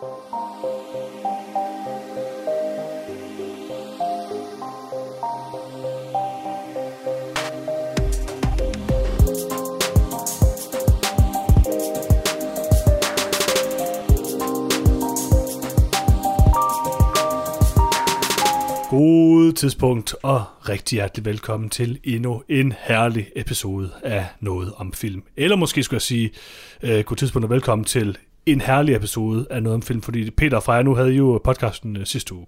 God tidspunkt, og rigtig hjertelig velkommen til endnu en herlig episode af Noget om Film. Eller måske skulle jeg sige, øh, god tidspunkt og velkommen til en herlig episode af Noget om Film, fordi Peter og Freja nu havde jo podcasten uh, sidste uge.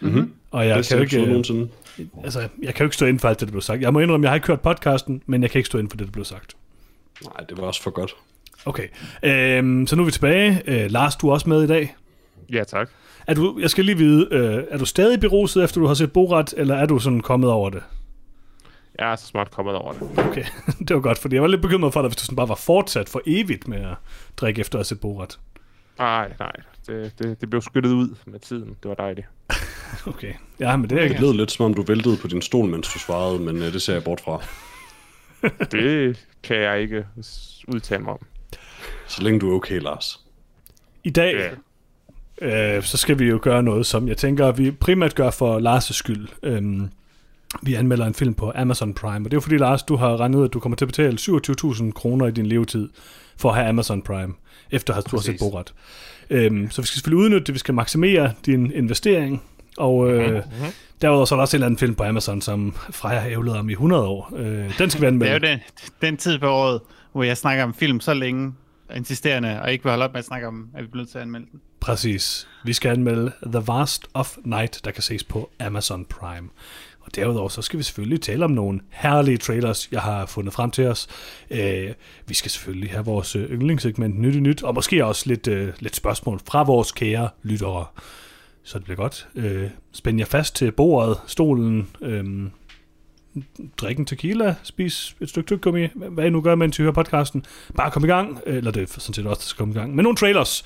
Mm-hmm. Og jeg Det kan, jo ikke, nogensinde. altså, jeg kan jo ikke stå inden for alt det, der blev sagt. Jeg må indrømme, jeg har ikke hørt podcasten, men jeg kan ikke stå inden for det, der blev sagt. Nej, det var også for godt. Okay, øhm, så nu er vi tilbage. Øh, Lars, du er også med i dag. Ja, tak. Er du, jeg skal lige vide, øh, er du stadig beruset, efter du har set Borat, eller er du sådan kommet over det? Jeg er så smart kommet over det. Okay, det var godt, fordi jeg var lidt bekymret for dig, hvis du sådan bare var fortsat for evigt med at drikke efter at have set Borat. Nej, nej. Det, det, det blev skyttet ud med tiden. Det var dejligt. Okay, ja, men det er Det ikke... lød lidt som om du væltede på din stol, mens du svarede, men øh, det ser jeg bort fra. Det kan jeg ikke udtale mig om. Så længe du er okay, Lars. I dag, øh, så skal vi jo gøre noget, som jeg tænker, vi primært gør for Lars' skyld. Øhm, vi anmelder en film på Amazon Prime, og det er jo fordi, Lars, du har regnet ud, at du kommer til at betale 27.000 kroner i din levetid for at have Amazon Prime, efter at du har set. Borat. Øhm, så vi skal selvfølgelig udnytte det, vi skal maksimere din investering, og øh, Mhm. derudover så er der også en eller anden film på Amazon, som Freja har ævlet om i 100 år. Øh, den skal vi Det anmelde. er jo den, den tid på året, hvor jeg snakker om film så længe, insisterende, og ikke vil holde op med at snakke om, at vi bliver nødt til at anmelde den. Præcis. Vi skal anmelde The Vast of Night, der kan ses på Amazon Prime. Og derudover så skal vi selvfølgelig tale om nogle herlige trailers, jeg har fundet frem til os. Øh, vi skal selvfølgelig have vores øh, yndlingssegment Nyt i Nyt, og måske også lidt, øh, lidt spørgsmål fra vores kære lyttere. Så det bliver godt. Øh, spænd jer fast til bordet, stolen, øh, drik en tequila, spis et stykke tyggegummi, hvad I nu gør, mens I hører podcasten. Bare kom i gang, eller det er sådan set også, der skal komme i gang. Men nogle trailers,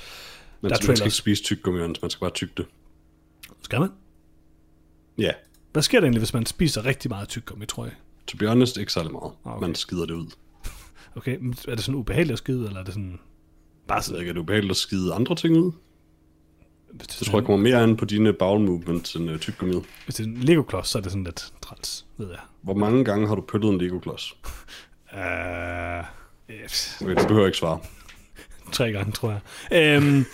Men Der er man skal ikke trailers. spise tyggegummi, man skal bare tygge det. skal man? Ja, Hvad sker der egentlig, hvis man spiser rigtig meget tyggegummi, tror jeg? to be honest, ikke særlig meget. Okay. Man skider det ud. Okay, men er det sådan ubehageligt at skide, eller er det sådan... Bare Så sådan, ikke, er det ubehageligt at skide andre ting ud? hvis det, Det tror jeg kommer mere an på dine bowel movements end uh, tyggegummiet. Hvis det er en Lego-klods, så er det sådan lidt træls, ved jeg. Hvor mange gange har du pøllet en Lego-klods? Uh, yes. Okay, du behøver ikke svare. Tre gange, tror jeg. Um,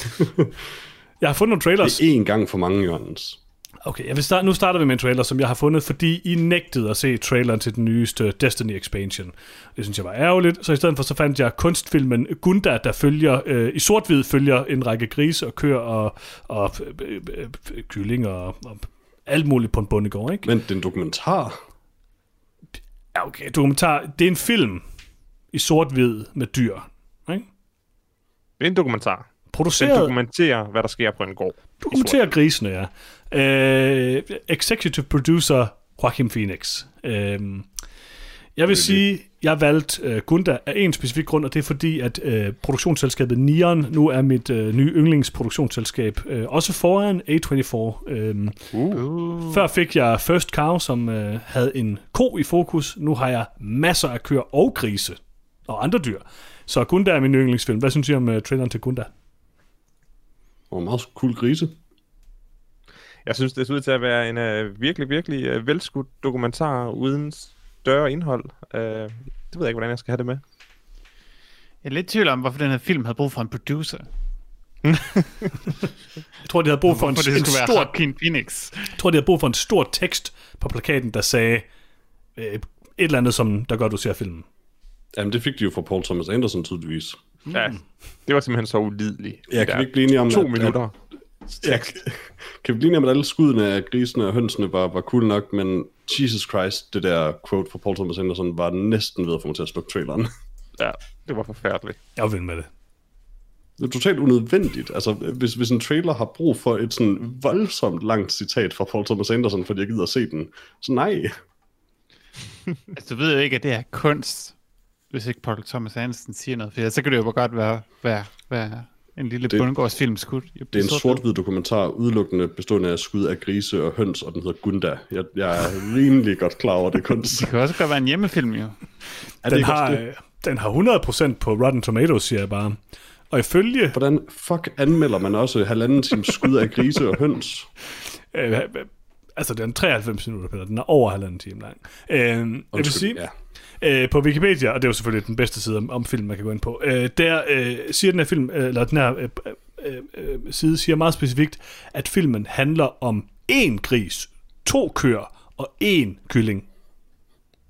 jeg har fundet nogle trailers. Det er én gang for mange, Jørgens. Okay, jeg vil starte, nu starter vi med en trailer, som jeg har fundet, fordi I nægtede at se traileren til den nyeste Destiny Expansion. Det synes jeg var ærgerligt, så i stedet for så fandt jeg kunstfilmen Gunda, der følger, øh, i sort-hvid følger en række grise og køer og, og øh, øh, øh, kylling og, og alt muligt på en bondegård, ikke? Men det er en dokumentar. Ja, okay, dokumentar. Det er en film i sort-hvid med dyr, ikke? Det er en dokumentar. Den Produceret, dokumenterer, hvad der sker på en gård. Dokumenterer grisene, ja. Øh, executive producer Joaquin Phoenix. Øh, jeg vil sige, jeg valgte øh, Gunda af en specifik grund, og det er fordi, at øh, produktionsselskabet Neon nu er mit øh, nye yndlingsproduktionsselskab. Øh, også foran A24. Øh, Uh. Før fik jeg First Cow, som øh, havde en ko i fokus. Nu har jeg masser af køer og grise og andre dyr. Så Gunda er min yndlingsfilm. Hvad synes I om uh, traileren til Gunda? Og en meget cool grise. Jeg synes, det ser ud til at være en uh, virkelig, virkelig uh, velskudt dokumentar uden større indhold. Uh, det ved jeg ikke, hvordan jeg skal have det med. Jeg er lidt i tvivl om, hvorfor den her film havde brug for en producer. Jeg tror, de havde brug for en, en stor Joaquin Phoenix. Jeg tror, de havde brug for en stor tekst på plakaten, der sagde øh, et eller andet, som der gør, at du ser filmen. Jamen, det fik de jo fra Paul Thomas Anderson tydeligvis. Mm. Ja, det var simpelthen så ulideligt. Ja, kan vi ikke blive enige om, To at- minutter. Ja, kan vi blive enige om, at alle skuddene af grisene og hønsene var, var cool nok, men Jesus Christ, det der quote fra Paul Thomas Anderson var næsten ved at få mig til at slukke traileren. Ja, det var forfærdeligt. Jeg vild med det. Det er totalt unødvendigt. Altså, hvis, hvis en trailer har brug for et sådan voldsomt langt citat fra Paul Thomas Anderson, fordi jeg gider at se den, så nej. Altså, du ved jo ikke, at det er kunst, hvis ikke Paul Thomas Andersen siger noget. For så kan det jo bare godt være, være, være en lille Det- bundegårdsfilm skudt. Det er en sort-hvid dokumentar, udelukkende bestående af skud af grise og høns, og den hedder Gunda. Jeg, jeg er rimelig godt klar over det kunst. Det kan også godt være en hjemmefilm, jo. Er Den har, det? den har 100% på Rotten Tomatoes, siger jeg bare. Og ifølge... Hvordan fuck anmelder man også halvanden times skud af grise og høns? Øh, altså, den er 93 minutter, Peter. Den er over halvanden time lang. Øh, jeg vil Undskyld, sige, ja. Øh, på Wikipedia, og det er jo selvfølgelig den bedste side om, om film, man kan gå ind på, øh, der øh, siger den her film, øh, eller den her øh, øh, øh, side siger meget specifikt, at filmen handler om én gris, to køer og én kylling.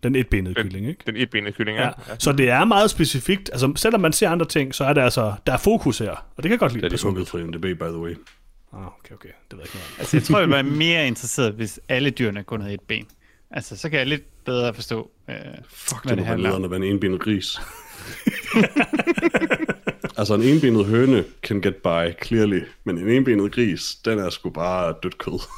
Den etbenede Den- kylling, ikke? Den etbenede kylling, Ja. ja. Så det er meget specifikt. Altså, selvom man ser andre ting, så er der altså, der er fokus her. Og det kan jeg godt lide. Det er det fra MDB, by the way. Ah, okay, okay. Det ved jeg ikke noget. Altså, jeg tror, jeg være mere interesseret, hvis alle dyrene kun havde et ben. Altså, så kan jeg lidt bedre forstå, øh, Fuck, hvad det det må være handler om. nederen at være en enbenet gris. altså, en enbenet høne can get by, clearly. Men en enbenet gris, den er sgu bare dødt kød.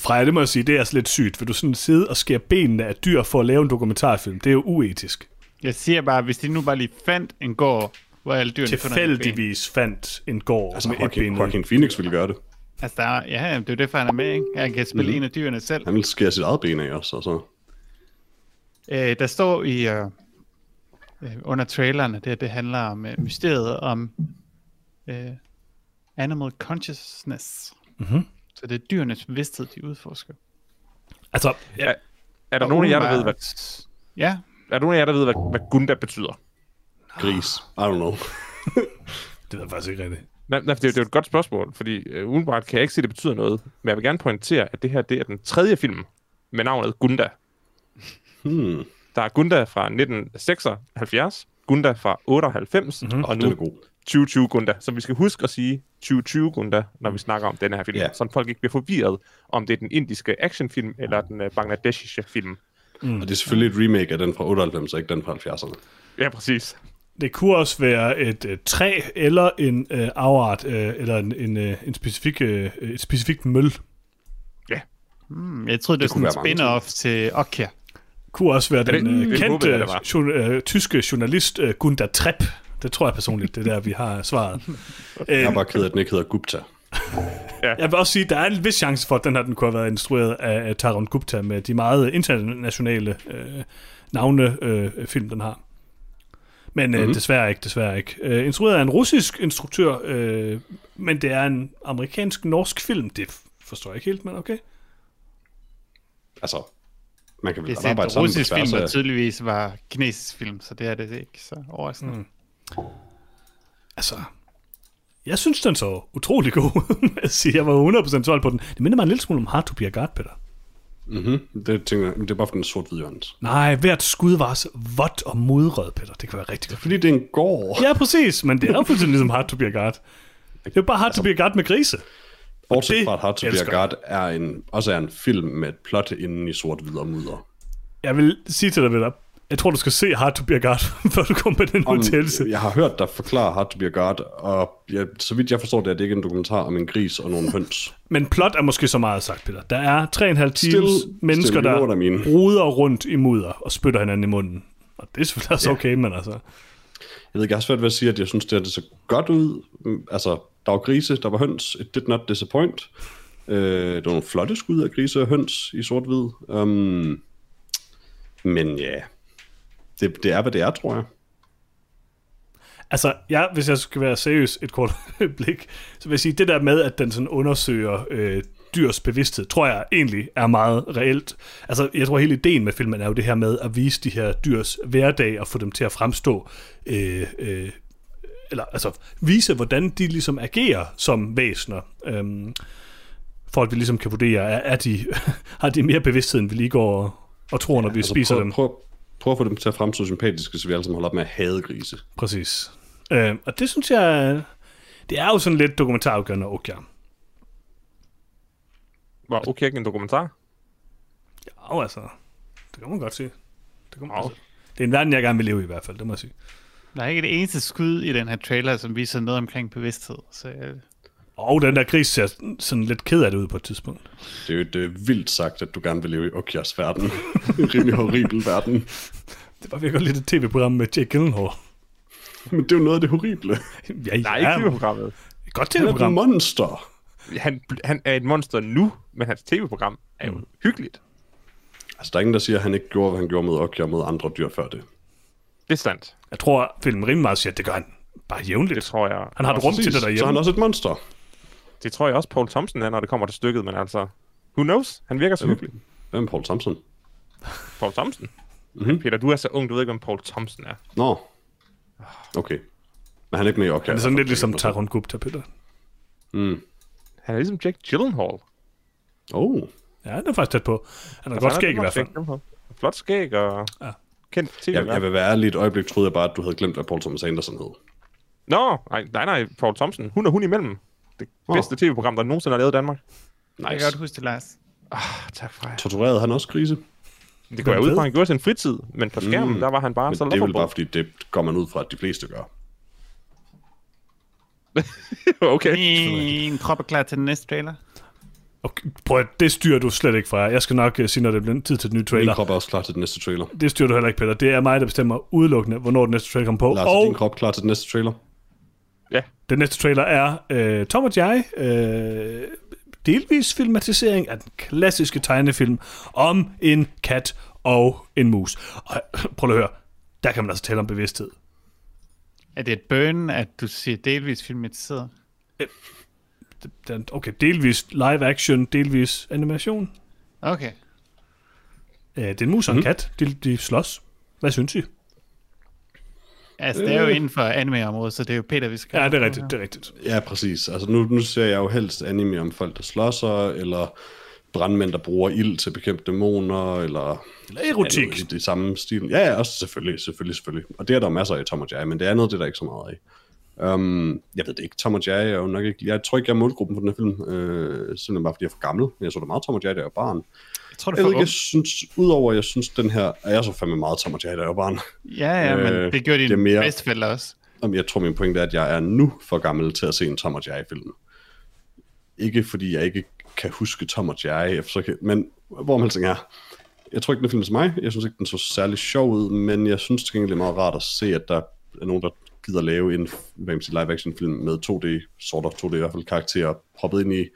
Freja, det må jeg sige, det er altså lidt sygt. Vil du sådan sidde og skære benene af dyr for at lave en dokumentarfilm? Det er jo uetisk. Jeg siger bare, hvis de nu bare lige fandt en gård, hvor alle dyrene et. Tilfældigvis fandt en gård Altså, med et Joaquin, ben. Joaquin Phoenix ville gøre det. Altså, der er, ja, det er jo derfor, han er med, ikke? Han kan spille mm. en af dyrene selv. Han ville skære sit eget ben af også, altså. Øh, der står i øh, øh, under traileren, at det, det handler om øh, mysteriet om øh, animal consciousness. Mhm. Så det er dyrenes bevidsthed, de udforsker. Altså, ja, Er, er der nogen af jer, der ved, hvad, Ja, er der nogen af jer, der ved, hvad, hvad Gunda betyder? Gris. I don't know. det ved jeg faktisk ikke rigtigt. Nej, nej, det, er, det er jo et godt spørgsmål, fordi uh, umiddelbart kan jeg ikke se, at det betyder noget. Men jeg vil gerne pointere, at det her det er den tredje film med navnet Gunda. Hmm, Der er Gunda fra 1976, Gunda fra 98, mm-hmm. og den er nu god. 2020 Gunda. Så vi skal huske at sige 2020 Gunda, når vi snakker om denne her film. Ja. Så folk ikke bliver forvirret, om det er den indiske actionfilm eller den uh, bangladeshiske film. Mm. Og det er selvfølgelig et remake af den fra 98, og ikke den fra 70'erne. Ja, præcis. Det kunne også være et øh, træ eller en øh, afart, øh, eller en, en, øh, en specifik, øh, et specifikt møl. hmm, jeg troede, det, det var sådan en spin-off til Okja. Kunne også være det- den øh, det kendte det var. jour, øh, tyske journalist øh, Gunda Trepp. Det tror jeg personligt, det er der, vi har svaret. Jeg er øh, bare ked af, at den ikke hedder Gupta. jeg vil også sige, der er en vis chance for, at den her den kunne have været instrueret af Taron Gupta med de meget internationale øh, navne, øh, film den har. Men øh, Mhm. desværre ikke, desværre ikke. Øh, instrueret af en russisk instruktør, øh, men det er en amerikansk-norsk film. Det forstår jeg ikke helt, men okay. Altså, man kan vel Det er arbejde en russisk film, der tydeligvis var kinesisk film, så det er det ikke så overraskende. Mm. Altså, jeg synes, den så utrolig god. jeg, siger, jeg var 100% solgt på den. Det minder mig en lille smule om Hard to be a God, Peter. Mm-hmm. Det, tænker jeg, det er bare for den sort-hvid Jørgens. Nej, hvert skud var så vådt og mudret, Peter. Det kan være rigtig godt. Fordi det er en gård. Ja, præcis, men det er jo fuldstændig ligesom Hard to be a God. Det er jo bare Hard to be a God med grise. Bortset fra, at Hard to be God er en, også er en film med et plot inden i sort-hvid og mudder. Jeg vil sige til dig, Peter, jeg tror, du skal se Hard to be a God, før du kommer med den Om, udtalelse. jeg har hørt dig forklare Hard to be a God, og jeg, så vidt jeg forstår det, er det ikke en dokumentar om en gris og nogle høns. Men plot er måske så meget sagt, Peter. Der er 3,5 times mennesker, still, der mean. ruder rundt i mudder og spytter hinanden i munden. Og det er selvfølgelig også okay, men altså... Jeg ved ikke, jeg har svært ved at sige, at jeg synes, det, er det så godt ud. Mm, Altså, der var grise, der var høns. It did not disappoint. Øh, det var nogle flotte skud af grise og høns i sort-hvid. Um, men ja, det, det er, hvad det er, tror jeg. Altså, ja, hvis jeg skal være seriøs et kort blik, så vil jeg sige, det der med, at den sådan undersøger øh, dyrs bevidsthed, tror jeg egentlig er meget reelt. Altså, jeg tror, hele ideen med filmen er jo det her med at vise de her dyrs hverdag og få dem til at fremstå, øh, øh, eller altså vise, hvordan de ligesom agerer som væsener. Øhm, for at vi ligesom kan vurdere, er, er de, har de mere bevidsthed, end vi lige går og, og tror, når vi Altså, spiser prøv, dem. Prøv, prøv at få dem til at fremstå sympatiske, så vi alle sammen holder op med at hade grise. Præcis. Øh, og det synes jeg, det er jo sådan lidt dokumentarudgørende okay. Var okay ikke en dokumentar? Ja, altså, det kan man godt sige. Det, kan man, Au. altså, det er en verden, jeg gerne vil leve i i hvert fald, det må jeg sige. Der er ikke det eneste skud i den her trailer, som viser noget omkring bevidsthed. Så jeg, Og den der gris ser sådan lidt ked af det ud på et tidspunkt. Det er jo er vildt sagt, at du gerne vil leve i Okias verden. en rimelig horribel verden. Det var virkelig lidt et tv-program med Jake Gyllenhaal. Men det er jo noget af det horrible. Ja, Nej, ja, ikke tv-programmet. et godt Han er et tv-program. monster. Han, han er et monster nu, men hans tv-program er jo mm. hyggeligt. Altså, der er ingen, der siger, at han ikke gjorde, hvad han gjorde mod Okia og mod andre dyr før det. Det er sandt. Jeg tror, filmen rimelig meget siger, at det gør han Bare jævnligt. Det tror jeg. Han har et rum til det Så er derhjemme. han også et monster. Det tror jeg også, Paul Thompson er, når det kommer til stykket, men altså... Who knows? Han virker så hyggelig. Hvem er Paul Thompson? Paul Thompson? Mhm. Peter, du er så ung, du ved ikke, hvem Paul Thompson er. Nå. Okay. Men han er ikke med i Occam. Han er sådan lidt ligesom Taron Gupta, Peter. Mm. Han er ligesom Jack Gyllenhaal. Oh. Ja, han er faktisk tæt på. Han har Altså, godt skæg i er hvert fald. Flot skæg og Ja. Kendt tv Jeg, jeg vil være ærlig, et øjeblik troede jeg bare, at du havde glemt, hvad Paul Thomas Anderson hed. Nå, nej, nej, nej, Paul Thompson. Hun og hun imellem. Det Åh. bedste tv-program, der nogensinde har lavet i Danmark. Jeg kan Nice. godt huske det, Lars. Ah, tak for Torturerede han også grise? Det går jeg ud fra, han gjorde sin fritid, men på skærmen, Mm. der var han bare Men så det er vel bare, fordi det går man ud fra, at de fleste gør. okay. Min krop er klar til den næste trailer. Okay, prøv at, det styrer du slet ikke fra. Jeg skal nok uh, sige, når det bliver tid til den nye Min trailer. krop er også klar til den næste trailer. Det styrer du heller ikke, Peter. Det er mig, der bestemmer udelukkende, hvornår den næste trailer kommer på. Lars, er din og krop klar til den næste trailer? den næste trailer er uh, Tom og jeg, uh, delvis filmatisering af den klassiske tegnefilm om en kat og en mus. Og prøv at høre, der kan man altså tale om bevidsthed. Er det et burn, at du siger delvis filmatiseret? Den, okay, delvis live action, delvis animation. Okay. Uh, det er en mus og en kat. De, de slås. Hvad synes I? Altså, det er jo inden for anime-området, så det er jo Peter, vi skal... Ja, det er rigtigt, det er rigtigt. Ja, præcis. Altså nu, nu ser jeg jo helst anime om folk, der slåsser, eller brandmænd, der bruger ild til at bekæmpe dæmoner, eller... Eller erotik. Noget i det samme stil. Ja, ja, også selvfølgelig, selvfølgelig, selvfølgelig. Og det er der masser af i Tom og Jerry, men det andet, det er der ikke så meget af. Um, jeg ved det ikke, Tom og Jerry er jo nok ikke... Jeg tror ikke, jeg er målgruppen for den her film, øh, simpelthen bare fordi jeg er for gammel. Men jeg så da meget Tom og Jerry, da jeg var barn. Jeg tror, du Jeg ved jeg synes, udover jeg synes, den her... Er jeg så fandme meget Tom og Jerry, da jeg var barn. Ja, ja, men Øh, det gjorde det er dine mere- bedsteforældre også. Jamen, jeg tror, min pointe er, at jeg er nu for gammel til at se en Tom og Jerry-film. Ikke fordi jeg ikke kan huske Tom og Jerry, så kan, men hvor man alting er. Jeg tror ikke, den er film til mig. Jeg synes ikke, den så særlig sjov ud, men jeg synes til gengæld, det er meget rart at se, at der er nogen, der gider lave en hvad man sige, live-action film med 2D, sort of 2D i hvert fald, karakterer proppet ind i.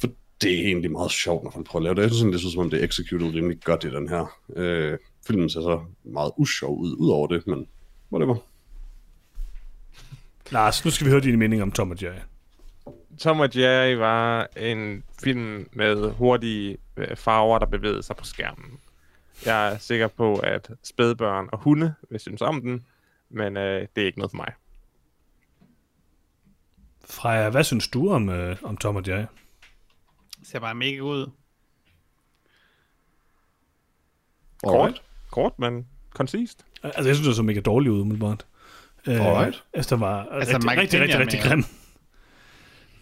For det er egentlig meget sjovt, når man prøver at lave det. Jeg synes, det synes som om det er executed rimelig godt i den her. Øh, filmen ser så meget usjov ud, ud over det, men whatever. Lars, nu skal vi høre dine meninger om Tom og Jerry. Tom og Jerry var en film med hurtige øh, farver, der bevægede sig på skærmen. Jeg er sikker på, at spædbørn og hunde vil synes om den, men øh, det er ikke noget for mig. Freja, hvad synes du om, øh, om Tom og Jerry? Det ser bare mega ud. Kort, kort men koncist. Altså, jeg synes, det så mega dårligt ud, umiddelbart. Øh, Alright. Altså, der var altså, Altså, rigtig, Michael rigtig, rigtig, rigtig grim.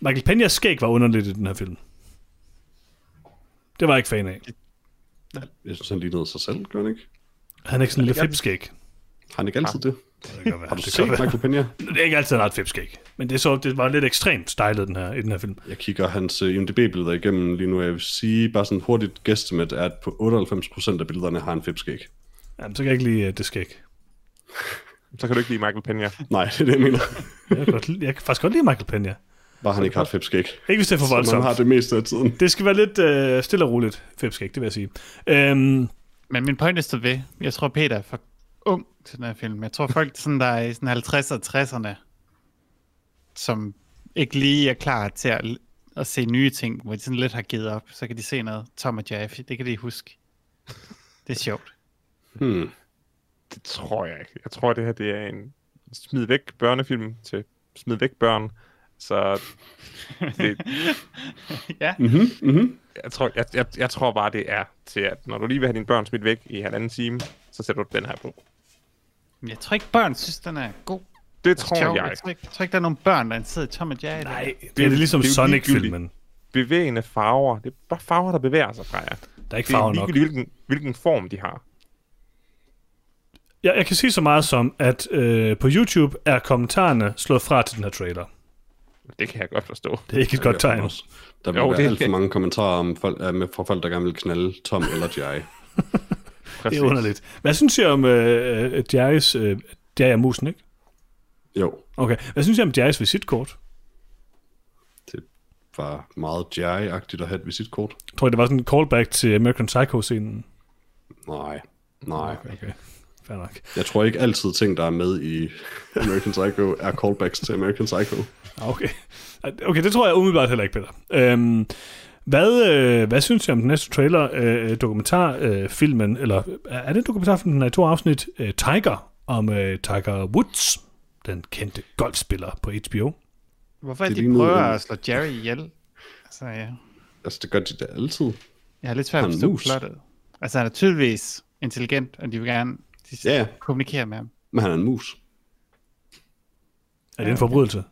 Michael Peñas skæg var underligt i den her film. Det var jeg ikke fan af. Jeg synes, han lignede sig selv, gør han ikke? Han er ikke sådan en lille fipskæg. Har han ikke altid det? Det være. Har du Det set Michael Peña? være. Det er ikke altid en ret fipskæg. Men det, så, det var lidt ekstremt stylet den her, i den her film. Jeg kigger hans uh, IMDb-billeder igennem lige nu, og jeg vil sige, bare sådan hurtigt guesstimate, er, at på 98% af billederne har han fipskæg. Jamen, så kan jeg ikke lide uh, det skæg. Så kan du ikke lide Michael Peña. Nej, det er det, jeg mener. Jeg kan, godt, jeg kan faktisk godt lide Michael Peña. Bare han ikke har et fipskæg. Ikke hvis det er for Så man voldsomt. har det meste af tiden. Det skal være lidt øh, stille og roligt fipskæg, det vil jeg sige. Øhm, Men min pointe står ved. Jeg tror, Peter er for ung til den her film. Jeg tror, folk, sådan, der er i sådan 50'erne og 60'erne, som ikke lige er klar til at, at se nye ting, hvor de sådan lidt har givet op, så kan de se noget Tom og Jerry. Det kan de huske. Det er sjovt. Hmm. Det tror jeg ikke. Jeg tror, det her det er en smid væk børnefilm til smid væk børn. Så det, ja, Mm-hmm, mm-hmm. jeg, tror, jeg, jeg, jeg tror bare, det er til, at når du lige vil have dine børn smidt væk i halvanden time, så sætter du den her på. Jeg tror ikke, børn synes, den er god. Det tror Sjov. jeg. Jeg tror, ikke, jeg tror ikke, der er nogen børn, der sidder i Tom Jerry. nej, det er det ligesom det er jo Sonic-filmen. Bevægende farver. Det er bare farver, der bevæger sig fra jer. Der er ikke Det er farver nok. ligegyldigt, hvilken, hvilken form de har. Jeg, jeg kan sige så meget som, at øh, på YouTube er kommentarerne slået fra til den her trailer. Det kan jeg godt forstå. Det er ikke et godt tegn. Der det- alt for mange kommentarer om folk, uh, med, fra folk, der gerne vil knalde Tom eller Jerry. Det er underligt. Hvad synes jeg om øh, øh, Jerrys... Øh, Jerry er musen, ikke? Jo, Okay. Hvad synes jeg om Jerrys visitkort? det var meget Jerry-agtigt at have et visitkort. Jeg tror, det var sådan en callback til American Psycho-scenen. Nej, nej. Okay. fair nok. Jeg tror ikke altid ting, der er med i American Psycho, er callbacks til American Psycho. Okay. Okay, det tror jeg umiddelbart heller ikke, Peter. Øhm, hvad, øh, hvad synes jeg om den næste trailer? Øh, dokumentarfilmen, øh, filmen, eller er det en dokumentarfilm, den er i to afsnit? Øh, Tiger, om øh, Tiger Woods, den kendte golfspiller på HBO. Hvorfor er Det de prøver at slå Jerry ihjel? Altså, ja. Altså, det gør de da altid. Jeg har lidt svært at Han forstå mus. plottet. Altså, han er tydeligvis intelligent, og de vil gerne de ja. kommunikere med ham. Men han er en mus. Er det en forbrydelse?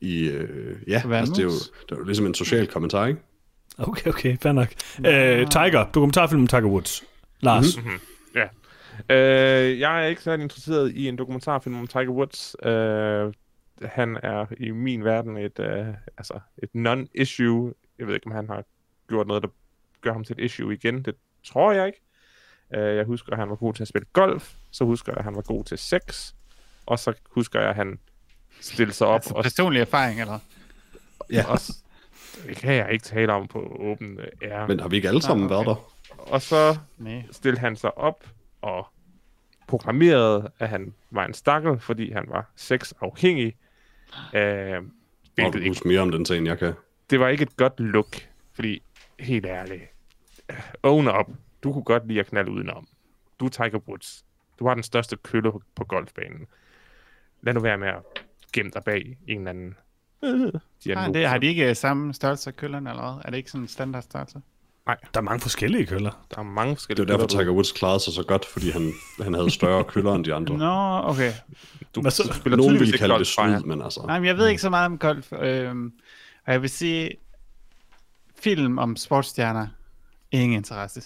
I, øh, ja, altså, det, er jo, det er jo ligesom en social kommentar, ikke? Okay, okay, fair nok. Øh, Tiger, dokumentarfilm om Tiger Woods. Lars, Mhm. mm-hmm. Ja. Øh, jeg er ikke særlig interesseret i en dokumentarfilm om Tiger Woods. Øh, han er i min verden et, øh, altså et non-issue. Jeg ved ikke, om han har gjort noget, der gør ham til et issue igen. Det tror jeg ikke. Øh, jeg husker, at han var god til at spille golf. Så husker jeg, at han var god til sex. Og så husker jeg, at han stillede sig op Altså, og, personlig erfaring, eller? Ja. og det kan jeg ikke tale om på åben ære. Men har vi ikke alle sammen Ah, okay. været der? Og så Nej. stillede han sig op og proklamerede, at han var en stakkel, fordi han var sexafhængig. Øh, Og du ikke, husker mere om den sag, end jeg kan. det var ikke et godt look, fordi helt ærligt, øh, own up, du kunne godt lide at knalde udenom. Du er Tiger Woods. Du har den største kølle på- på golfbanen. Lad nu være med at gemme dig bag en eller anden øh, Har, diagnose. det, har de ikke samme størrelse af køllerne, eller hvad? Er det ikke sådan en standard størrelse? der er mange forskellige køller. Der er mange Det forskellige var derfor, køller, du- Tiger Woods klarede sig så godt, fordi han, han havde større køller end de andre. Nå, okay. Du, Hvad så? du spiller Nogen ville ikke kalde det snyd, men altså... Nej, men jeg ved ikke så meget om golf. Øhm, og jeg vil sige, film om sportsstjerner, ingen interesse.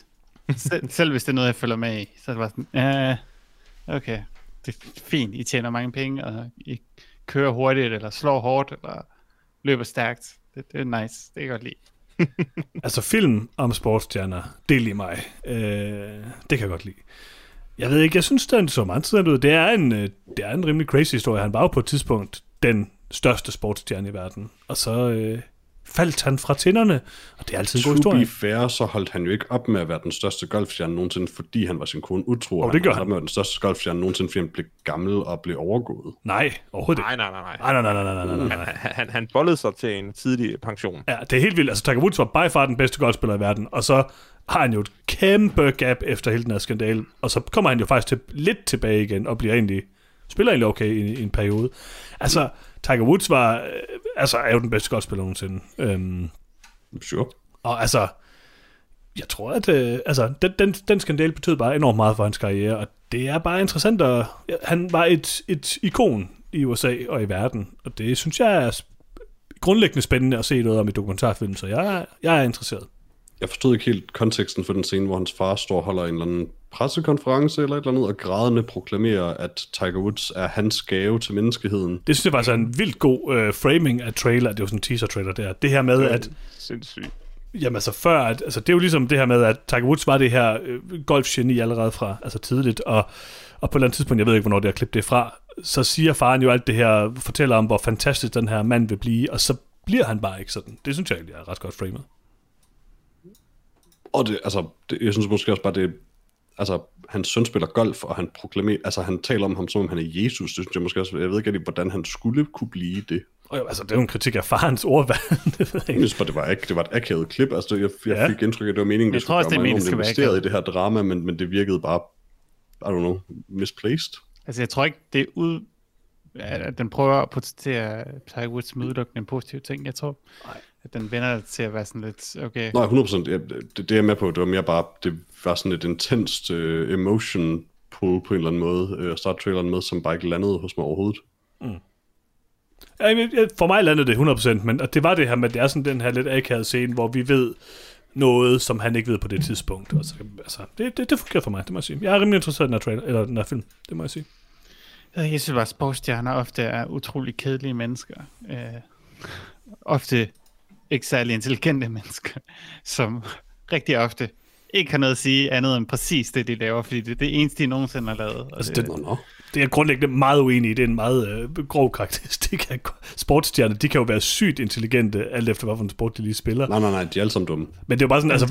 Sel, selv hvis det er noget, jeg følger med i, så er det bare sådan, øh, okay, det er fint, I tjener mange penge, og I kører hurtigt, eller slår hårdt, eller løber stærkt. Det, det er nice, det kan jeg godt lide. Altså film om sportsstjerner, det lige mig. Øh, det kan jeg godt lide. Jeg ved ikke, jeg synes, den så meget ud. Det er en, øh, det er en rimelig crazy historie. Han var jo på et tidspunkt den største sportsstjerne i verden. Og så øh, faldt han fra tinderne, og det er altid en god To historie. be fair, så holdt han jo ikke op med at være den største golfstjerne nogensinde, fordi han var sin kone utro. Og det han gør han. at være den største golfstjerne nogensinde, fordi han blev gammel og blev overgået. Nej, overhovedet ikke. Nej, nej, nej, nej. Nej, nej, nej, nej, nej, nej. Han, han, han bollede sig til en tidlig pension. Ja, det er helt vildt. Altså, Tiger Woods var by far den bedste golfspiller i verden, og så har han jo et kæmpe gap efter hele den her skandale, og så kommer han jo faktisk til, lidt tilbage igen, og bliver egentlig, spiller egentlig okay i, i en periode. Altså, Tiger Woods var, øh, altså, er jo den bedste golfspiller nogensinde. Øhm, Sure. og altså, jeg tror, at øh, altså, den, den, den skandale betød bare enormt meget for hans karriere, og det er bare interessant, at han var et, et ikon i USA og i verden, og det synes jeg er grundlæggende spændende at se noget om i dokumentarfilm, så jeg, jeg er interesseret. Jeg forstod ikke helt konteksten for den scene, hvor hans far står og holder en eller anden pressekonference eller et eller andet, og grædende proklamerer, at Tiger Woods er hans gave til menneskeheden. Det synes jeg faktisk er en vildt god øh, framing af trailer, det er jo sådan en teaser-trailer der. Det her med, at Sindssygt. Jamen altså før, at, altså det er jo ligesom det her med, at Tiger Woods var det her øh, golfgeni allerede fra, altså tidligt, og, og på et eller andet tidspunkt, jeg ved ikke, hvornår det har klippet det fra, så siger faren jo alt det her, fortæller om, hvor fantastisk den her mand vil blive, og så bliver han bare ikke sådan. Det synes jeg egentlig er ret godt framet. Og det, altså, det, jeg synes måske også bare, det altså, hans søn spiller golf, og han proklamerer, altså han taler om ham, som om han er Jesus, det synes jeg måske også, jeg ved ikke rigtig, hvordan han skulle kunne blive det. Og jo, altså, det er jo en kritik af farens ordvalg. det ved jeg Jeg ikke. synes bare, det var, ikke, det var et akavet klip, altså jeg, jeg Ja. fik indtryk af, at det var meningen, Jeg det tror skulle det er gøre mig investeret i det her drama, men, men det virkede bare, I don't know, misplaced. Altså, jeg tror ikke, det er ud... At den prøver at portrættere Tiger Woods som udelukkende en positiv ting. Jeg tror, Nej. At den vender til at være sådan lidt, okay, Nej, 100%, jeg, det, det er jeg med på, det var mere bare, det var sådan et intenst uh, emotion pull på en eller anden måde, uh, at starte traileren med, som bare ikke landede hos mig overhovedet. Men, ja, For mig landede det 100%, men og det var det her med, at det er sådan den her lidt akavet scene, hvor vi ved noget, som han ikke ved på det tidspunkt. Og så, altså, det, det, det fungerer for mig, det må jeg sige. Jeg er rimelig interesseret i den her, trailer, eller den her film, det må jeg sige. Jeg synes bare, at sportsstjerner ofte er utrolig kedelige mennesker. Øh, ofte ikke særlig intelligente mennesker, som rigtig ofte ikke har noget at sige andet end præcis det, de laver, fordi det er det eneste, de nogensinde har lavet. Altså, det, det-. Det er jeg grundlæggende meget uenig i. Det er en meget øh, grov karakteristik af sportsstjerner. De kan jo være sygt intelligente, alt efter hvilken sport de lige spiller. Nej, nej, nej, de er alle sammen dumme. Men det er jo bare sådan, altså,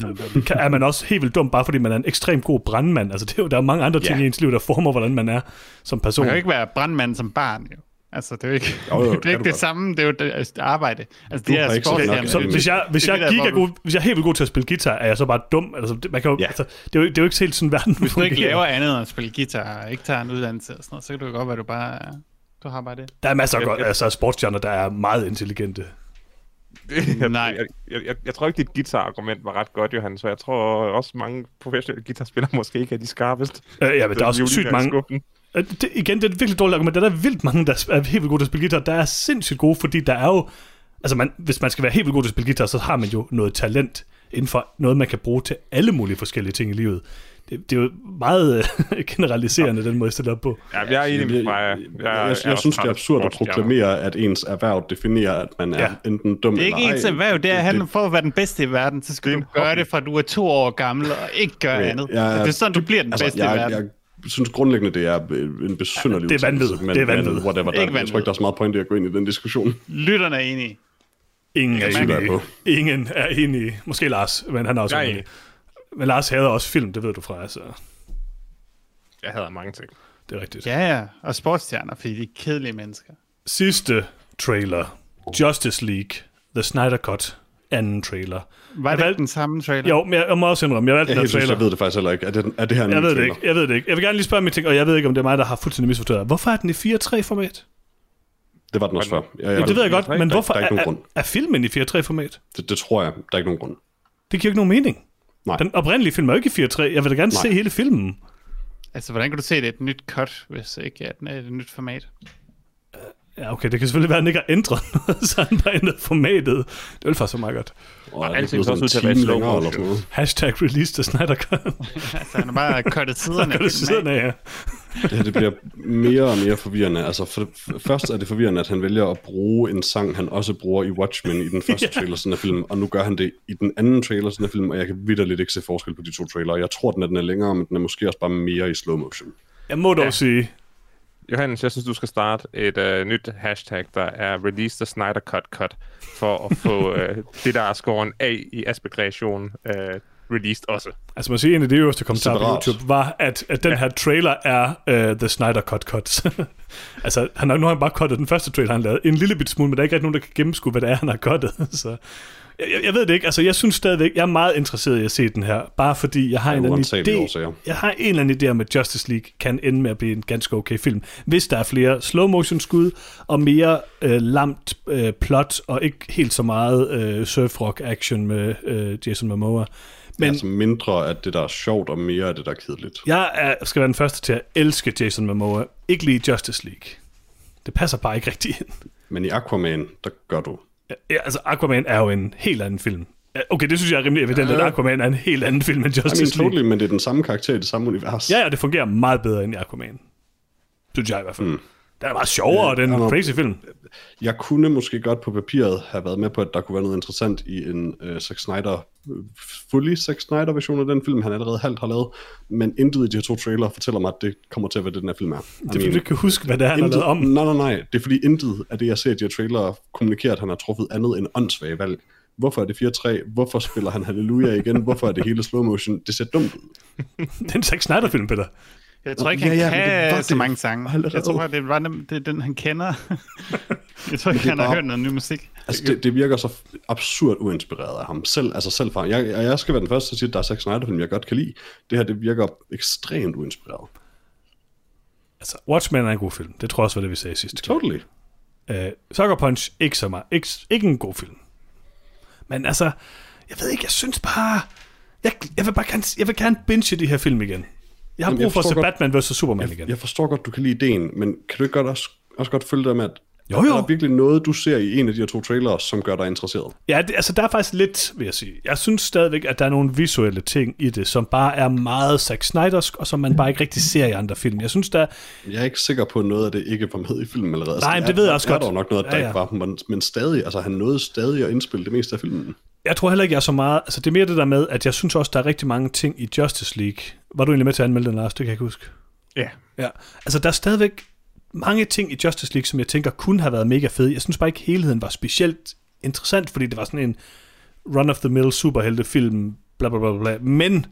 kan- er man også helt vildt dum, bare fordi man er en ekstremt god brandmand? Altså, det er jo, der er mange andre ting Ja. i ens liv, der former, hvordan man er som person. man kan jo ikke være brandmand som barn, jo. Altså, det er jo ikke, Jo, jo, det det, er ikke du det samme, det er jo det, altså, det arbejde. Altså, Du de har her ikke set nok sportsstjerner, Så hvis jeg, hvis Det er jeg, det, er hvor god, hvis jeg er helt vildt god til at spille guitar, er jeg så bare dum? Altså, det, man kan jo, Ja. altså, det, er jo, det er jo ikke helt sådan, verden Hvis du ikke laver andet end at spille guitar, og ikke tager en uddannelse og sådan noget, så kan det jo godt være, du bare er- du har bare det. Der er masser af Jeg- godt, jeg- altså, sportsstjerner, der er meget intelligente. jeg, Nej. Jeg, jeg, jeg, jeg tror ikke, dit guitar-argument var ret godt, Johan, så jeg tror også mange professionelle guitarspillere måske ikke er de skarpeste. Øh, ja, men der er også sygt mange, skuffen. Det, igen, det er et virkelig dårligt argument. Der er vildt mange, der er helt vildt gode til at spille guitar. Der er sindssygt gode, fordi der er jo... Altså, man, hvis man skal være helt vildt god til at spille guitar, så har man jo noget talent inden for noget, man kan bruge til alle mulige forskellige ting i livet. Det, det er jo meget øh, generaliserende, den måde, jeg stiller op på. Ja, jeg er enig med jeg, Freja. jeg, jeg, jeg, jeg, jeg synes, det er absurd at proklamere, at ens erhverv definerer, at man er Ja. enten dum Det er ikke eller ens ej. erhverv, det er, at han for at være den bedste i verden, så skal Det du gøre hobby. det fra du er to år gammel, og ikke gøre Okay, andet. jeg- det er sådan, du bliver den altså, bedste i jeg, verden. Jeg synes grundlæggende, det er en besynderlig Det er vanvid. udtalelse, men, Det er vanvid. Men whatever, der, Ikke jeg tror ikke, der er så meget point i at gå ind i den diskussion. Lytterne er enige. Ingen er enige. på. Ingen er enige. Måske Lars, men han er også er enig. Men Lars hader også film, det ved du fra, altså. Jeg hader mange ting. Det er rigtigt. Ja, ja. Og sportsstjerner, fordi de er kedelige mennesker. Sidste trailer. Justice League. The Snyder Cut. Anden trailer. Var Jeg det valgte- den samme trailer? Jo, men jeg, jeg må også indrømme, jeg valgte Jeg, den synes, trailer. jeg ved det faktisk heller ikke. Er det, er det her en Jeg ved det trailer? ikke. Jeg ved det ikke. Jeg vil gerne lige spørge min ting, og jeg ved ikke, om det er mig, der har fuldstændig misforstået. Hvorfor er den i 4.3-format? Det var den også før. Jeg, Ja, det ved jeg godt, men der, hvorfor der er ikke nogen er, grund. er, er filmen i 4.3-format? Det, det tror jeg. Der er ikke nogen grund. Det giver ikke nogen mening. Nej. Den oprindelige film er jo ikke i 4.3. Jeg vil da gerne Nej. se hele filmen. Altså, hvordan kan du se, at det er et nyt cut, hvis ikke at den er et nyt format? Ja, okay, det kan selvfølgelig være, at den ikke har ændret noget, så han bare ændret formatet. Det vil faktisk så meget godt. Og er det alting sådan ud til at være slow motion. Hashtag release the Snyder Cut. altså, han har bare cuttet siderne. Det af, ja. Det her det bliver mere og mere forvirrende. Altså for, for, først er det forvirrende, at han vælger at bruge en sang, han også bruger i Watchmen i den første trailer sådan af film, og nu gør han det i den anden trailer sådan af film, og jeg kan vidderligt ikke se forskel på de to trailere. Jeg tror, den er, den er længere, men den er måske også bare mere i slow motion. Jeg må dog Ja. sige, Johannes, jeg synes, du skal starte et uh, nyt hashtag, der er Release the Snyder Cut Cut, for at få uh, det, der er scoren af i aspektation uh, released også. altså man siger, en af de øverste kommentarer på. YouTube var, at, at den her trailer er uh, The Snyder Cut Cut. altså, han har, nu har han bare cuttet den første trailer, han lavede. En lille bit smule, men der er ikke rigtig nogen, der kan gennemskue, hvad det er, han har cuttet. så jeg, jeg, ved det ikke. Altså, jeg synes stadigvæk, jeg er meget interesseret i at se den her, bare fordi jeg har en eller anden idé. årsager. Jeg har en eller anden idé om, at Justice League kan ende med at blive en ganske okay film, hvis der er flere slow motion skud og mere øh, lamt øh, plot og ikke helt så meget øh, surf rock action med øh, Jason Momoa. Men. Altså mindre af det, der er sjovt, og mere af det, der er kedeligt. jeg er, skal være den første til at elske Jason Momoa. Ikke lige Justice League. Det passer bare ikke rigtig ind. Men i Aquaman, der gør du. Ja, altså, Aquaman er jo en helt anden film. Okay, det synes jeg er rimelig evident, at Ja. Aquaman er en helt anden film end I mean, Justice League. totally, men det er den samme karakter i det samme univers. Ja, ja, det fungerer meget bedre end i Aquaman. Synes jeg i hvert fald. Mm. Den er meget sjovere, Ja, den er- crazy film. Jeg kunne måske godt på papiret have været med på, at der kunne være noget interessant i en uh, Zack Snyder, uh, fully Zack Snyder version af den film, han allerede halvt har lavet, men intet i de her to trailer fortæller mig, at det kommer til at være det, den her film er. Det er fordi, du ikke kan huske, hvad det er, han har intet, lavet om. Nej, nej, nej. Det er fordi intet af det, jeg ser i de her trailer, kommunikerer, at han har truffet andet end åndssvage valg. Hvorfor er det 4-3? Hvorfor spiller han Halleluja igen? Hvorfor er det hele slow motion? Det ser dumt ud. Det er en Zack Snyder-film, Peter. Jeg tror ikke, ja, han ja, men det kan var så det mange sange. allerede. Jeg tror, det var nem- det er den, han kender. jeg tror ikke, det er han har bare- hørt noget ny musik. Altså, det, det virker så absurd uinspireret af ham. Selv, altså selv fra, jeg, jeg skal være den første til at sige, at der er Zack Snyder-film, jeg godt kan lide. Det her, det virker ekstremt uinspireret. Altså, Watchmen er en god film. Det tror jeg også var det, vi sagde sidste gang. Totally. Uh, Sucker Punch, ikke så meget. Ikke, ikke en god film. Men altså, jeg ved ikke, jeg synes bare... Jeg, jeg vil bare gerne, jeg vil gerne binge de her film igen. Jeg har brug for at se godt- Batman vs. Superman igen. Jeg, jeg forstår godt, du kan lide ideen, men kan du ikke godt også, også godt følge dig med, at Jo, jo. er der virkelig noget, du ser i en af de her to trailers, som gør dig interesseret? Ja, det, altså der er faktisk lidt, vil jeg sige. Jeg synes stadigvæk, at der er nogle visuelle ting i det, som bare er meget Zack Snydersk, og som man bare ikke rigtig ser i andre film. Jeg synes, der Jeg er ikke sikker på, at noget af det ikke var med i filmen allerede. Nej, men det ved jeg også er godt. Der er nok noget, der ja, ja. ikke var, men, men stadig, altså han nåede stadig at indspille det meste af filmen. Jeg tror heller ikke, jeg er så meget... Altså, det er mere det der med, at jeg synes også, der er rigtig mange ting i Justice League. Var du egentlig med til at anmelde den, Lars? Det kan jeg ikke huske. Ja. Ja, altså der er stadigvæk mange ting i Justice League, som jeg tænker kunne have været mega fede. Jeg synes bare ikke, helheden var specielt interessant, fordi det var sådan en run-of-the-mill superheltefilm, bla bla bla bla. Men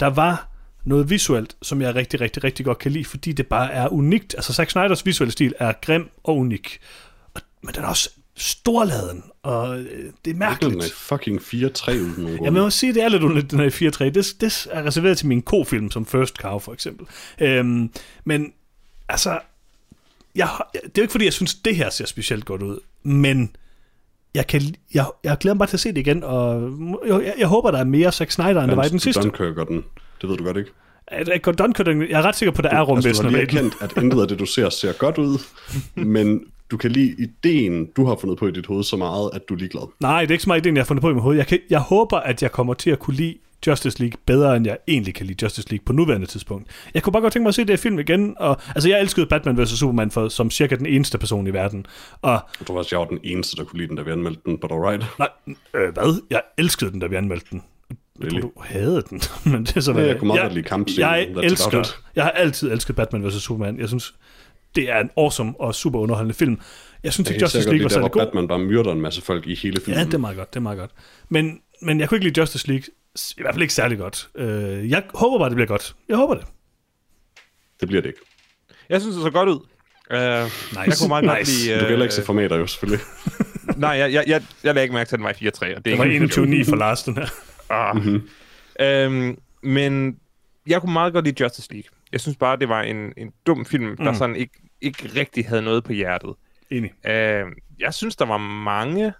der var noget visuelt, som jeg rigtig, rigtig, rigtig godt kan lide, fordi det bare er unikt. Altså Zack Snyders visuelle stil er grim og unik. Og, men den er også storladen, og øh, det er Den er mærkeligt. fucking 4-3 uden nogen Jeg grund. må sige, det er lidt underligt, den her 4-3. Det, det er reserveret til min kofilm som First Cow, for eksempel. Øhm, men altså, jeg, det er jo ikke fordi, jeg synes, det her ser specielt godt ud, men jeg, kan, jeg, jeg glæder mig bare til at se det igen, og jeg, jeg, jeg håber, der er mere Zack Snyder, end der var i den sidste. Dunkirk og den. Det ved du godt ikke. At- Dunkirk, jeg er ret sikker på, at der er altså, du rumvæsener har med erkendt, at intet af det, du ser, ser godt ud, men du kan lide ideen, du har fundet på i dit hoved så meget, at du er ligeglad. Nej, det er ikke så meget ideen, jeg har fundet på i mit hoved. Jeg, kan, jeg håber, at jeg kommer til at kunne lide Justice League bedre, end jeg egentlig kan lide Justice League på nuværende tidspunkt. Jeg kunne bare godt tænke mig at se det her film igen. Og, altså, jeg elskede Batman vs. Superman for, som cirka den eneste person i verden. Og Jeg tror faktisk, jeg var den eneste, der kunne lide den, da vi anmeldte den, but alright. nej, øh, hvad? Jeg elskede den, da vi anmeldte den. Jeg Really? tror, du havde den, men det er så Ja, hvad jeg det er. kunne meget godt lide kampscenen, Jeg it. jeg har altid elsket Batman vs. Superman. Jeg synes, det er en awesome og super underholdende film. Jeg synes Jeg kan Justice League var særlig god. Batman bare myrder en masse folk i hele filmen. Ja, det er meget godt, det er meget godt. Men, men jeg kunne ikke lide Justice League, i hvert fald ikke særlig godt. Øh, jeg håber bare, det bliver godt. Jeg håber det. det bliver det ikke. Jeg synes, det så godt ud. Uh, nice. Jeg kunne meget godt Nice. lide... Du kan heller ikke se øh, formater jo, selvfølgelig. Nej, jeg, jeg, jeg, jeg lagde ikke mærke til, at den var i 4-3. Og det, er Det var ikke- 21-9 for Lars, den her. Ah. Mhm. Øhm, men jeg kunne meget godt lide Justice League. Jeg synes bare, det var en, en dum film, der Mm. sådan ikke, ikke rigtig havde noget på hjertet. Enig. Øhm, jeg synes, der var mange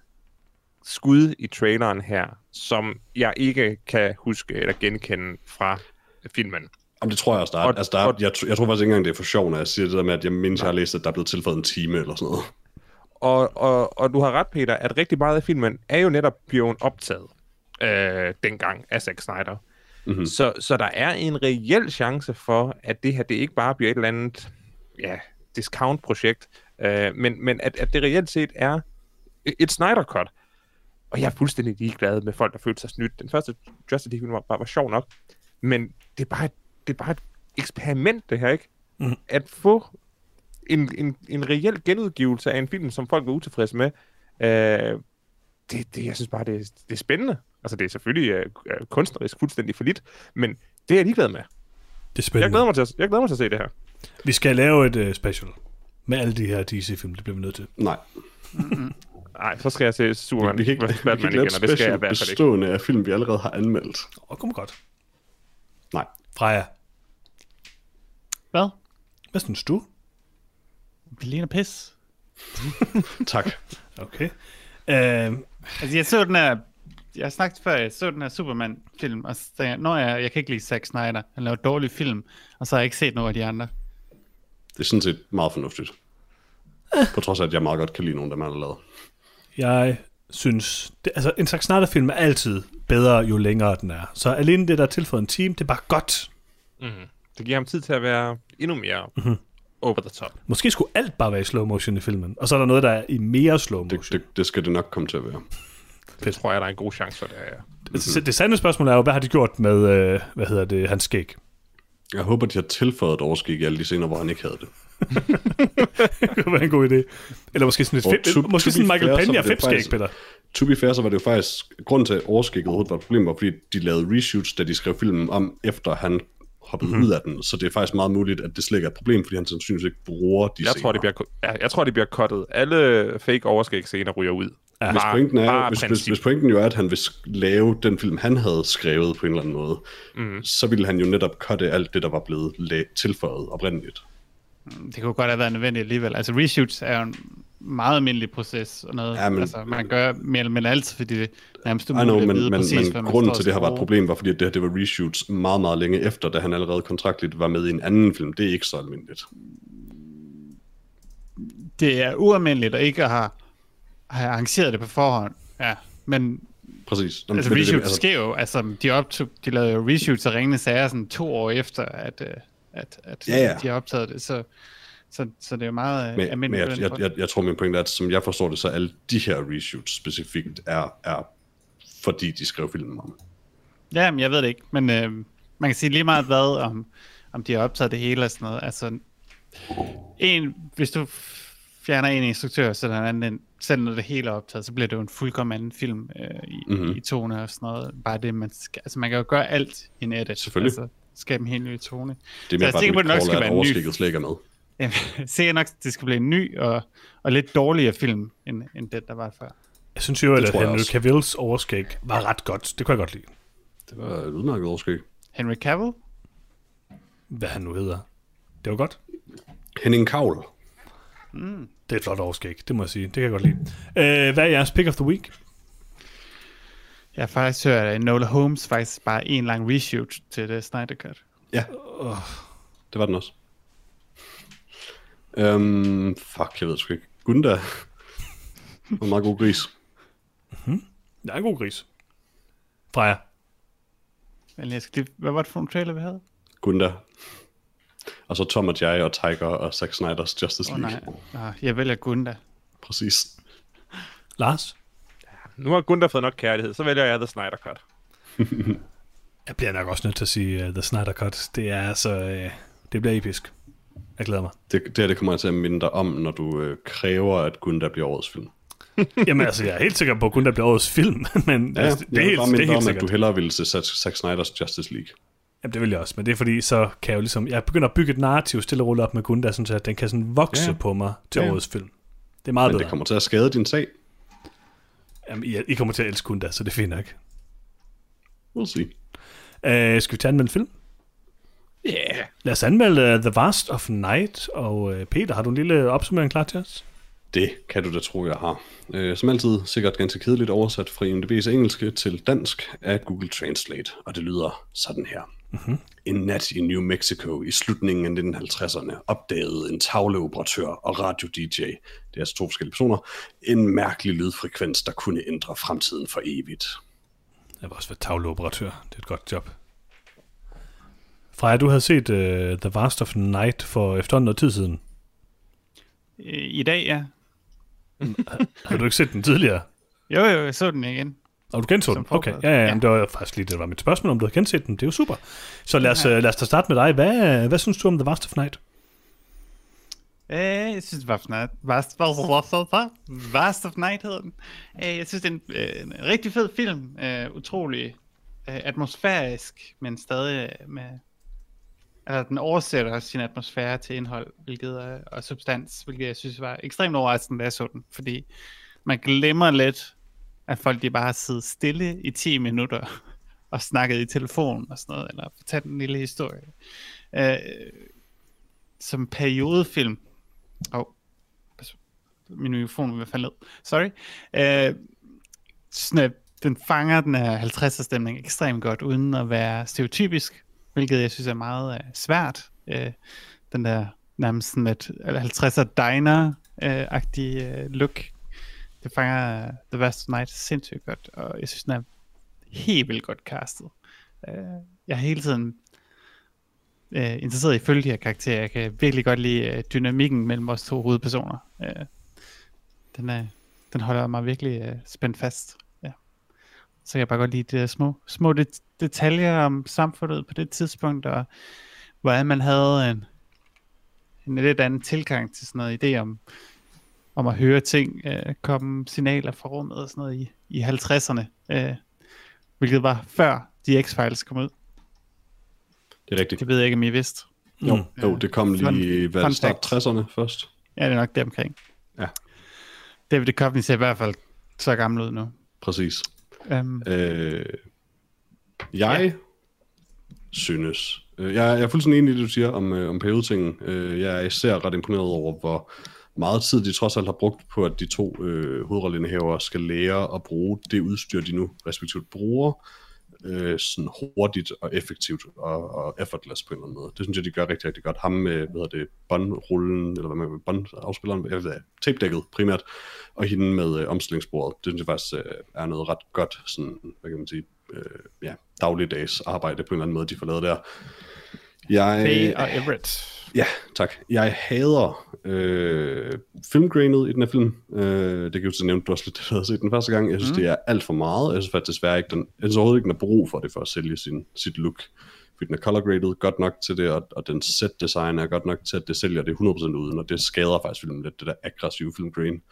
skud i traileren her, som jeg ikke kan huske eller genkende fra filmen. Om det tror jeg også, der er. Og- altså, der er og- jeg, jeg tror faktisk ikke engang, det er for sjov, når jeg siger det der med, at jeg mindst, har læst, at der er blevet tilføjet en time eller sådan noget. Og, og, og du har ret, Peter, at rigtig meget af filmen er jo netop blevet optaget øh, dengang af Zack Snyder. Mhm. Så, så der er en reel chance for, at det her det ikke bare bliver et eller andet ja, discount-projekt, øh, men, men at, at det reelt set er et Snyder-cut. Og jeg er fuldstændig ligeglad med folk, der følte sig snydt. Den første Justice League var, var, var sjov nok, men det er bare et, det er bare et eksperiment, det her, ikke? Mhm. At få en, en, en reel genudgivelse af en film, som folk var utilfredse med, øh, det, det, jeg synes bare, det, er- det er spændende. Altså, det er selvfølgelig øh, øh, kunstnerisk fuldstændig for lidt, men det er jeg ligeglad med. Det er Jeg spændende. glæder mig til at, jeg glæder mig til at se det her. Vi skal lave et uh, special med alle de her DC-film, det bliver vi nødt til. Nej, Nej, så skal jeg se Superman vi kan ikke, vs. vi kan Batman ikke igen, og det skal jeg i hvert fald ikke. bestående af film, vi allerede har anmeldt. Åh, kom godt. Nej. Freja, Hvad? hvad synes du? Det ligner pis. Tak. Okay. Uh, Altså, jeg så den her... Jeg snakkede før, jeg så den her Superman-film, og så tænkte jeg, jeg, jeg kan ikke lide Zack Snyder. Han laver dårlig film, og så har jeg ikke set nogen af de andre. Det er sådan set meget fornuftigt. På trods af, at jeg meget godt kan lide nogle af dem, han har lavet. Jeg synes... Det, altså, en Zack Snyder-film er altid bedre, jo længere den er. Så alene det, der er tilføjet en time, det er bare godt. Mm. Det giver ham tid til at være endnu mere Mhm. over the top. Måske skulle alt bare være i slow motion i filmen. Og så er der noget, der er i mere slow motion. Det, det, det skal det nok komme til at være. Det tror jeg, der er en god chance for det her. Det, det sande spørgsmål er jo, hvad har de gjort med, øh, hvad hedder det, hans skæg? Jeg håber, de har tilføjet et overskig i alle de scener, hvor han ikke havde det. det kunne være en god idé. Eller måske sådan et, Og to- måske to sådan Michael fipskæg, faktisk- Peter. To be fair, så var det jo faktisk, grund til, at overskikket overhovedet var et problem, var fordi de lavede reshoots, da de skrev filmen om, efter han hoppede Mhm. mm-hmm. ud af den. Så det er faktisk meget muligt, at det slet ikke er et problem, fordi han sandsynligvis ikke bruger de Jeg scener. tror, det bliver, ja, jeg tror, det bliver cuttet. Alle fake overskæg-scener ryger ud. Ja. Hvis pointen, er, bare hvis, hvis, hvis pointen jo er, at han vil lave den film, han havde skrevet på en eller anden måde, mm. så ville han jo netop cutte alt det, der var blevet la- tilføjet oprindeligt. Det kunne godt have været nødvendigt alligevel. Altså, reshoots er jo en meget almindelig proces, og noget, Ja, men- altså, man gør mere eller mindre altid, fordi det nærmest umuligt know, men, vide men, præcis, men grunden til, det har været et problem, var fordi, at det, her, det var reshoots meget, meget længe efter, da han allerede kontraktligt var med i en anden film. Det er ikke så almindeligt. Det er ualmindeligt at ikke have, have arrangeret det på forhånd. Ja, men Præcis. Nå, men altså, reshoots altså, sker jo, altså, de, optog, de lavede jo reshoots af Ringende Sager sådan to år efter, at, øh, at, at Ja, ja. de har optaget det, så, så, så det er jo meget øh, Men, men almindeligt. jeg, den jeg, måde. jeg, jeg tror, min pointe er, at som jeg forstår det, så alle de her reshoots specifikt er, er fordi de skrev filmen om. Ja, men jeg ved det ikke, men øh, man kan sige lige meget hvad, om, om de har optaget det hele og sådan noget. Altså, en, hvis du fjerner en instruktør, så den anden ind, selv når det hele er optaget, så bliver det jo en fuldkommen anden film øh, i, Mhm. mm-hmm. i tone og sådan noget. Bare det, man skal, altså man kan jo gøre alt i en edit. Selvfølgelig. Altså, skabe en helt ny tone. Det er Så mere jeg bare, at at det nok skal at være en ny- overskægget slet ikke er med. Jamen, sikkert nok, det skal blive en ny og, og lidt dårligere film, end, end den, der var før. Jeg synes jo, at tror jeg Henry. Cavills overskæg var ret godt. Det kunne jeg godt lide. Det var et udmærket overskæg. Henry Cavill? Hvad han nu hedder. Det var godt. Henning Kavl. Det er et flot overskæg, det må jeg sige. Det kan jeg godt lide. Øh, hvad er jeres pick of the week? Jeg har faktisk hørt, at Nola Holmes faktisk bare en lang reshoot til det Snyder Cut. Ja. Det var den også. Øhm, fuck, jeg ved sgu ikke. Gunda. Det var en meget god gris. Det er en god gris. Freja. Men jeg skal lige, hvad var det for en trailer, vi havde? Gunda. Og så Tom og Jerry og Tiger og Zack Snyder's Justice Åh oh, League. nej, ah, jeg vælger Gunda. Præcis. Lars? Nu har Gunther fået nok kærlighed, så vælger jeg The Snyder Cut. Jeg bliver nok også nødt til at sige uh, The Snyder Cut. Det er altså... Uh, det bliver episk. Jeg glæder mig. Det, det her det kommer jeg til at minde dig om, når du øh, kræver, at Gunda bliver årets film. Jamen altså, jeg er helt sikker på, at kun der bliver årets film. Men Ja, altså, det, jeg er helt, det er helt om, at sikkert. du hellere ville se Zack Snyder's Justice League. Jamen, det vil jeg også. Men det er fordi, så kan jeg jo ligesom... Jeg begynder at bygge et narrativ stille og roligt op med Gunda, sådan så at den kan sådan vokse Ja. på mig til ja. årets film. Det er meget Men bedre. det kommer til at skade din sag. Jamen, I, I kommer til at elske Gunda, så det er fint nok. We'll see. Uh, skal vi tage anmelde film? Yeah. Lad os anmelde uh, The Vast of Night. Og uh, Peter, har du en lille opsummering klar til os? Det kan du da tro, jeg har. Øh, som altid sikkert ganske kedeligt oversat fra IMDb's engelske til dansk af Google Translate, og det lyder sådan her. Mm-hmm. En nat i New Mexico i slutningen af 1950'erne opdagede en tavleoperatør og radio-DJ, det er altså to forskellige personer, en mærkelig lydfrekvens, der kunne ændre fremtiden for evigt. Jeg vil også være tavleoperatør. Det er et godt job. Freja, du havde set uh, The Vast of Night for efterhånden noget tid siden. Øh, I dag, ja. Har du ikke set den tidligere? Jo, jo, jeg så den igen. Og du genså den? Okay, ja, ja, ja. Ja. Men det var faktisk lige det, var mit spørgsmål, om du havde genset den. Det er jo super. Så lad os, uh, lad os da starte med dig. Hvad, hvad synes du om The Vast of Night? Øh, jeg synes, det var for night. Vast, vast, vast of Night hedder den. Øh, jeg synes, det er en, øh, en rigtig fed film. Øh, utrolig øh, atmosfærisk, men stadig øh, med... Altså, den oversætter sin atmosfære til indhold, hvilket er, og substans, hvilket jeg synes var ekstremt overraskende, da jeg så den. Fordi man glemmer lidt, at folk de bare har siddet stille i 10 minutter og snakket i telefon og sådan noget, eller fortalt en lille historie. Øh, som periodefilm, Åh, oh, min mikrofon vil falde ned. Sorry. Øh, sådan, den fanger den her 50'er stemning ekstremt godt, uden at være stereotypisk, hvilket jeg synes er meget uh, svært. Uh, den der nærmest sådan et 50'er diner-agtig uh, øh, look. Det fanger uh, The Vast Night sindssygt godt, og jeg synes, den er helt vildt godt castet. Uh, jeg har hele tiden øh, interesseret i at følge de her karakterer. Jeg kan virkelig godt lide øh, dynamikken mellem vores to hovedpersoner. Øh, den, er, den holder mig virkelig øh, spændt fast. Ja. Så kan jeg bare godt lide de der små, små det, detaljer om samfundet på det tidspunkt, og hvordan man havde en, en lidt anden tilgang til sådan noget idé om, om at høre ting, øh, komme signaler fra rummet og sådan noget i, i 50'erne, øh, hvilket var før de X-Files kom ud. Det er rigtigt. Det ved jeg ikke, om I vidste. Jo, Mm. jo det kom lige i start fact. 60'erne først. Ja, det er nok det omkring. Ja. David Duchovny ser i hvert fald så gammel ud nu. Præcis. Um, Øh, jeg ja. synes, øh, jeg, jeg er fuldstændig enig i det, du siger om, øh, om periodetingen. Øh, jeg er især ret imponeret over, hvor meget tid de trods alt har brugt på, at de to øh, hovedrolleindehavere skal lære at bruge det udstyr, de nu respektivt bruger, øh, sådan hurtigt og effektivt og, og effortless på en eller anden måde. Det synes jeg, de gør rigtig, rigtig godt. Ham med, hvad hedder det, båndrullen, eller hvad man båndafspilleren, jeg ved, tape-dækket primært, og hende med øh, omstillingsbordet. Det synes jeg faktisk øh, er noget ret godt, sådan, hvad kan man sige, øh, ja, dagligdags arbejde på en eller anden måde, de får lavet der. Jeg, Faye og Everett. Ja, tak. Jeg hader øh, filmgrainet i den her film. Øh, det kan jo så nævne, du også lidt havde set den første gang. Jeg synes, mm. det er alt for meget. Jeg synes faktisk desværre ikke, den, jeg synes overhovedet ikke, den har brug for det for at sælge sin, sit look. Fordi den er color graded godt nok til det, og, og den set design er godt nok til, at det sælger det 100% uden, og det skader faktisk filmen lidt, det der aggressive filmgrain.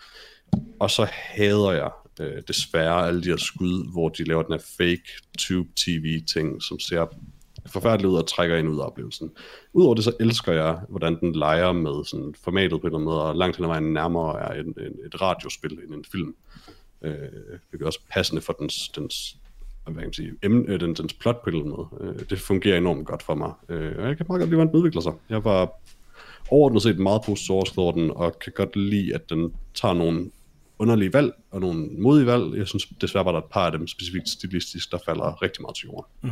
Og så hader jeg øh, desværre alle de her skud, hvor de laver den her fake tube tv ting, som ser forfærdeligt ud og trækker ind ud af oplevelsen. Udover det, så elsker jeg, hvordan den leger med sådan formatet på en eller anden måde, og langt hen ad vejen nærmere er en, en, et radiospil end en film. Øh, det er også passende for dens, dens hvad kan man sige, emne, øh, den, dens plot på en eller anden måde. Øh, det fungerer enormt godt for mig. Øh, og jeg kan meget godt lide, hvordan den udvikler sig. Jeg var overordnet set meget positiv over den, og kan godt lide, at den tager nogle underlige valg og nogle modige valg. Jeg synes desværre var der et par af dem specifikt stilistisk, der falder rigtig meget til jorden. Mm.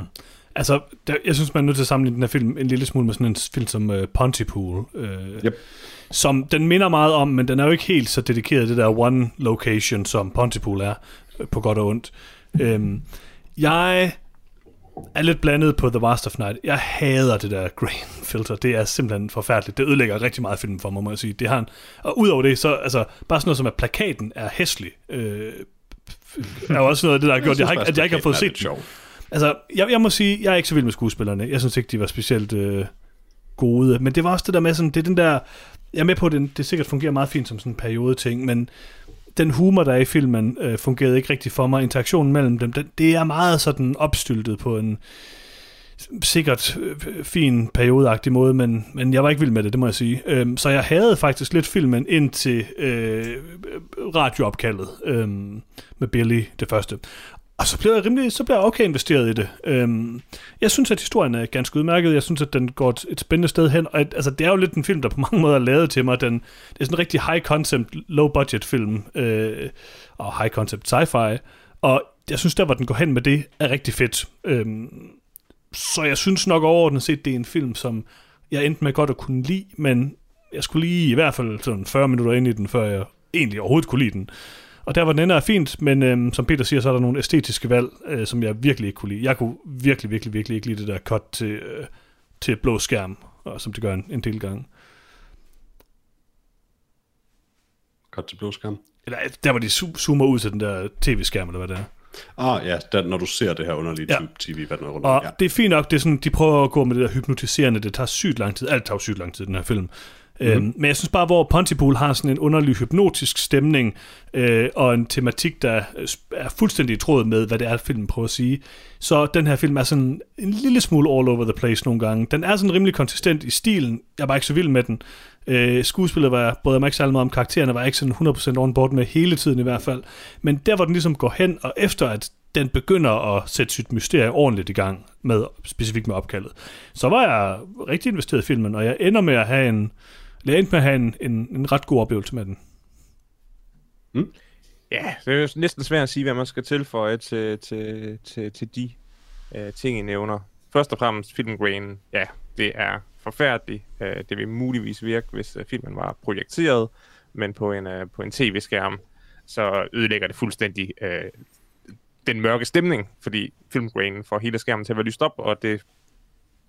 Altså, der, jeg synes, man er nødt til at sammenligne den her film en lille smule med sådan en film som uh, Pontypool. Uh, yep. Som den minder meget om, men den er jo ikke helt så dedikeret det der one location, som Pontypool er, på godt og ondt. Um, jeg er lidt blandet på The Last of Night. Jeg hader det der grain filter. Det er simpelthen forfærdeligt. Det ødelægger rigtig meget film for mig, må jeg sige. Det har en, og udover det, så altså, bare sådan noget som, at plakaten er hæslig. Øh, er jo også noget af det, der har gjort, jeg, jeg, at jeg ikke har fået set den. Altså, jeg, jeg må sige, jeg er ikke så vild med skuespillerne. Jeg synes ikke, de var specielt øh, gode. Men det var også det der med sådan, det er den der, jeg er med på, at det, det sikkert fungerer meget fint som sådan en periode ting, men den humor, der er i filmen, øh, fungerede ikke rigtig for mig. Interaktionen mellem dem, den, det er meget sådan opstyltet på en sikkert øh, fin periodeagtig måde, men, men jeg var ikke vild med det, det må jeg sige. Øhm, så jeg havde faktisk lidt filmen ind til øh, radioopkaldet øh, med Billy, det første. Og så bliver jeg rimelig, så bliver jeg okay investeret i det. Øhm, jeg synes, at historien er ganske udmærket. Jeg synes, at den går et, et spændende sted hen. Og et, altså, det er jo lidt en film, der på mange måder er lavet til mig. Den, det er sådan en rigtig high-concept, low-budget film. Øh, og high-concept sci-fi. Og jeg synes, der hvor den går hen med det, er rigtig fedt. Øhm, så jeg synes nok overordnet set, det er en film, som jeg endte med godt at kunne lide, men jeg skulle lige i hvert fald sådan 40 minutter ind i den, før jeg egentlig overhovedet kunne lide den. Og der var den ender er fint, men øhm, som Peter siger, så er der nogle æstetiske valg, øh, som jeg virkelig ikke kunne lide. Jeg kunne virkelig, virkelig, virkelig ikke lide det der cut til, øh, til blå skærm, og som det gør en, en del gange. Cut til blå skærm? Eller der, hvor de zoomer ud til den der tv-skærm, eller hvad det er. Ah ja, der, når du ser det her underlige ja. tv, hvad den er rundt Og ja. det er fint nok, det er sådan, de prøver at gå med det der hypnotiserende, det tager sygt lang tid, alt tager sygt lang tid, den her film. Mm. Øhm, men jeg synes bare, hvor Pontypool har sådan en underlig hypnotisk stemning, øh, og en tematik, der er fuldstændig i tråd med, hvad det er, filmen prøver at sige. Så den her film er sådan en lille smule all over the place nogle gange. Den er sådan rimelig konsistent i stilen. Jeg var ikke så vild med den. Øh, skuespillet var, både mig ikke særlig meget om karaktererne, var ikke sådan 100% on board med hele tiden i hvert fald. Men der, hvor den ligesom går hen, og efter at den begynder at sætte sit mysterie ordentligt i gang, med, specifikt med opkaldet, så var jeg rigtig investeret i filmen, og jeg ender med at have en, jeg endte med at have en, en, en ret god oplevelse med den. Mm. Ja, det er jo næsten svært at sige, hvad man skal tilføje til, til, til, til de uh, ting, I nævner. Først og fremmest filmgrain, ja, det er forfærdeligt. Uh, det vil muligvis virke, hvis uh, filmen var projekteret, men på en, uh, på en tv-skærm, så ødelægger det fuldstændig uh, den mørke stemning, fordi filmgrainen får hele skærmen til at være lyst op, og det,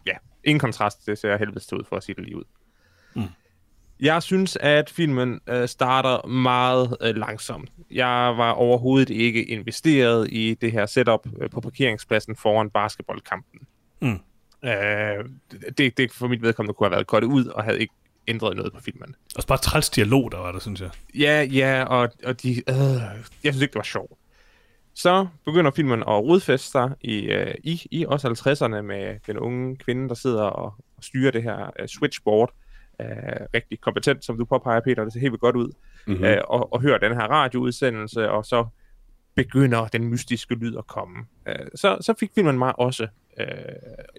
ja, ingen kontrast, det ser helvedes ud for at sige det lige ud. Mm. Jeg synes, at filmen øh, starter meget øh, langsomt. Jeg var overhovedet ikke investeret i det her setup øh, på parkeringspladsen foran basketballkampen. Mm. Øh, det, det for mit vedkommende kunne have været godt ud, og havde ikke ændret noget på filmen. Og bare træls dialog, der var der, synes jeg. Ja, ja, og, og de, øh, jeg synes ikke, det var sjovt. Så begynder filmen at rodfeste sig i, øh, i, i også 50'erne med den unge kvinde, der sidder og, og styrer det her øh, switchboard, er rigtig kompetent, som du påpeger, Peter, det ser helt godt ud, mm-hmm. øh, og, og hører den her radioudsendelse, og så begynder den mystiske lyd at komme. Øh, så, så fik filmen mig også øh,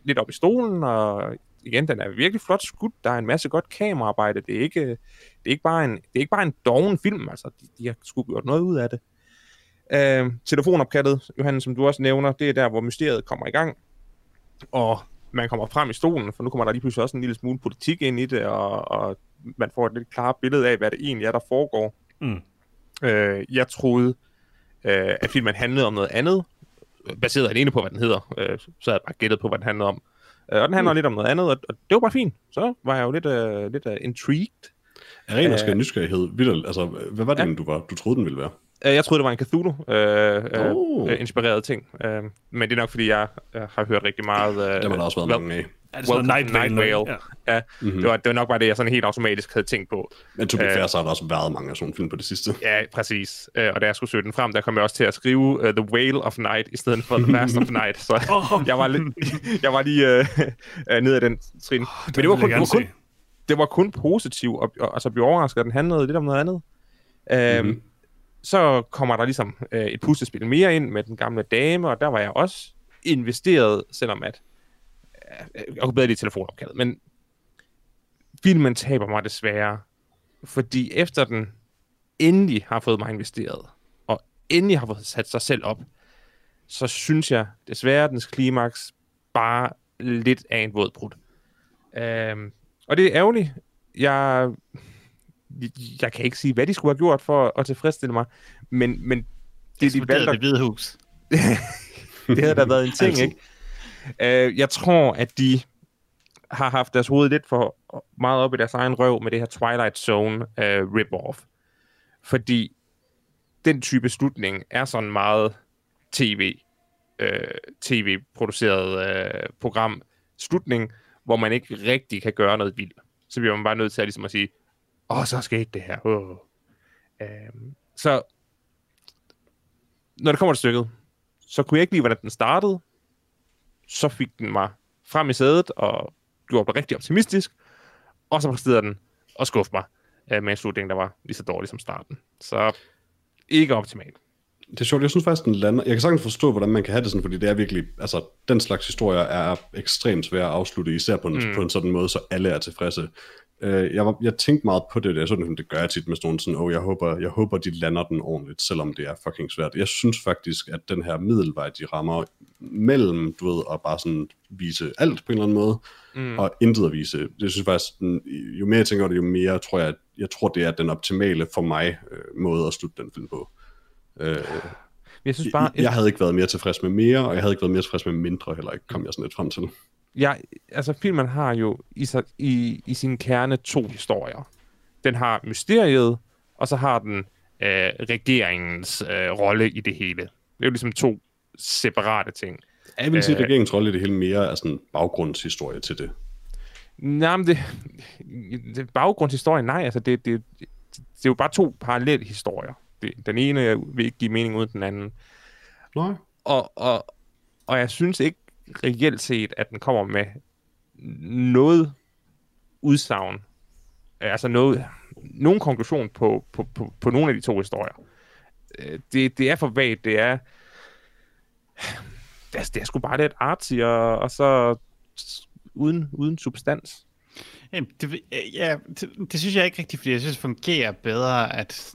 lidt op i stolen, og igen, den er virkelig flot skudt, der er en masse godt kameraarbejde, det er ikke, det er ikke, bare, en, det er ikke bare en doven film, altså, de, de har sgu gjort noget ud af det. Øh, telefonopkaldet, Johannes, som du også nævner, det er der, hvor mysteriet kommer i gang, og man kommer frem i stolen, for nu kommer der lige pludselig også en lille smule politik ind i det, og, og man får et lidt klart billede af, hvad det egentlig er, der foregår. Mm. Øh, jeg troede, øh, at filmen handlede om noget andet, baseret alene på, hvad den hedder. Øh, så havde jeg bare gættet på, hvad den handlede om. Øh, og den handler mm. lidt om noget andet, og, og det var bare fint. Så var jeg jo lidt, uh, lidt uh, intrigued. Er ren og skær nysgerrighed, vildt, altså, hvad var det, ja. du, var, du troede, den ville være? Uh, jeg troede, det var en Cthulhu-inspireret uh, uh, oh. inspireret ting. Uh, men det er nok, fordi jeg, jeg har hørt rigtig meget... Uh, det har der også været mange af. Er det sådan Night, Night Vale? Ja. ja mm-hmm. det, var, det var nok bare det, jeg sådan helt automatisk havde tænkt på. Men to be fair, så har der også været mange af sådan film på det sidste. Ja, præcis. Uh, og da jeg skulle søge den frem, der kom jeg også til at skrive uh, The Whale of Night, i stedet for The Last of Night. Så jeg, var lidt, jeg var lige uh, uh, ned ad den trin. Oh, Men det var, kun, det, var kun, det var kun positivt, og, og, og så blev overrasket, at den handlede lidt om noget andet. Uh, mm-hmm. Så kommer der ligesom øh, et puslespil mere ind med den gamle dame, og der var jeg også investeret, selvom at øh, jeg kunne bedre lide telefonopkaldet, men filmen taber mig desværre, fordi efter den endelig har fået mig investeret, og endelig har fået sat sig selv op, så synes jeg desværre, at dens klimaks bare lidt af en våd brud. Øhm, og det er ærgerligt. Jeg, jeg kan ikke sige, hvad de skulle have gjort for at tilfredsstille mig, men, men det, de valgte... det hvide hus. det havde da været en ting, ikke? Uh, jeg tror, at de har haft deres hoved lidt for meget op i deres egen røv med det her Twilight Zone uh, rip-off. Fordi den type slutning er sådan meget tv, uh, tv-produceret uh, program slutning, hvor man ikke rigtig kan gøre noget vildt. Så bliver man bare nødt til at, ligesom at sige, åh, så skete det her. Uh. Uh, så når det kommer til stykket, så kunne jeg ikke lide, hvordan den startede, så fik den mig frem i sædet og gjorde mig rigtig optimistisk, og så præsterede den og skuffe mig øh, med en slutning, der var lige så dårlig som starten. Så ikke optimalt. Det er sjovt, jeg synes faktisk, den lander... Jeg kan sagtens forstå, hvordan man kan have det sådan, fordi det er virkelig... Altså, den slags historier er ekstremt svære at afslutte, især på en, mm. på en sådan måde, så alle er tilfredse. Øh, jeg, var, jeg tænkte meget på det, det er sådan, det gør jeg tit med sådan sådan, oh, jeg håber, jeg håber, de lander den ordentligt, selvom det er fucking svært. Jeg synes faktisk, at den her middelvej, de rammer mellem, du ved, at bare sådan vise alt på en eller anden måde, mm. og intet at vise. Det synes faktisk, jo mere jeg tænker det, jo mere tror jeg, jeg tror, det er den optimale for mig øh, måde at slutte den film på. Øh, jeg synes bare... Jeg, jeg havde ikke været mere tilfreds med mere, og jeg havde ikke været mere tilfreds med mindre heller ikke, kom jeg sådan lidt frem til ja, altså filmen har jo i, sig, i, i sin kerne to historier. Den har mysteriet, og så har den øh, regeringens øh, rolle i det hele. Det er jo ligesom to separate ting. Jeg vil sige, at regeringens rolle i det hele mere er sådan en baggrundshistorie til det. Nej, men det, det baggrundshistorie, nej, altså det, det, det, det er jo bare to parallelle historier. Den ene vil ikke give mening uden den anden. Nej. Og, og, og jeg synes ikke, reelt set, at den kommer med noget udsagn, altså noget, nogen konklusion på, på, på, på nogle af de to historier. Øh, det, det er for vagt, det er, det er, det er sgu bare lidt artsy, og, og så uden, uden substans. Jamen, det, ja, det, det synes jeg ikke rigtigt, fordi jeg synes, det fungerer bedre, at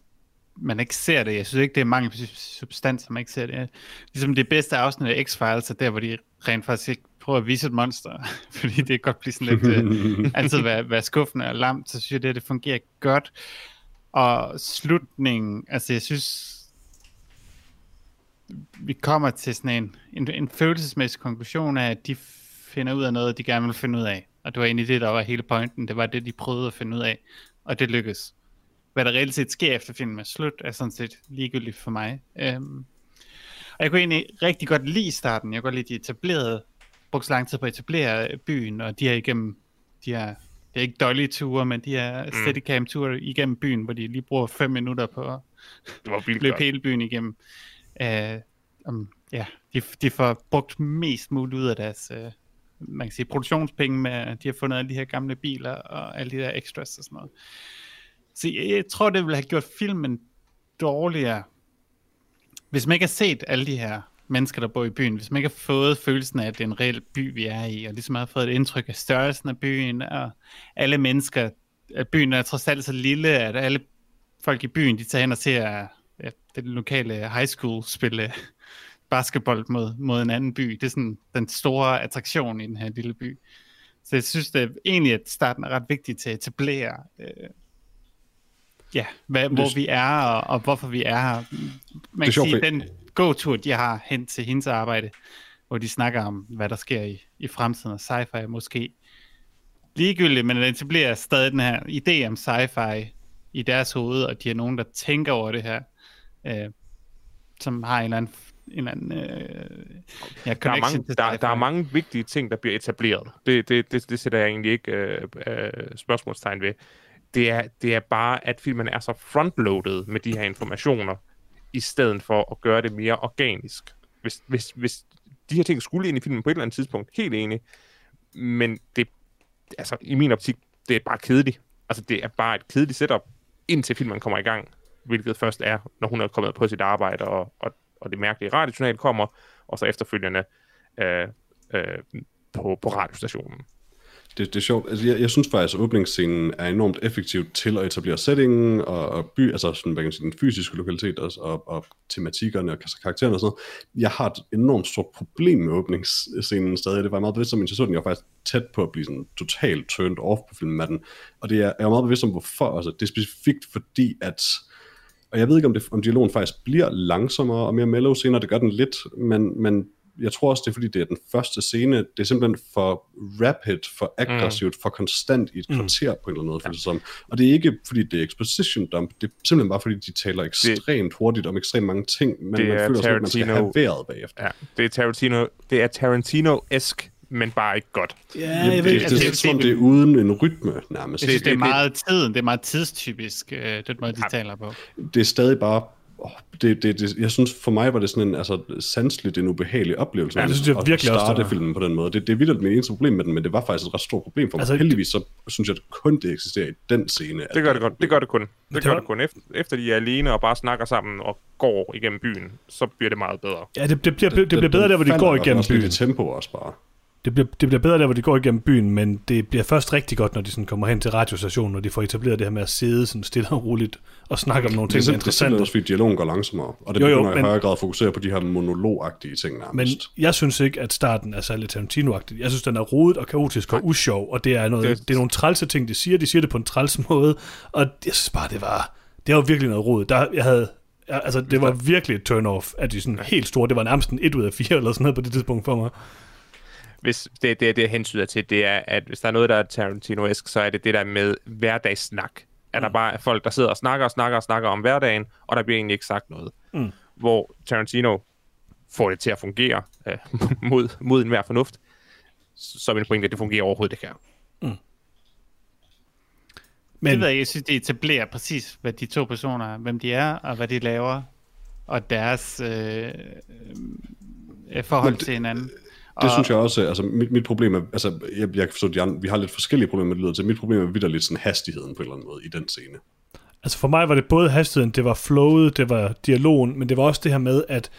man ikke ser det. Jeg synes ikke, det er mangel på substans, at man ikke ser det. Ligesom det bedste afsnit af X-Files er der, hvor de rent faktisk ikke prøver at vise et monster, fordi det kan godt blive sådan lidt, uh, altid være, være skuffende og lamt, så synes jeg, det, det fungerer godt. Og slutningen, altså jeg synes, vi kommer til sådan en, en, en følelsesmæssig konklusion af, at de finder ud af noget, de gerne vil finde ud af. Og det var egentlig det, der var hele pointen. Det var det, de prøvede at finde ud af. Og det lykkedes hvad der reelt set sker efter filmen er slut, er sådan set ligegyldigt for mig. Øhm, og jeg kunne egentlig rigtig godt lide starten. Jeg kunne godt lide, de etablerede, brugte så lang tid på at etablere byen, og de er igennem, de er, det er ikke dårlige ture, men de er mm. steadicam ture igennem byen, hvor de lige bruger fem minutter på at løbe hele byen igennem. Uh, um, ja, de, de får brugt mest muligt ud af deres, uh, man kan sige, produktionspenge med, de har fundet alle de her gamle biler og alle de der extras og sådan noget. Så jeg, jeg tror, det ville have gjort filmen dårligere, hvis man ikke har set alle de her mennesker, der bor i byen, hvis man ikke har fået følelsen af, at det er en reel by, vi er i, og ligesom har fået et indtryk af størrelsen af byen, og alle mennesker, at byen er trods alt så lille, at alle folk i byen, de tager hen og ser ja, det lokale high school spille basketball mod, mod en anden by. Det er sådan den store attraktion i den her lille by. Så jeg synes det er egentlig, at starten er ret vigtig til at etablere øh, ja, hvad, hvor det, vi er, og, og hvorfor vi er her. Man kan sige, den gåtur, de har hen til hendes arbejde, hvor de snakker om, hvad der sker i, i fremtiden, og sci-fi er måske ligegyldigt, men det etablerer stadig den her idé om sci-fi i deres hoved, og de er nogen, der tænker over det her, øh, som har en eller anden, en eller anden øh, ja, Der er, mange, der, der er mange vigtige ting, der bliver etableret. Det, det, det, det sætter jeg egentlig ikke øh, øh, spørgsmålstegn ved. Det er, det er bare, at filmen er så frontloaded med de her informationer, i stedet for at gøre det mere organisk. Hvis, hvis, hvis de her ting skulle ind i filmen på et eller andet tidspunkt, helt enig, men det, altså i min optik, det er bare kedeligt. Altså det er bare et kedeligt setup, indtil filmen kommer i gang, hvilket først er, når hun er kommet på sit arbejde, og, og, og det mærkelige radiojournal kommer, og så efterfølgende øh, øh, på, på radiostationen. Det, det er sjovt. Altså, jeg, jeg synes faktisk, at åbningsscenen er enormt effektiv til at etablere settingen og, og by, altså sådan, hvad kan sige, den fysiske lokalitet og, og, og tematikkerne og karaktererne og sådan noget. Jeg har et enormt stort problem med åbningsscenen stadig. Det var jeg meget bevidst om, jeg så den. Jeg var faktisk tæt på at blive sådan totalt turned off på filmen med den. Og det er, jeg er meget bevidst om, hvorfor. Altså, det er specifikt fordi, at og jeg ved ikke, om, det, om dialogen faktisk bliver langsommere og mere mellow senere. Det gør den lidt, men, men jeg tror også, det er fordi, det er den første scene. Det er simpelthen for rapid, for aggressivt, mm. for konstant i et kvarter på en eller anden måde. Ja. Som. Og det er ikke fordi, det er exposition dump. Det er simpelthen bare fordi, de taler ekstremt hurtigt om ekstremt mange ting. Men Det man er føler sådan, at man skal Tarantino- have vejret bagefter. Ja, det er Tarantino, det er Tarantino-esk, men bare ikke godt. Ja, Jamen, jeg det, ved, det, altså, det, det- er som om, det- det er uden en rytme nærmest. Jeg synes, det- det, er det- meget tiden, det er meget tidstypisk, øh, den måde, de taler på. det er stadig bare åh, det, det, det, jeg synes, for mig var det sådan en, altså, sanseligt en ubehagelig oplevelse. Ja, det synes jeg at virkelig også, starte det var. filmen på den måde. Det, det er vildt mit eneste problem med den, men det var faktisk et ret stort problem for mig. Altså, Heldigvis så synes jeg, at kun det eksisterer i den scene. at Det gør det et godt. Det gør det kun. Det det gør var- det kun. Efter, efter de er alene og bare snakker sammen og går igennem byen, så bliver det meget bedre. ja, det, det, bliver, det, Den- bliver bedre der, hvor de går igennem også byen. i tempo også bare. Det bliver, det bliver bedre der, hvor de går igennem byen, men det bliver først rigtig godt, når de sådan kommer hen til radiostationen, og de får etableret det her med at sidde sådan stille og roligt og snakke om nogle ting, der er simpelthen det er simpelthen interessante. også, fordi dialogen går langsommere, og det Jo, jo, begynder i men- højere grad at fokusere på de her monologagtige ting Men nærmest. jeg synes ikke, at starten er særlig Tarantino-agtig. Jeg synes, den er rodet og kaotisk og usjov, og det er, noget, Det- det, er nogle trælse ting, de siger. De siger det på en træls måde, og jeg synes bare, det var, det var virkelig noget rod. Der, jeg havde, altså, det var virkelig et turn-off, at de sådan helt store, det var nærmest en 1 ud af 4 eller sådan noget på det tidspunkt for mig. Hvis det, det, det hensyder til, det er, at hvis der er noget, der er Tarantino-esk, så er det det der med hverdagssnak. At der bare er folk, der sidder og snakker og snakker og snakker om hverdagen, og der bliver egentlig ikke sagt noget. Mm. Hvor Tarantino får det til at fungere øh, mod, mod enhver fornuft. Så er min pointe, at det fungerer overhovedet ikke her. Men, Men det ved jeg, jeg synes, det etablerer præcis, hvad de to personer er, hvem de er, og hvad de laver, og deres øh, øh, forhold til hinanden. Det og, synes jeg også, altså mit, mit problem er, altså jeg, jeg kan forstå, de andre, vi har lidt forskellige problemer med det lyder til. Mit problem er vidderligt sådan hastigheden på en eller anden måde i den scene. Altså for mig var det både hastigheden, det var flowet, det var dialogen, men det var også det her med, at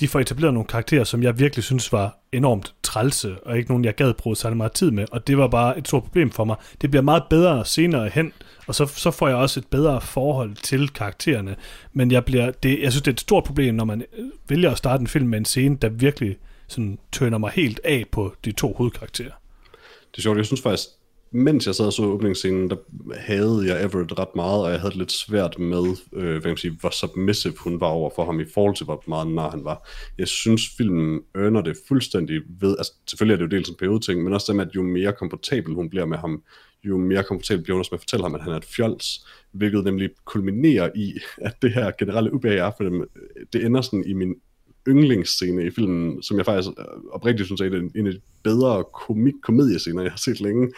de får etableret nogle karakterer, som jeg virkelig synes var enormt trælse, og ikke nogen, jeg gad bruge særlig meget tid med, og det var bare et stort problem for mig. Det bliver meget bedre senere hen, og så, så får jeg også et bedre forhold til karaktererne, men jeg, bliver, det, jeg synes, det er et stort problem, når man øh, vælger at starte en film med en scene, der virkelig sådan tønder mig helt af på de to hovedkarakterer. Det er sjovt, jeg synes faktisk, mens jeg sad og så åbningsscenen, der havde jeg Everett ret meget, og jeg havde det lidt svært med, øh, hvad kan man sige, hvor submissive hun var over for ham i forhold til, hvor meget nar han var. Jeg synes, filmen ørner det fuldstændig ved, altså selvfølgelig er det jo dels en periodeting, men også det med, at jo mere komfortabel hun bliver med ham, jo mere komfortabel bliver hun også med at fortælle ham, at han er et fjols, hvilket nemlig kulminerer i, at det her generelle ubehag er for dem, det ender sådan i min yndlingsscene i filmen, som jeg faktisk øh, oprigtigt synes er en af- en af de bedre komik komediescener, jeg har set længe,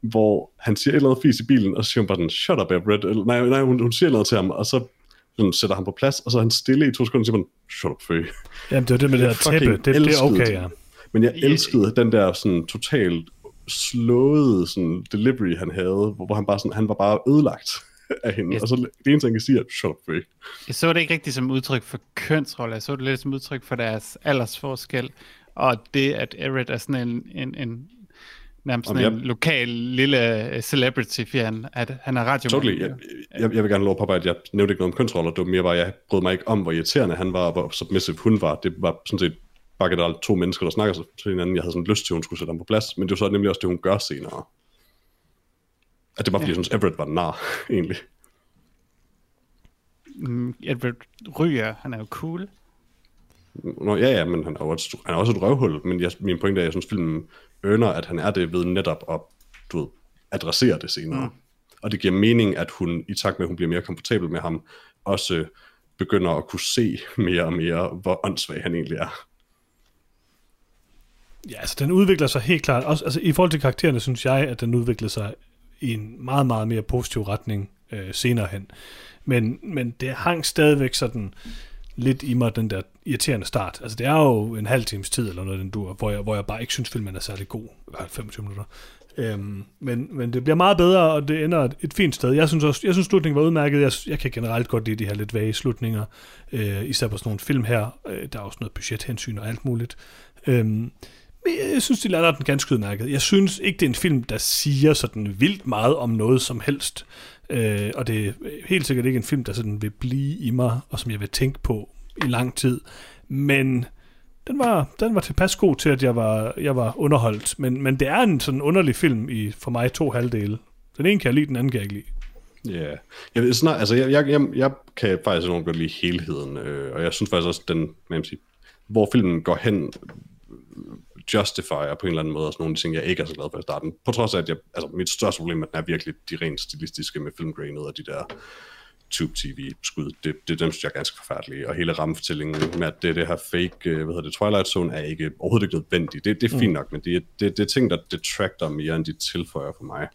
hvor han siger et eller andet fis i bilen, og så siger hun bare sådan, shut up, Everett. Eller, nej, nej hun, hun siger noget til ham, og så sådan, sætter han på plads, og så er han stille i to sekunder, og siger man, shut up, Fø. Jamen, det var det med det her tæppe, det, det er okay, det. ja. Men jeg elskede den der sådan totalt slåede sådan delivery, han havde, hvor, hvor han bare sådan, han var bare ødelagt af hende. Yes. Og så det eneste, han kan sige, er, shut up. Jeg så det ikke rigtigt som udtryk for kønsrolle, jeg så det lidt som udtryk for deres aldersforskel, og det, at Everett er sådan en, en, en nærmest sådan Jamen, en lokal lille øh, celebrity, for han, at han er radio. Totally. Jeg, jeg, jeg vil gerne lov på, at jeg nævnte ikke noget om kønsroller. Det var mere bare, jeg brød mig ikke om, hvor irriterende han var, og hvor submissive hun var. Det var sådan set bare generelt to mennesker, der snakker til hinanden. Jeg havde sådan lyst til, at hun skulle sætte ham på plads, men det var så nemlig også det, hun gør senere. At det var, fordi ja. jeg synes, Everett var nar, egentlig. Mm, Edward ryger, han er jo cool. Nå, ja, ja, men han er, et, han er også et røvhul, men jeg, min pointe er, at jeg synes, filmen øner, at han er det ved netop at du ved, adressere det senere. Mm. Og det giver mening, at hun, i takt med, at hun bliver mere komfortabel med ham, også begynder at kunne se mere og mere, hvor åndssvag han egentlig er. Ja, altså den udvikler sig helt klart. Også, altså, I forhold til karaktererne, synes jeg, at den udvikler sig i en meget, meget mere positiv retning øh, senere hen. Men, men det hang stadigvæk sådan lidt i mig, den der irriterende start. Altså det er jo en halv times tid, eller noget den dur, hvor jeg, hvor jeg bare ikke synes, filmen er særlig god. 25 minutter. Øhm, men, men det bliver meget bedre, og det ender et, et fint sted. Jeg synes også, jeg synes slutningen var udmærket. Jeg, jeg kan generelt godt lide de her lidt vage slutninger, øh, især på sådan nogle film her. Øh, der er også noget budgethensyn og alt muligt. Øhm, men jeg synes, de lander den ganske udmærket. Jeg synes ikke, det er en film, der siger sådan vildt meget om noget som helst. Øh, og det er helt sikkert ikke en film, der sådan vil blive i mig, og som jeg vil tænke på i lang tid. Men den var, den var tilpas god til, at jeg var, jeg var underholdt. Men, men det er en sådan underlig film i for mig to halvdele. Den ene kan jeg lide, den anden kan jeg ikke lide. Ja, yeah. jeg, ved, snart, altså, jeg, jeg, jeg, jeg kan faktisk enormt godt lide helheden, øh, og jeg synes faktisk også, den, man siger, hvor filmen går hen, justifier på en eller anden måde, og sådan nogle ting, jeg ikke er så glad for i starten. På trods af, at jeg, altså, mit største problem er, at den er virkelig de rent stilistiske med filmgrainet og de der tube tv skud, det, det dem synes jeg er ganske forfærdelige, og hele rammefortællingen med, at det, det her fake, øh, hvad hedder det, Twilight Zone, er ikke overhovedet ikke nødvendigt. Det, det er fint mm. nok, men det, det, det er ting, der detracter mere, end de tilføjer for mig.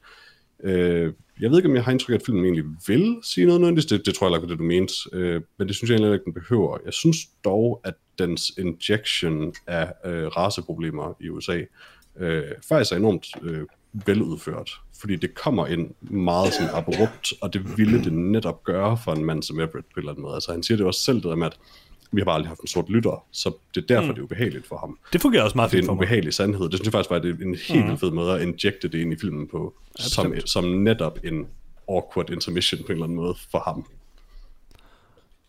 Øh, jeg ved ikke, om jeg har indtryk af, at filmen egentlig vil sige noget nødvendigt. Det, det tror jeg ikke, det du mente. Øh, men det synes jeg egentlig ikke, den behøver. Jeg synes dog, at dens injection af øh, raceproblemer i USA øh, faktisk er enormt øh, veludført. Fordi det kommer ind meget sådan abrupt, og det ville det netop gøre for en mand som Everett på en eller anden måde. Altså han siger det også selv, det der med, at vi har bare aldrig haft en sort lytter, så det er derfor, mm. det er ubehageligt for ham. Det fungerer også meget fint for mig. Det er en ubehagelig sandhed. Det synes jeg faktisk var det en helt mm. fed måde at injecte det ind i filmen på, ja, som, som netop en awkward intermission på en eller anden måde for ham.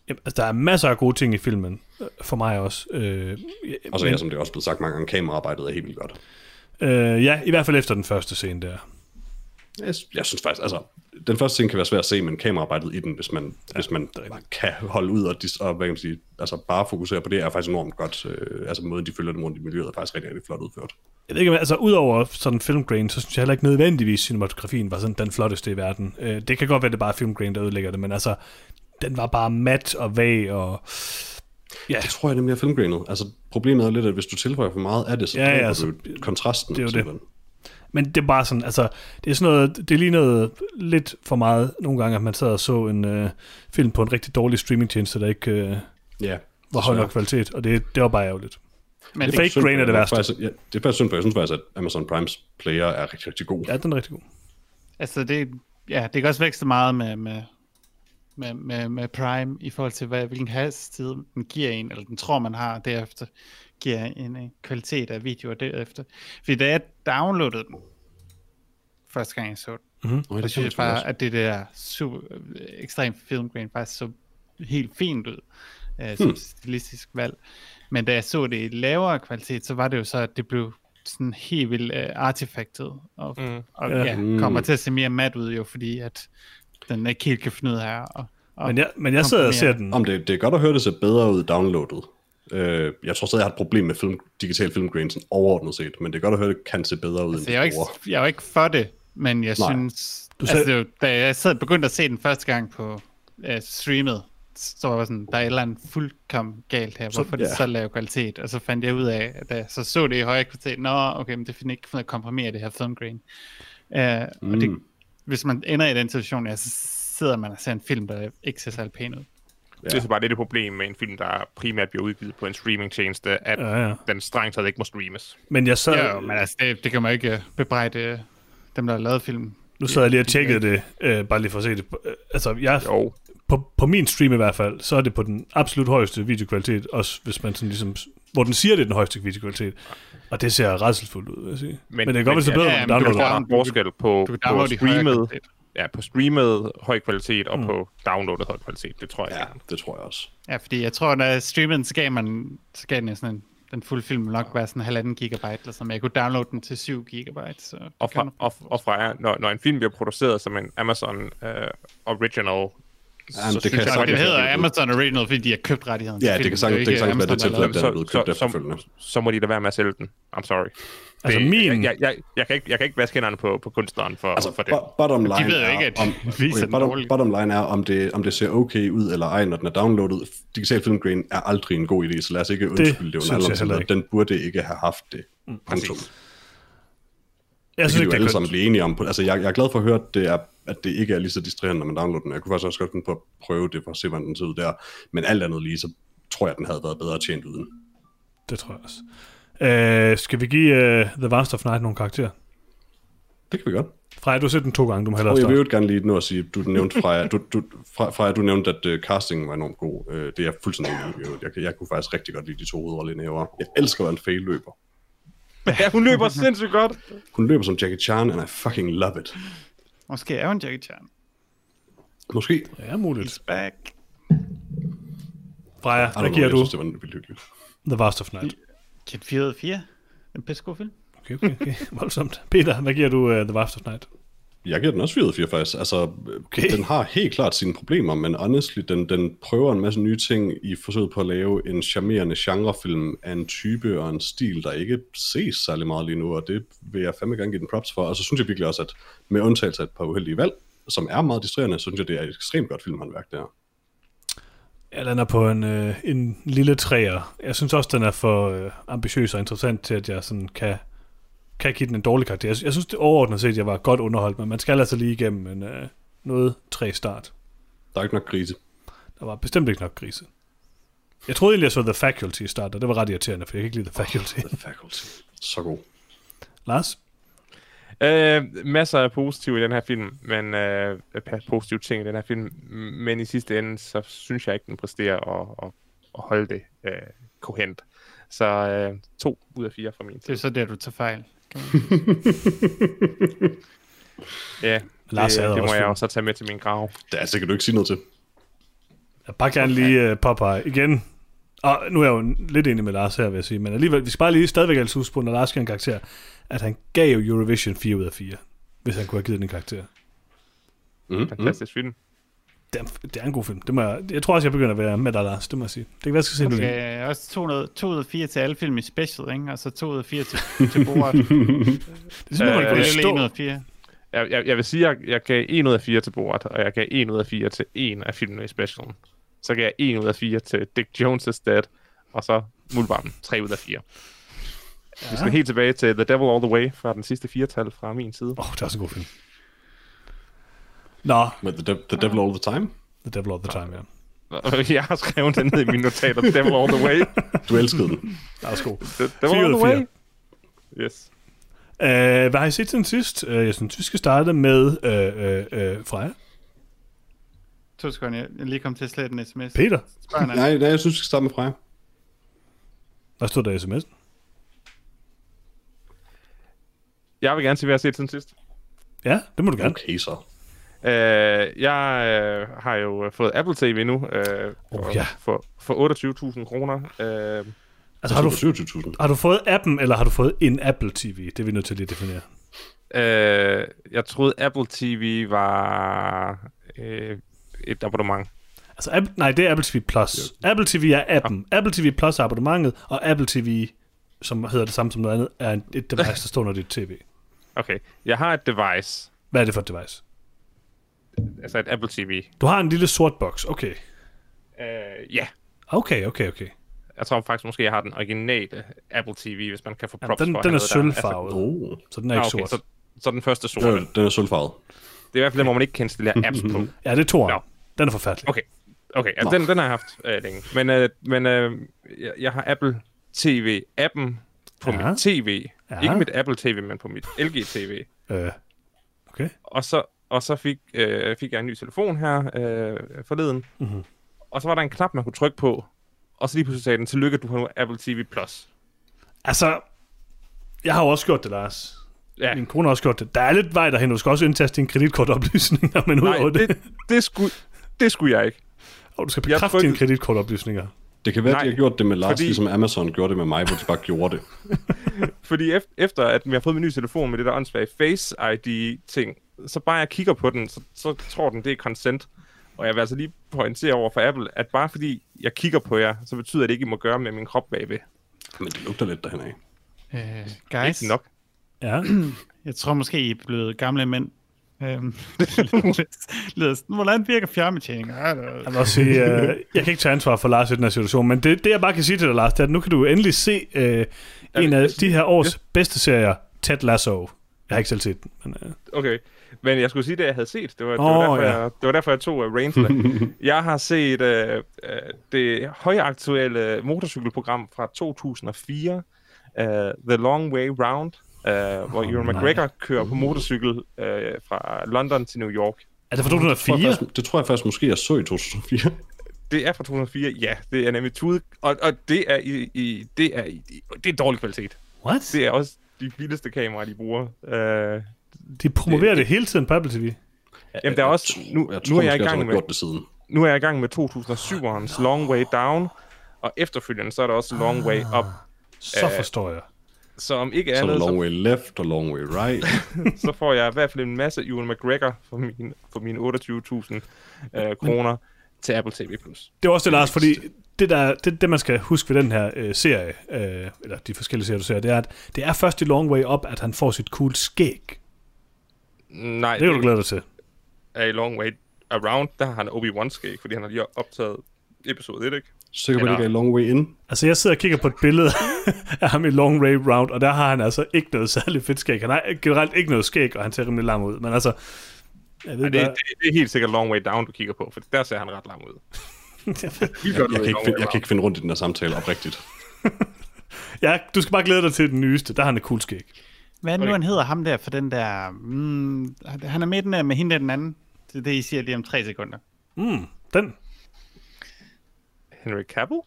Altså, der er masser af gode ting i filmen, øh, for mig også. Øh, og så men, ja, som det er også blevet sagt mange gange, kameraarbejdet er helt vildt godt. Øh, ja, i hvert fald efter den første scene der. Jeg, jeg synes faktisk, altså, den første scene kan være svær at se, men kameraarbejdet i den, hvis man, ja, hvis man kan holde ud og, og hvad kan man sige, altså bare fokusere på det, er faktisk enormt godt. Øh, altså måden, de følger dem rundt i miljøet, er faktisk rigtig, rigtig flot udført. Jeg ved ikke, altså udover sådan filmgrain, så synes jeg heller ikke nødvendigvis, cinematografien var sådan den flotteste i verden. Øh, det kan godt være, det er bare filmgrain, der ødelægger det, men altså, den var bare mat og vag og... Ja. Det tror jeg nemlig er filmgrainet. Altså, problemet er lidt, at hvis du tilføjer for meget af det, så ja, ja, altså, du kontrasten. Det er jo det. Men det er bare sådan, altså, det er sådan noget, det er lige noget lidt for meget nogle gange, at man sad og så en øh, film på en rigtig dårlig streamingtjeneste, der ikke øh, ja, var høj nok kvalitet, og det, det var bare ærgerligt. Men det, det fake grain er det værste. Faktisk, ja, det er faktisk synd, for jeg synes faktisk, at Amazon Primes player er rigtig, rigtig god. Ja, den er rigtig god. Altså, det, ja, det kan også vækste meget med, med, med, med, med Prime i forhold til, hvad, hvilken hastighed den giver en, eller den tror, man har derefter giver en, en kvalitet af videoer derefter. Fordi da jeg downloadede den, første gang jeg så den, mm-hmm. så synes jeg bare, at det der super, ekstrem filmgrain faktisk så helt fint ud, uh, som hmm. stilistisk valg. Men da jeg så det i lavere kvalitet, så var det jo så, at det blev sådan helt vildt uh, artefaktet, og, mm. og ja, mm. kommer til at se mere mat ud jo, fordi at den ikke helt kan finde ud af og, og men jeg, men jeg sidder og ser den. Om det, det er godt at høre, det ser bedre ud downloadet. Øh, jeg tror stadig, jeg har et problem med film, digital filmgrain sådan overordnet set, men det er godt at høre, det kan se bedre ud altså, end jeg er, ikke, jeg er jo ikke for det, men jeg Nej. synes... Du altså, det, da jeg sad begyndte at se den første gang på uh, streamet, så var jeg sådan, der er et eller andet fuldkommen galt her, hvorfor så, det ja. så lav kvalitet, og så fandt jeg ud af, at jeg så så det i højere kvalitet, nå, okay, men det finder ikke at komprimere det her filmgrain. Uh, mm. Og det, mm. Hvis man ender i den situation, ja, så sidder man og ser en film, der ikke ser særlig pæn ud. Ja. Det er så bare det, det problem med en film, der primært bliver udgivet på en streamingtjeneste, at ja, ja. den strengt taget ikke må streames. Men jeg så... Ja, men altså, det, det kan man ikke øh, bebrejde øh, dem, der har lavet film. Nu så jeg lige og tjekkede det, øh, bare lige for at se det. Altså, jeg, jo. På, på min stream i hvert fald, så er det på den absolut højeste videokvalitet, også hvis man sådan ligesom, hvor den siger, det er den højeste videokvalitet. Og det ser redselsfuldt ud, vil jeg sige. Men, men det kan godt være så bedre, ja, ja, men du kan en forskel på, på streamet ja, på streamet høj kvalitet og mm. på downloadet høj kvalitet. Det tror jeg. Ja, det tror jeg også. Ja, fordi jeg tror, når streamet, så gav man, så gav den sådan en, den fulde film nok være sådan halvanden gigabyte, eller sådan, men jeg kunne downloade den til 7 gigabyte. Så og, fra, og, og fra, når, når en film bliver produceret som en Amazon uh, Original Ja, men det synes kan jeg Så godt, det hedder er Amazon Original, fordi de har købt rettigheden. Ja, det kan sagtens, det kan sagtens være det tilfælde, der at den er blevet så, købt så, efterfølgende. så, så må de da være med at sælge den. I'm sorry. Altså, Det- min- Jeg, jeg, jeg, jeg, kan ikke, jeg kan ikke vaske hænderne på, på kunstneren for, Altså, for det. bo- bottom line De ved jo er, ikke, at om, okay, bottom, bottom line er, om det, om det ser okay ud eller ej, når den er downloadet. Digital Film Grain er aldrig en god idé, så lad os ikke undskylde det, det jeg. Den burde ikke have haft det. Punktum. Præcis. Jeg Det synes kan vi ikke, jo det alle sammen blive enige om. Altså, jeg, jeg er glad for at høre, at det, er, at det ikke er lige så distraherende, når man downloader den. Jeg kunne faktisk også godt på at prøve det, for at se, hvordan den ser ud der. Men alt andet lige, så tror jeg, at den havde været bedre tjent uden. Det tror jeg også. Øh, skal vi give uh, The Vast of Night nogle karakterer? Det kan vi godt. Freja, du har set den to gange, du må hellere Og jeg vil starte. jo gerne lige nu at sige, du nævnte Freja, du, du, Freja, du nævnte, at uh, castingen var enormt god. Uh, det er jeg fuldstændig enig i. Jeg, jeg kunne faktisk rigtig godt lide de to hovedroller Jeg elsker, hvordan Faye løber. Ja, hun løber sindssygt godt. Hun løber som Jackie Chan, and I fucking love it. Måske er hun Jackie Chan. Måske. Ja, muligt. He's back. Freja, hvad know, giver jeg du synes, det var vildt hyggeligt. The Vast of Night? Kid 4 ud af 4. En pisse god film. Okay, okay, okay. Voldsomt. Peter, hvad giver du uh, The Vast of Night? Jeg giver den også 4 ud af 4, faktisk. Altså, Okay. den har helt klart sine problemer, men honestly, den, den prøver en masse nye ting i forsøget på at lave en charmerende genrefilm af en type og en stil, der ikke ses særlig meget lige nu, og det vil jeg fandme gerne give den props for. Og så synes jeg virkelig også, at med undtagelse af et par uheldige valg, som er meget distraherende, så synes jeg, det er et ekstremt godt filmhåndværk der. Ja, den er på en, øh, en lille træer. Jeg synes også, den er for øh, ambitiøs og interessant til, at jeg sådan kan, kan give den en dårlig karakter. Jeg, jeg synes det overordnet set, at jeg var godt underholdt, men man skal altså lige igennem en øh, noget træ start. Der er ikke nok grise. Der var bestemt ikke nok grise. Jeg troede egentlig, jeg så The Faculty i og det var ret irriterende, for jeg kan ikke lide The Faculty. The Faculty. Så god. Lars? Øh, masser af positive i den her film, men øh, positive ting i den her film, men i sidste ende, så synes jeg ikke, den præsterer at, at, at holde det øh, kohent. Så øh, to ud af fire fra min Det side. er så der, du tager fejl. Kan. Ja, Lars det, hader det må også jeg også tage med til min grav. Det er altså, kan du ikke sige noget til. Jeg bare gerne lige uh, påpege igen. Og nu er jeg jo lidt enig med Lars her, vil jeg sige. Men alligevel, vi skal bare lige stadigvæk altså huske på, når Lars giver en karakter, at han gav jo Eurovision 4 ud af 4, hvis han kunne have givet den en karakter. Mm, Fantastisk film. Det er, det er en god film. Det må jeg, jeg tror også, jeg begynder at være med dig, Lars. Det må jeg sige. Det kan være, jeg skal se okay. nu. Okay, også 2, ud- 2 ud af 4 til alle film i special, ikke? Og så 2 ud af 4 til, til bordet. Det er simpelthen, Øh, det kunne er stå. 1 ud af 4. Jeg, jeg, jeg vil sige, at jeg, jeg gav 1 ud af 4 til Borat, og jeg gav 1 ud af 4 til en af filmene i specialen. Så gav jeg 1 ud af 4 til Dick Jones' Dead, og så Muldvarpen 3 ud af 4. Ja. Vi skal helt tilbage til The Devil All The Way fra den sidste firetal fra min side. Åh, oh, det er også en god film. Nå, But the, de- the Devil All The Time? The Devil All The Time, ja. Jeg har skrevet den ned i mine notater. The Devil All The Way. Du elskede den. Det er også god. The Devil All The Way. Yes. Uh, hvad har I set siden sidst? Uh, jeg synes, vi skal starte med uh, uh, uh, Freja. To sekunder, jeg lige kommet til at slette en sms. Peter. Nej, nej, jeg synes, vi skal starte med Freja. Hvad stod der i sms'en? Jeg vil gerne se, hvad jeg har set siden sidst. Ja, det må du gerne. Okay, så. Uh, jeg uh, har jo fået Apple TV nu uh, for, ja. for, for 28.000 kroner. Uh, Altså, har du, 27.000. har du fået appen, eller har du fået en Apple TV? Det er vi nødt til lige at definere. uh, jeg troede, Apple TV var uh, et abonnement. Altså, Apple, nej, det er Apple TV Plus. Apple TV er appen. Apple TV Plus er abonnementet, og Apple TV, som hedder det samme som noget andet, er et device, der står under dit tv. Okay, jeg har et device. Hvad er det for et device? Altså et Apple TV. Du har en lille sort boks. Okay. Uh, ja, Okay, okay, okay. jeg tror faktisk måske, jeg har den originale Apple TV, hvis man kan få Jamen, props den, for den er der. sølvfarvet, Oh. så den er Ah, ikke okay, sort. så, så den første sorte. Ja, Det den er sølvfarvet. er i hvert fald den, hvor man ikke kan installere apps på. Ja, det er Thor. Nå. Den er forfærdelig. Okay, okay altså, den, den har jeg haft øh, længe. Men, øh, men øh, jeg, jeg har Apple TV-appen på Ja. mit TV. Ja. Ikke mit Apple TV, men på mit LG TV. Øh, okay. Og så, og så fik, øh, fik jeg en ny telefon her øh, forleden. Mhm. Og så var der en knap, man kunne trykke på. Og så lige pludselig sagde den, tillykke, du har nu Apple TV+. Plus. Altså, jeg har jo også gjort det, Lars. Ja, Min kone har også gjort det. Der er lidt vej derhen. Du skal også indtaste dine kreditkortoplysninger, men nej, udover det, det, det, skulle, det skulle jeg ikke. og du skal jeg bekræfte trykkede- dine kreditkortoplysninger. Det kan være, Nej, at de har gjort det med Lars, fordi- ligesom Amazon gjorde det med mig, hvor de bare gjorde det. Fordi ef- efter at vi har fået min nye telefon med det der åndssvage Face ID-ting, så bare jeg kigger på den, så, så tror den, det er consent. Og jeg vil altså lige pointere over for Apple, at bare fordi jeg kigger på jer, så betyder det ikke, at I må gøre med min krop bagved. Men det lugter lidt derhen af. Øh, guys, Ikke nok. Ja. jeg tror måske, I er blevet gamle mænd. Øhm, Hvordan virker fjernbetjening? Ja, det er- Jeg også sige, øh, jeg kan ikke tage ansvar for Lars i den her situation, men det, det jeg bare kan sige til dig, Lars, det er, at nu kan du endelig se øh, en af de her års bedste serier, Ted Lasso. Jeg har ikke selv set den, men øh, Okay. Men jeg skulle sige det, jeg havde set. Det var, det Åh, var, derfor, ja. jeg, det var derfor, jeg tog uh, Rainsland. jeg har set uh, uh, det højaktuelle motorcykelprogram fra 2004, uh, The Long Way Round, uh, hvor Ewan nej. McGregor kører på motorcykel uh, fra London til New York. er det fra Det tror, jeg 2004? faktisk, det tror jeg faktisk måske, jeg så i 2004. Det er fra 2004, ja. Det er nemlig tude, og, og det er i, i, det er i, det er dårlig kvalitet. What? Det er også de vildeste kameraer, de bruger. Uh, De promoverer det hele tiden på Apple TV. Jamen, der er også... Nu, jeg nu tror, er jeg i gang med... gjort det siden. nu er jeg i gang med 2007'erens Long Way Down, og efterfølgende så er der også Long Way Up. Så Øh, forstår jeg. Så om ikke Så andet, long så, way left og long way right. så får jeg i hvert fald en masse Ewan McGregor for mine, for mine 28.000 øh, kroner til Apple TV+. Det er også det, Lars, fordi det, der, det, det man skal huske ved den her øh, serie, øh, eller de forskellige serier, du ser, det er, at det er først i Long Way Up, at han får sit cool skæg. Nej, Det kan du glæde dig til. er i Long Way Around, der har han Obi-Wan skæg, fordi han har lige optaget episode 1, ikke? Sikker på, at det ikke er long way in. Altså, jeg sidder og kigger på et billede af ham i Long Way Round, og der har han altså ikke noget særligt fedt skæg. Han har generelt ikke noget skæg, og han ser rimelig lam ud. Men altså, jeg ved Ej, det, bare... det, det, er helt sikkert Long Way Down, du kigger på, for der ser han ret lam ud. Jeg, jeg, kan ikke, finde- jeg kan ikke finde rundt i den her samtale oprigtigt. ja, du skal bare glæde dig til den nyeste. Der har han et cool skæg. Hvad er det nu, Okay. han hedder ham der for den der... Mm, han er med den der med hende der den anden. Det er det, I siger lige om tre sekunder. Mm, den. Henry Cavill?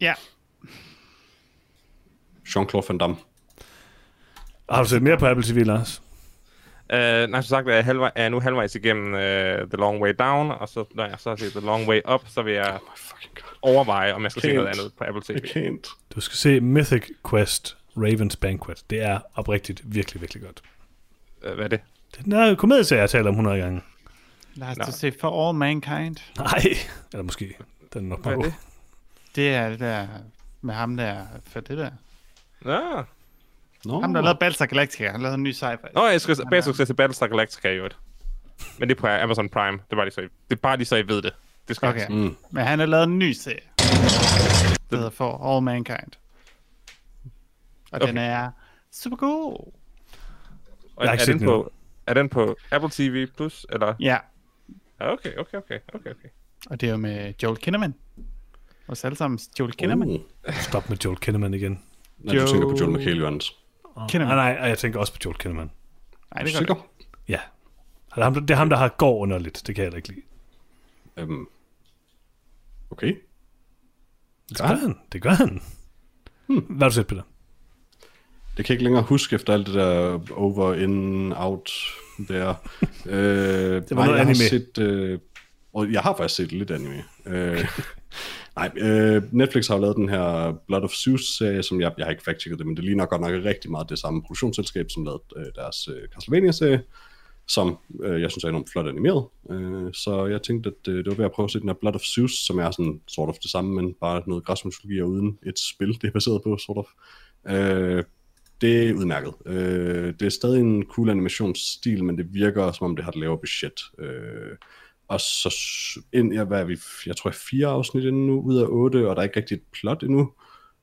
Ja, Jean-Claude Van Damme. Har du set mere på Apple TV, Lars? Uh, nej, som sagt er jeg, halvvej, er jeg nu halvvejs igennem uh, The Long Way Down, og så, når jeg så har set The Long Way Up, så vil jeg Oh overveje, om jeg skal se noget andet på Apple TV. Du skal se Mythic Quest Raven's Banquet. Det er oprigtigt virkelig, virkelig godt. Uh, hvad er det? Det den der komedieserie, jeg taler om 100 gange. lad os da se For All Mankind. Nej, eller måske. Den er nok Hvad er det? Det er det der med ham der for det der. Nå, Nå, Ham, der har lavet Battlestar Galactica. Han lavede en ny sci-fi. Nå jeg skal bag succes til Battlestar Galactica i øvrigt. Men det er på Amazon Prime. Det er bare lige så I, det er bare lige så I ved det. Det skal Okay. jeg Mm. Men han har lavet en ny serie. Der hedder For All Mankind. Og Okay. den er super god. Og er, er, den på, er den på Apple TV Plus, eller? Ja, okay, okay, okay, okay, okay. og det er jo med Joel Kinnaman. Os alle sammen Joel Kinnaman. Uh. Stop med Joel Kinnaman igen. Nej, du tænker på Joel McHale, Johannes. Kinnaman. Nej, nej, jeg tænker også på Joel Kinnaman. Nej, Er det gør sikker? Ja. Det er ham, det er ham der har går underligt. Det kan jeg heller ikke lide. Øhm. Okay. Det gør han. Det gør han. Hmm. Hvad har du set, Peter? Det kan jeg ikke længere huske efter alt det der over, in, out der. øh, det var noget jeg anime. Har set, øh, og jeg har faktisk set lidt anime. Øh, nej, øh, Netflix har jo lavet den her Blood of Zeus-serie, som jeg, jeg har ikke fact det, men det ligner godt nok rigtig meget det samme produktionsselskab, som lavede øh, deres øh, Castlevania-serie, som øh, jeg synes er enormt flot animeret. Øh, så jeg tænkte, at øh, det var ved at prøve at se den her Blood of Zeus, som er sådan sort of det samme, men bare noget græsmytologi og uden et spil, det er baseret på, sort of. Øh, det er udmærket. Øh, det er stadig en cool animationsstil, men det virker som om det har et lavere budget. Øh, og så ind, ja, hvad er vi, jeg tror jeg er fire afsnit endnu nu, ud af otte, og der er ikke rigtig et plot endnu.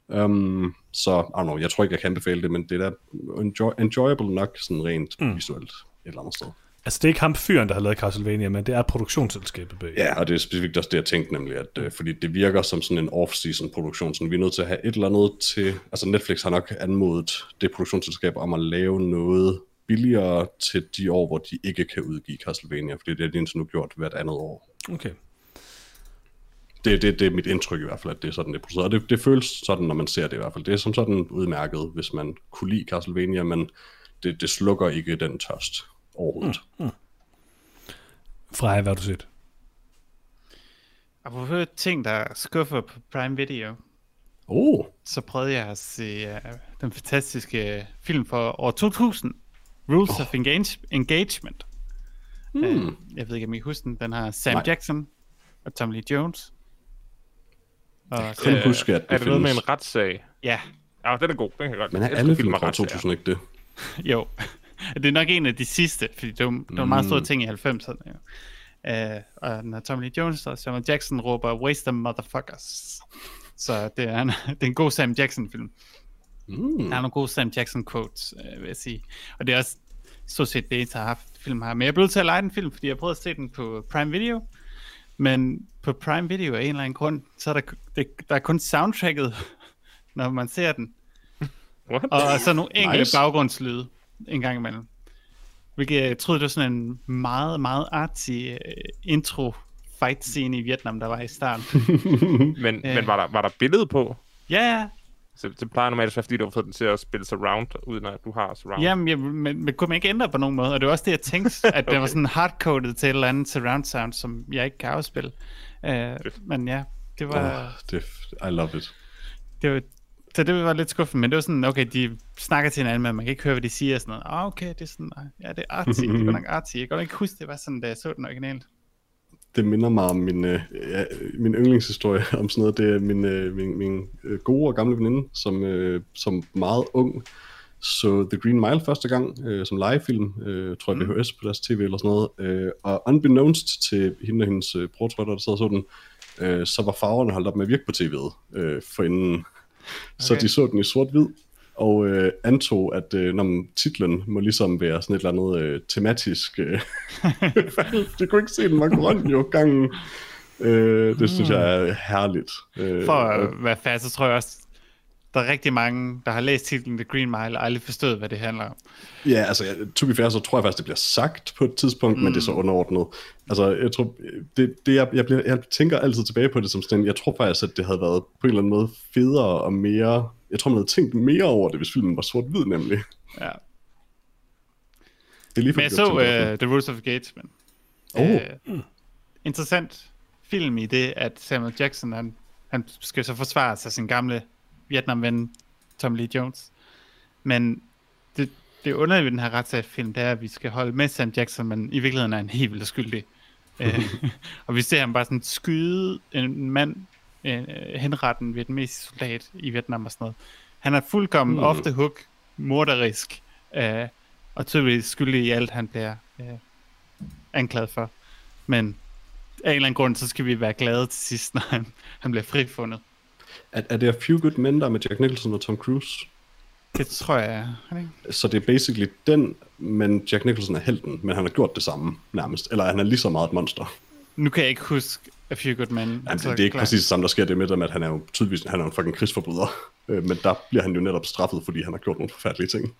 Um, så, I don't know, jeg tror ikke, jeg kan anbefale det, men det er da enjoy, enjoyable nok, sådan rent mm. visuelt et eller andet sted. Altså, det er ikke ham fyren, der har lavet Castlevania, men det er produktionsselskabet bag. Ja, og det er specifikt også det, jeg tænkte nemlig, at øh, fordi det virker som sådan en off-season produktion, så vi er nødt til at have et eller andet til, altså Netflix har nok anmodet det produktionsselskab om at lave noget billigere til de år, hvor de ikke kan udgive Castlevania, fordi det har de indtil nu gjort hvert andet år. Okay. Det, det, det er mit indtryk i hvert fald, at det er sådan, det er produceret. Og det, det føles sådan, når man ser det i hvert fald. Det er som sådan udmærket, hvis man kunne lide Castlevania, men det, det slukker ikke den tørst overhovedet. Mm. Freja, hvad har du set? For ting, der skuffer på Prime Video, Oh, så prøvede jeg at se uh, den fantastiske film fra år 2000, Rules oh. of Engage- Engagement. Mm. Øh, jeg ved ikke, om I husker den. Den har Sam Nej. Jackson og Tom Lee Jones. Og Kan du huske, at det er det noget med en retssag? ja, Ja, den er god. Den kan jeg godt. Men er Jeg alle film fra retssager. 2000 ikke det? jo. Det er nok en af de sidste, fordi det var, det var meget stor Mm. ting i 90'erne. Jo. Uh, og når Tom Lee Jones og Samuel Jackson råber, waste them motherfuckers. Så det er, en, det er en god Sam Jackson-film. Mm. Der er nogle gode Sam Jackson quotes, øh, vil jeg sige. Og det er også stort set det, jeg har haft film her. Men jeg blev nødt til at lege den film, fordi jeg prøvede at se den på Prime Video. Men på Prime Video af en eller anden grund, så er der, det, der er kun soundtracket, når man ser den. What? Og så nogle enkelte nice. baggrundslyde en gang imellem. Hvilket jeg troede, det var sådan en meget, meget artsy uh, intro fight scene i Vietnam, der var i starten. Men, Ja. men var, der, var der billede på? ja, ja. Så det plejer normalt at være, fordi du har fået den til at spille surround, uden at du har surround. Jamen, jeg, men, men kunne man ikke ændre på nogen måde? Og det var også det, jeg tænkte, at det var sådan hardcoded til et eller andet surround sound, som jeg ikke kan afspille. Uh, men ja, det var, Oh, det, I love it. det var, så det var lidt skuffende, men det var sådan, okay, de snakker til hinanden, men man kan ikke høre, hvad de siger, og sådan noget. Ah, okay, det er sådan, ja, det er artsy, det er nok artsy. Jeg kan godt ikke huske, det var sådan, da jeg så den originalt. Det minder mig om min, øh, ja, min yndlingshistorie om sådan noget. Det er min, øh, min, min øh, gode og gamle veninde, som, øh, som meget ung så The Green Mile første gang øh, som legefilm, øh, tror jeg VHS på deres tv eller sådan noget. Øh, og unbeknownst til hende og hendes øh, bror, tror jeg, der sad og så den, øh, så var farverne holdt op med at virke på tv'et øh, for inden. Så Okay. de så den i sort-hvid, og øh, antog, at øh, når man- titlen må ligesom være sådan et eller andet øh, tematisk... Øh, de kunne ikke se, den var grøn jo gangen. Øh, det synes jeg er herligt. Øh, For at være fair, så tror jeg også, der er rigtig mange, der har læst titlen The Green Mile, og aldrig forstået, hvad det handler om. Ja, altså, to be fair, så tror jeg faktisk, det bliver sagt på et tidspunkt, mm. men det er så underordnet. Altså, jeg tror, det, det jeg, jeg, bliver, jeg tænker altid tilbage på det som sådan, jeg tror faktisk, at det havde været på en eller anden måde federe og mere, jeg tror, man havde tænkt mere over det, hvis filmen var sort-hvid nemlig. Ja. Det er lige Men jeg så uh, The Rules of Engagement. Oh. Uh, interessant film i det, at Samuel Jackson, han, han skal så forsvare sig sin gamle Vietnam-ven, Tom Lee Jones. Men det, det underlige ved den her retssagsfilm, det er, at vi skal holde med Sam Jackson, men i virkeligheden er han helt vildt skyldig. Øh, og vi ser ham bare sådan skyde en mand øh, henretten ved den mest soldat i Vietnam og sådan noget. Han er fuldkommen Mm. off the hook, morderisk, øh, og tydeligvis skyldig i alt, han bliver øh, anklaget for. Men af en eller anden grund, så skal vi være glade til sidst, når han, han bliver frifundet. Er, er det A Few Good Men, der er med Jack Nicholson og Tom Cruise? Det tror jeg, er det? Så det er basically den, men Jack Nicholson er helten, men han har gjort det samme nærmest. Eller han er lige så meget et monster. Nu kan jeg ikke huske A Few Good Men. Altså, det er ikke præcis det samme, der sker det med dem, at han er jo tydeligvis han er en fucking krigsforbryder. Øh, men der bliver han jo netop straffet, fordi han har gjort nogle forfærdelige ting.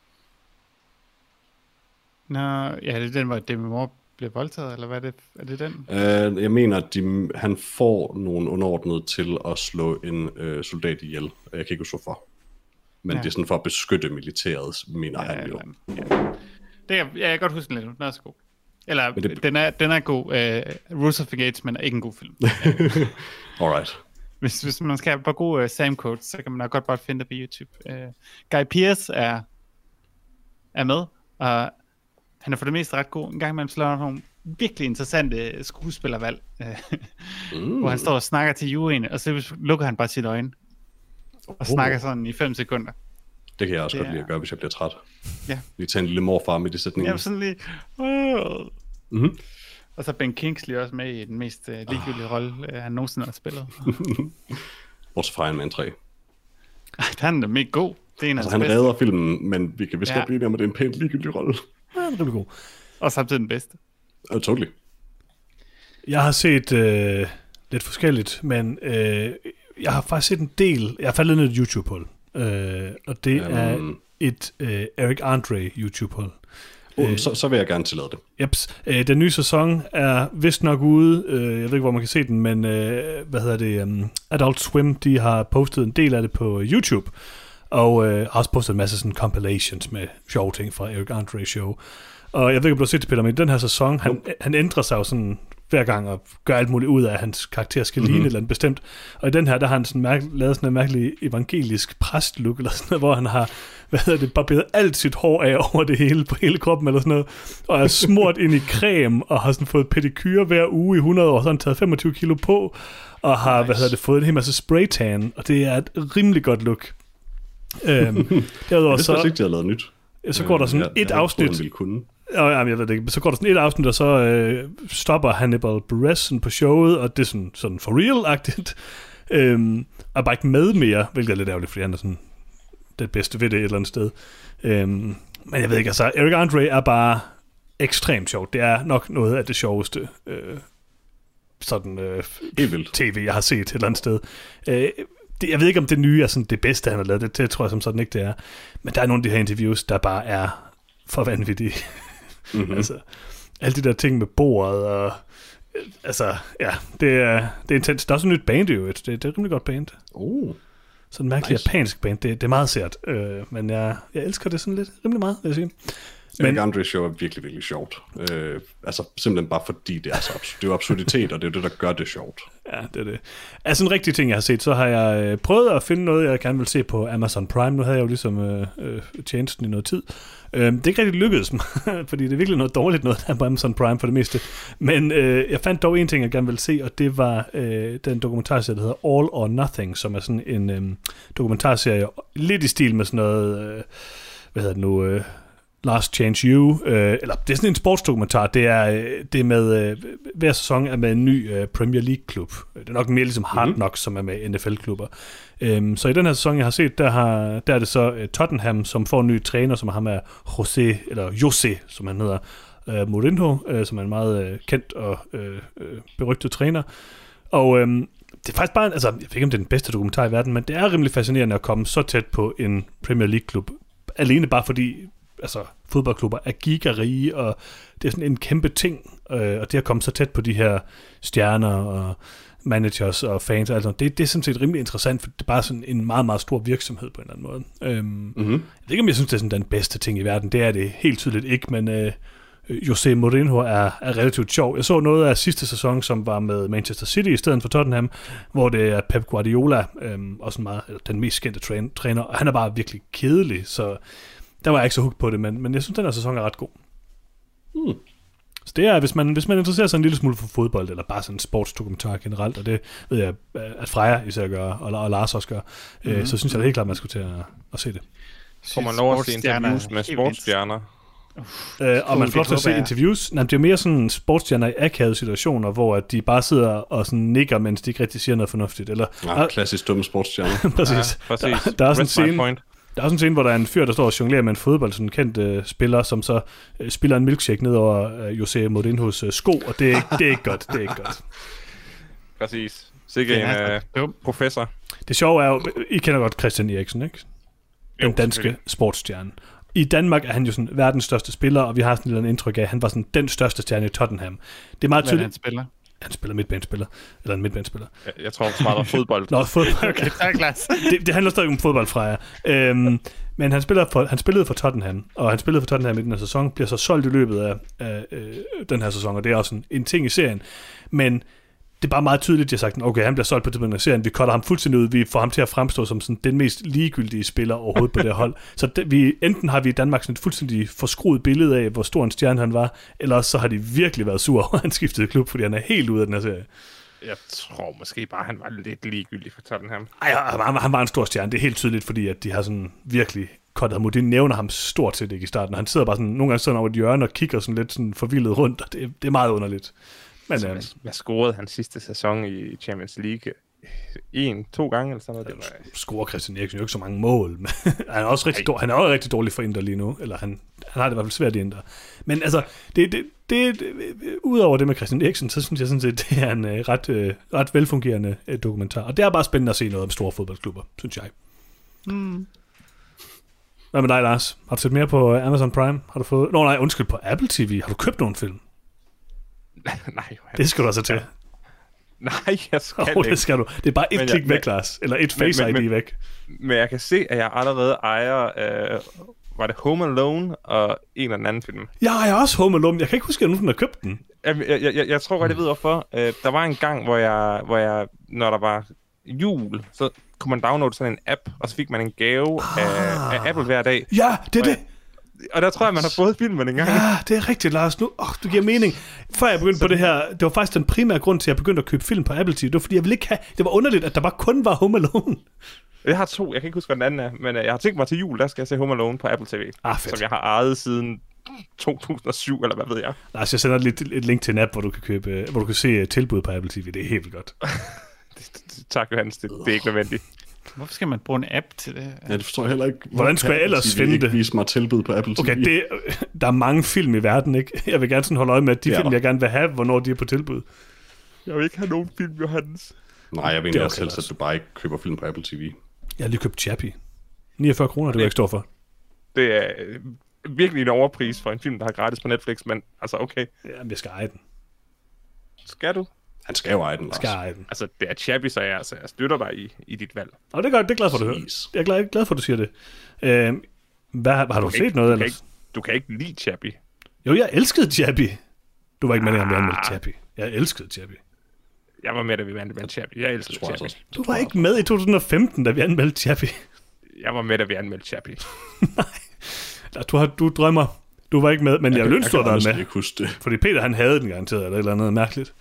Nå, ja, det er den, hvor Demi Moore bliver voldtaget, eller hvad er det? Er det den? Øh, jeg mener, at de, han får nogle underordnede til at slå en øh, soldat ihjel. Jeg kan ikke huske hvorfor. Men ja. Det er sådan for at beskytte militæret, mener ja, han jo. ja. Det kan, ja, jeg kan godt huske den lidt. Den er så god. Eller, Men det- den, er, den er god. Uh, Rules of Engagement er ikke en god film. Alright. hvis, hvis man skal have bare gode uh, Sam quotes, så kan man godt bare finde det på YouTube. Uh, Guy Pearce er, er med, og han er for det meste ret god. En gang imellem slår han nogle virkelig interessante skuespillervalg, uh, Mm. hvor han står og snakker til juryen, og så lukker han bare sit øjne og Oh. snakker sådan i 5 sekunder. Det kan jeg også Det godt lide er- at gøre, hvis jeg bliver træt. Ja. Lige tage en lille morfar midt i sætningen. Var sådan lige... Mhm. Og så Ben Kingsley også med i den mest uh, ligegyldige rolle, uh, han nogensinde har spillet. Bortset fra Man 3. Ej, han er mega god. Det er en af Altså, han bedste. redder filmen, men vi kan vist Ja. godt blive enige om, at det er en pænt ligegyldig rolle. Ja, det bliver god. Og samtidig den bedste. Uh, totally. Jeg har set øh, lidt forskelligt, men øh, jeg har faktisk set en del. Jeg har faldet ned i et YouTube-hul. Øh, og det Jamen. er et øh, Eric Andre YouTube-hul. Uh, så, så vil jeg gerne tillade det. Jeps. Øh, den nye sæson er vist nok ude. Øh, jeg ved ikke, hvor man kan se den, men øh, hvad hedder det? Um, Adult Swim, de har postet en del af det på YouTube. Og øh, har også postet en masse sådan compilations med sjove ting fra Eric Andre show. Og jeg ved ikke, om du har set det, Peter, men i den her sæson, han, han ændrer sig jo sådan hver gang og gør alt muligt ud af, at hans karakter skal mm-hmm. ligne et eller andet bestemt. Og i den her, der har han sådan mærke, lavet sådan en mærkelig evangelisk præstlook, eller sådan noget, hvor han har, hvad hedder det, barberet alt sit hår af over det hele, på hele kroppen eller sådan noget, og er smurt ind i creme, og har sådan fået pedikyre hver uge i 100 år, så har han taget 25 kilo på, og har, nice. hvad hedder det, fået en hel masse spraytan, og det er et rimelig godt look. Øhm, derudover så... Jeg ikke, de har lavet nyt. Så går der sådan ja, et afsnit... Troede, kunne. Ja, jeg ved det ikke. Så går der sådan et afsnit, og så øh, stopper Hannibal Buress på showet, og det er sådan, sådan for real-agtigt. Øhm, og bare ikke med mere, hvilket er lidt ærgerligt, fordi han er sådan det bedste ved det et eller andet sted. Øhm, men jeg ved ikke, altså, Eric Andre er bare ekstremt sjov. Det er nok noget af det sjoveste øh, sådan øh, tv, jeg har set et eller andet sted. Øh, det, jeg ved ikke, om det nye er sådan det bedste, han har lavet. Det, det tror jeg som sådan ikke, det er. Men der er nogle af de her interviews, der bare er for vanvittige. Mm-hmm. altså, alle de der ting med bordet og... Altså, ja, det er, det er intens. Der er også et nyt band øvrigt. Det, det er et rimelig godt band. Oh. Sådan en mærkelig nice. japansk band. Det, det er meget sært. Øh, men jeg, jeg elsker det sådan lidt rimelig meget, vil jeg sige. Men Andre Show er virkelig, virkelig sjovt. Øh, altså simpelthen bare fordi det er så absurd. Det er jo absurditet, og det er det, der gør det sjovt. Ja, det er det. Altså en rigtig ting, jeg har set, så har jeg øh, prøvet at finde noget, jeg gerne vil se på Amazon Prime. Nu havde jeg jo ligesom øh, øh, tjenesten i noget tid. Øh, det er ikke rigtig lykkedes mig, fordi det er virkelig noget dårligt noget der på Amazon Prime for det meste. Men øh, jeg fandt dog en ting, jeg gerne vil se, og det var øh, den dokumentarserie, der hedder All or Nothing, som er sådan en øh, dokumentarserie lidt i stil med sådan noget... Øh, hvad hedder det nu... Øh, Last Chance You, øh, eller det er sådan en sportsdokumentar, det er, øh, det er med, øh, hver sæson er med en ny øh, Premier League-klub. Det er nok mere ligesom Hard mm-hmm. Knocks, som er med NFL-klubber. Øhm, så i den her sæson, jeg har set, der, har, der er det så uh, Tottenham, som får en ny træner, som er ham er Jose, eller Jose, som han hedder, uh, Mourinho, uh, som er en meget uh, kendt og uh, uh, berygtet træner. Og øh, det er faktisk bare, altså, jeg ved ikke, om det er den bedste dokumentar i verden, men det er rimelig fascinerende at komme så tæt på en Premier League-klub. Alene bare fordi altså, fodboldklubber er gigarige, og det er sådan en kæmpe ting, øh, og det at komme så tæt på de her stjerner og managers og fans og alt sådan, det, det er sådan set rimelig interessant, for det er bare sådan en meget, meget stor virksomhed på en eller anden måde. Øhm, mm-hmm. Jeg ved ikke, om jeg synes, det er sådan den bedste ting i verden. Det er det helt tydeligt ikke, men øh, Jose Mourinho er, er relativt sjov. Jeg så noget af sidste sæson, som var med Manchester City i stedet for Tottenham, hvor det er Pep Guardiola, øhm, også meget, den mest kendte træner, og han er bare virkelig kedelig, så der var jeg ikke så hugt på det, men, men jeg synes, den her sæson er ret god. Hmm. Så det er, hvis man, hvis man interesserer sig en lille smule for fodbold, eller bare sådan sportsdokumentar generelt, og det ved jeg, at Freja især gør, og, og Lars også gør, mm-hmm. øh, mhm. så synes jeg da helt klart, at man skulle til at, at se det. Får man lov at se interviews med sportsstjerner? Øh, og man får lov til at se interviews. Nej, det er mere sådan sportsstjerner i akavede situationer, hvor de bare sidder og sådan nikker, mens de ikke rigtig siger noget fornuftigt. Eller, ja, klassisk dumme sportsstjerner. præcis. Ja, præcis. Der, der er sådan en scene, point. Der er også en scene, hvor der er en fyr, der står og jonglerer med en fodbold, sådan en kendt uh, spiller, som så uh, spiller en milkshake ned over uh, Jose Mourinho's uh, sko, og det er, det er ikke godt. Det er ikke godt. Præcis. Sikkert en uh, professor. Det sjove er jo, I kender godt Christian Eriksen, ikke? Den jo, danske sportsstjerne. I Danmark er han jo sådan verdens største spiller, og vi har sådan et eller andet indtryk af, at han var sådan den største stjerne i Tottenham. Det er meget tydeligt. han spiller? Han spiller midtbanespiller. Eller en midtbanespiller. Jeg, jeg tror, han var fodbold. Nå, fodbold. Okay. det, det handler stadig om fodbold fra jer. Øhm, men han, spiller for, han spillede for Tottenham, og han spillede for Tottenham i den her sæson, bliver så solgt i løbet af, af øh, den her sæson, og det er også en, en ting i serien. Men det er bare meget tydeligt, at de har sagt, okay, han bliver solgt på det af serien, vi cutter ham fuldstændig ud, vi får ham til at fremstå som sådan den mest ligegyldige spiller overhovedet på det hold. Så det, vi, enten har vi i Danmark sådan et fuldstændig forskruet billede af, hvor stor en stjerne han var, eller så har de virkelig været sur over, at han skiftede klub, fordi han er helt ude af den her serie. Jeg tror måske bare, han var lidt ligegyldig for Tottenham. Ej, han, han var en stor stjerne. Det er helt tydeligt, fordi at de har sådan virkelig kottet ham ud. De nævner ham stort set ikke i starten. Han sidder bare sådan, nogle gange sådan over et hjørne og kigger sådan lidt sådan forvildet rundt, og det, det er meget underligt. Men, altså, øh, hvad, hvad scorede han sidste sæson i Champions League? En, to gange eller sådan noget. Det var... Scorer Christian Eriksen jo ikke så mange mål. Men han, er også rigtig dårlig, han er også rigtig dårlig for Inter lige nu. Eller han, han har det i hvert fald svært i Inter. Men altså, det, det, det, det, udover det med Christian Eriksen, så synes jeg sådan set, det er en uh, ret, uh, ret velfungerende uh, dokumentar. Og det er bare spændende at se noget om store fodboldklubber, synes jeg. Mm. Hvad med dig, Lars? Har du set mere på Amazon Prime? Har du fået... Nå nej, undskyld, på Apple TV. Har du købt nogen film? Nej, Johan. Det skal du altså til. Nej, jeg skal oh, ikke. det skal du. Det er bare et men klik jeg, væk, Lars. Eller et Face men, ID men, væk. Men jeg kan se, at jeg allerede ejer uh, var det Home Alone og en eller anden film. Jeg er også Home Alone. Jeg kan ikke huske, at jeg nogensinde har købt den. Jeg, jeg, jeg, jeg tror godt, jeg ved hvorfor. Øh, der var en gang, hvor jeg, hvor jeg, når der var jul, så kunne man downloade sådan en app, og så fik man en gave ah. af, af Apple hver dag. Ja, det er det. Og der tror jeg, man har fået filmen en gang. Ja, det er rigtigt, Lars. Nu, oh, du giver mening. Før jeg begyndte på det her, det var faktisk den primære grund til, at jeg begyndte at købe film på Apple TV. Det var, fordi jeg ville ikke have... Det var underligt, at der bare kun var Home Alone. Jeg har to, jeg kan ikke huske, hvad den anden er, men øh, jeg har tænkt mig til jul, der skal jeg se Home Alone på Apple TV. Ah, fedt. som jeg har ejet siden 2007, eller hvad ved jeg. Lars, jeg sender lidt et link til en app, hvor du kan, købe, hvor du kan se øh, tilbud på Apple TV. Det er helt vildt godt. Tak, Johannes, det, det er ikke nødvendigt. Hvorfor skal man bruge en app til det? Ja, det forstår jeg heller ikke. Hvordan skulle jeg ellers finde det? vise mig tilbud på Apple TV. Okay, det, der er mange film i verden, ikke? Jeg vil gerne sådan holde øje med, at de er film, der. jeg gerne vil have, hvornår de er på tilbud. Jeg vil ikke have nogen film, Johannes. Nej, jeg er okay, også helst, at du bare ikke køber film på Apple TV. Jeg har lige købt Chappie. 49 kroner, det vil jeg ikke stå for. Det er øh, virkelig en overpris for en film, der har gratis på Netflix, men altså okay, Jamen, jeg skal eje den. skal du? Han skal jo eje den, Lars. Skal eje den. Altså, det er Chappie, så jeg, altså, jeg støtter dig i, i dit valg. Og det er godt, det er glad for, at du hører. Jeg er glad, glad for, at du siger det. Øh, hvad, har du, kan set ikke, noget du kan ellers? Ikke, du kan ikke lide Chappie. Jo, jeg elskede Chappie. Du var ikke med, at vi anmeldte. Chappie. Jeg elskede Chappie. Jeg var med, da vi vandt med Chappie. Jeg elsker Det tror jeg. Du var ikke med i 2015, da vi anmeldte Chappie. Jeg var med, da vi anmeldte Chappie. Nej, du, har, du drømmer. Du var ikke med, men jeg, jeg kan- ville ønske, du kan været honestly med. ikke huske det. Fordi Peter, han havde den garanteret, eller et eller andet mærkeligt.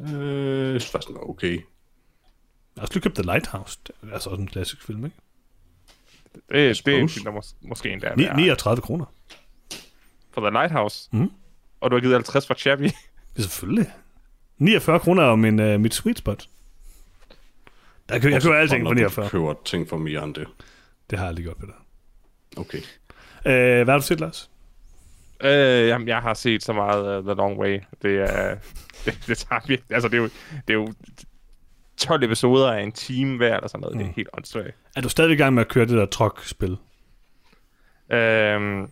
Øh, jeg synes faktisk, den var okay. Jeg har også lige købt The Lighthouse. Det er altså også en klassisk film, ikke? Det, det er en film, der mås- måske endda er Ni, værd. 39 kroner. For The Lighthouse. Mhm. Og du har givet 50 for Chappie. Ja, selvfølgelig. 49 kroner er min, uh, mit sweet spot. Der køber, jeg køber alting for 49. Jeg køber ting for mere end det. Det har jeg lige gjort, Peter. Okay. Uh, hvad har du set, Lars? Øh, jamen, jeg har set så meget uh, The Long Way. Det er... det, det tager virkelig... Altså, det er jo, det er jo 12 episoder af en time hver, eller sådan noget. Mm. Det er helt åndssvagt. Er du stadig i gang med at køre det der truck-spil? Øhm,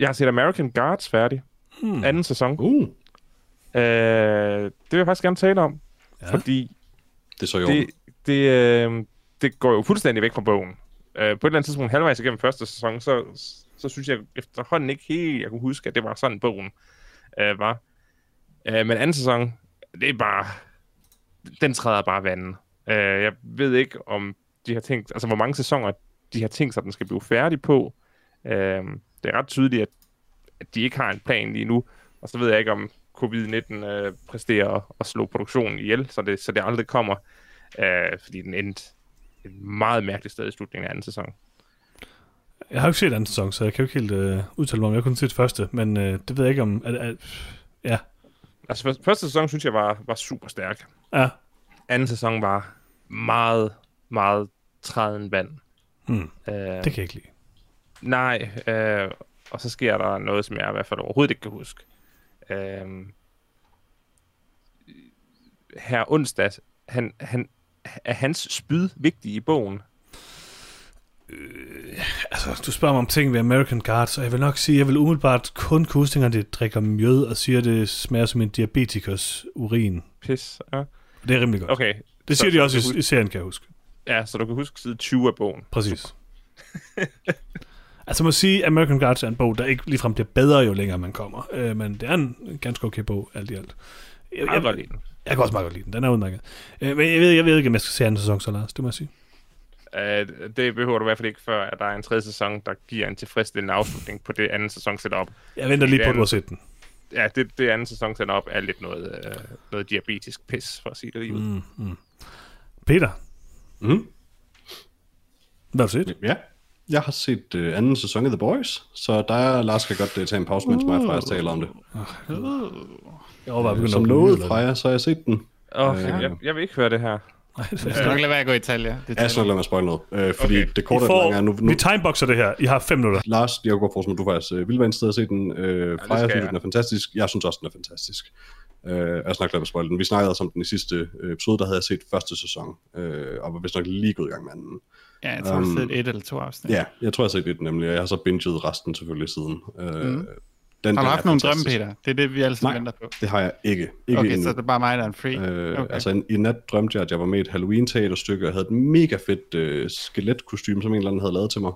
jeg har set American Guards færdig. Hmm. Anden sæson. Uh, Øh, det vil jeg faktisk gerne tale om. Ja. Fordi det er så orden. det, det, øh, det går jo fuldstændig væk fra bogen. Øh, på et eller andet tidspunkt, halvvejs igennem første sæson, så, så synes jeg efterhånden ikke helt, jeg kunne huske, at det var sådan, bogen øh, var. Øh, men anden sæson, det er bare... Den træder bare vandet. Øh, jeg ved ikke, om de har tænkt... Altså, hvor mange sæsoner de har tænkt sig, at den skal blive færdig på. Øh, det er ret tydeligt, at, at de ikke har en plan lige nu. Og så ved jeg ikke, om covid-19 øh, præsterer at, slå produktionen ihjel, så det, så det aldrig kommer. Øh, fordi den endte et meget mærkeligt sted i slutningen af anden sæson. Jeg har jo ikke set anden sæson, så jeg kan jo ikke helt øh, udtale mig om. Jeg har kun set første, men øh, det ved jeg ikke om... At, at, ja, Altså, første, første sæson synes jeg var, var super stærk. ja. Anden sæson var meget, meget træden vand. Hmm. Øh, Det kan jeg ikke lide. Nej, øh, og så sker der noget, som jeg i hvert fald overhovedet ikke kan huske. Øh, her onsdag, han, han, er hans spyd vigtig i bogen? Altså, du spørger mig om ting ved American Guards, og jeg vil nok sige, jeg vil umiddelbart kun kunne huske, at det drikker mjød og siger, at det smager som en diabetikers urin. Pis. Ja. Det er rimelig godt. Okay. Det så- siger de så også du kan i, i serien, kan jeg huske. Ja, så du kan huske side 20 af bogen. Præcis. altså jeg må sige, at American Guards er en bog, der ikke ligefrem bliver bedre, jo længere man kommer. Øh, men det er en ganske okay bog, alt i alt. Jeg, Jeg jeg, jeg kan også meget godt lide den. Den er udmærket. Øh, men jeg ved, jeg ved ikke, om jeg skal se anden sæson så, Lars. Det må jeg sige. Uh, det behøver du i hvert fald ikke, før at der er en tredje sæson, der giver en tilfredsstillende afslutning på det anden sæson setup. Jeg venter lige på, at du har set den. Ja, det, det anden sæson setup er lidt noget, uh, noget diabetisk pis, for at sige det lige ud. Mm. Mm. Peter, Mm. hvad har du set? Ja. Jeg har set uh, anden sæson af The Boys, så der Lars kan godt uh, tage en pause, mens mig og Freja taler om det. Jeg overvejer at begynde Som lovet, Freja, så har jeg set den. Oh, Øh. jeg, jeg vil ikke høre det her. Nej, det Jeg er skal nok lade være at gå i detaljer. Jeg skal nok lade mig at spoil noget, øh, fordi Okay. det korte det får, er nu, nu vi timeboxer det her. I har fem minutter. Lars, jeg kunne godt forestille mig, at du faktisk øh, ville være interesseret i at se den. Øh, Freja skal synes, jeg. den er fantastisk. Jeg synes også, den er fantastisk. Øh, jeg snakker lidt spoil den. Vi snakkede også om den i sidste øh, episode, der havde jeg set første sæson, øh, og var vist nok lige gået i gang med anden. Ja, jeg tror, Um, um, det er et eller to afsnit. Ja, jeg tror, jeg har set det nemlig, og jeg har så binget resten selvfølgelig siden. Øh, mm. Den, Har du haft nogle drømme. Peter? Det er det, vi alle sammen venter på. Det har jeg ikke. ikke Okay, endnu. så det er bare mig, der er en free. Øh, Okay. Altså i nat drømte jeg, at jeg var med i et Halloween-teaterstykke, og havde et mega fedt øh, skeletkostyme, som en eller anden havde lavet til mig.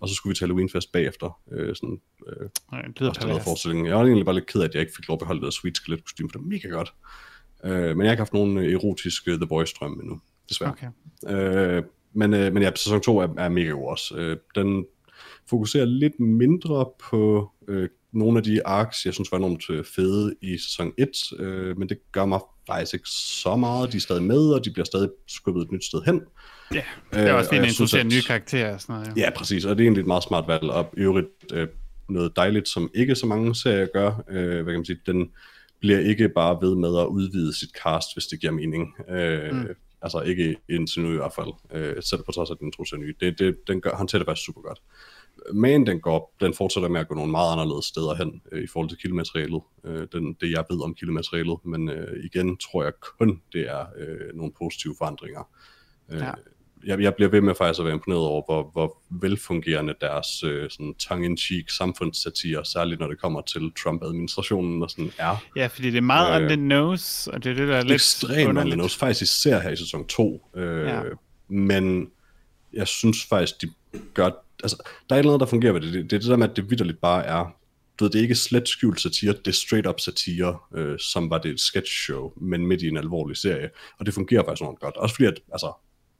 og så skulle vi til Halloween-fest bagefter. Øh, sådan, øh, Nej, det lyder også til noget pervers. forestilling. Jeg var egentlig bare lidt ked af, at jeg ikke fik lov at beholde det der sweet skelet kostume, for det er mega godt. Øh, men jeg har ikke haft nogen øh, erotisk øh, The Boys drøm endnu, desværre. Okay. Øh, men, øh, men ja, sæson 2 er, er mega god også. Øh, den fokuserer lidt mindre på øh, nogle af de arcs, jeg synes var enormt øh, fede i sæson 1, øh, men det gør mig faktisk ikke så meget. De er stadig med, og de bliver stadig skubbet et nyt sted hen. Ja, det er Øh, også og fint at introducere nye karakterer og sådan noget. Ja. Ja, præcis, og det er egentlig et meget smart valg, og i øvrigt øh, noget dejligt, som ikke så mange serier gør. Øh, hvad kan man sige, den bliver ikke bare ved med at udvide sit cast, hvis det giver mening. Øh, mm. Altså ikke indtil nu i hvert fald, øh, selv på trods af, den introducerer nye. Det, det, den gør, han det faktisk super godt. Men den, går, den fortsætter med at gå nogle meget anderledes steder hen øh, i forhold til kildematerialet. Øh, den, det jeg ved om kildematerialet, men øh, igen tror jeg kun, det er øh, nogle positive forandringer. Øh, Ja. jeg, jeg bliver ved med faktisk at være imponeret over, hvor, hvor velfungerende deres øh, sådan tongue-in-cheek samfundssatire, særligt når det kommer til Trump-administrationen og sådan er. ja, fordi det er meget Øh, on the nose, og det er det, der er lidt Ekstremt underligt. anderledes, faktisk især her i sæson 2. Øh, ja. Men jeg synes faktisk, de gør... Altså, der er et eller andet, der fungerer ved det. Det, det er det der med, at det vidderligt bare er... Du ved, det er ikke slet skjult satire, det er straight up satire, øh, som var det et sketch show, men midt i en alvorlig serie. Og det fungerer faktisk enormt godt. Også fordi, at, altså,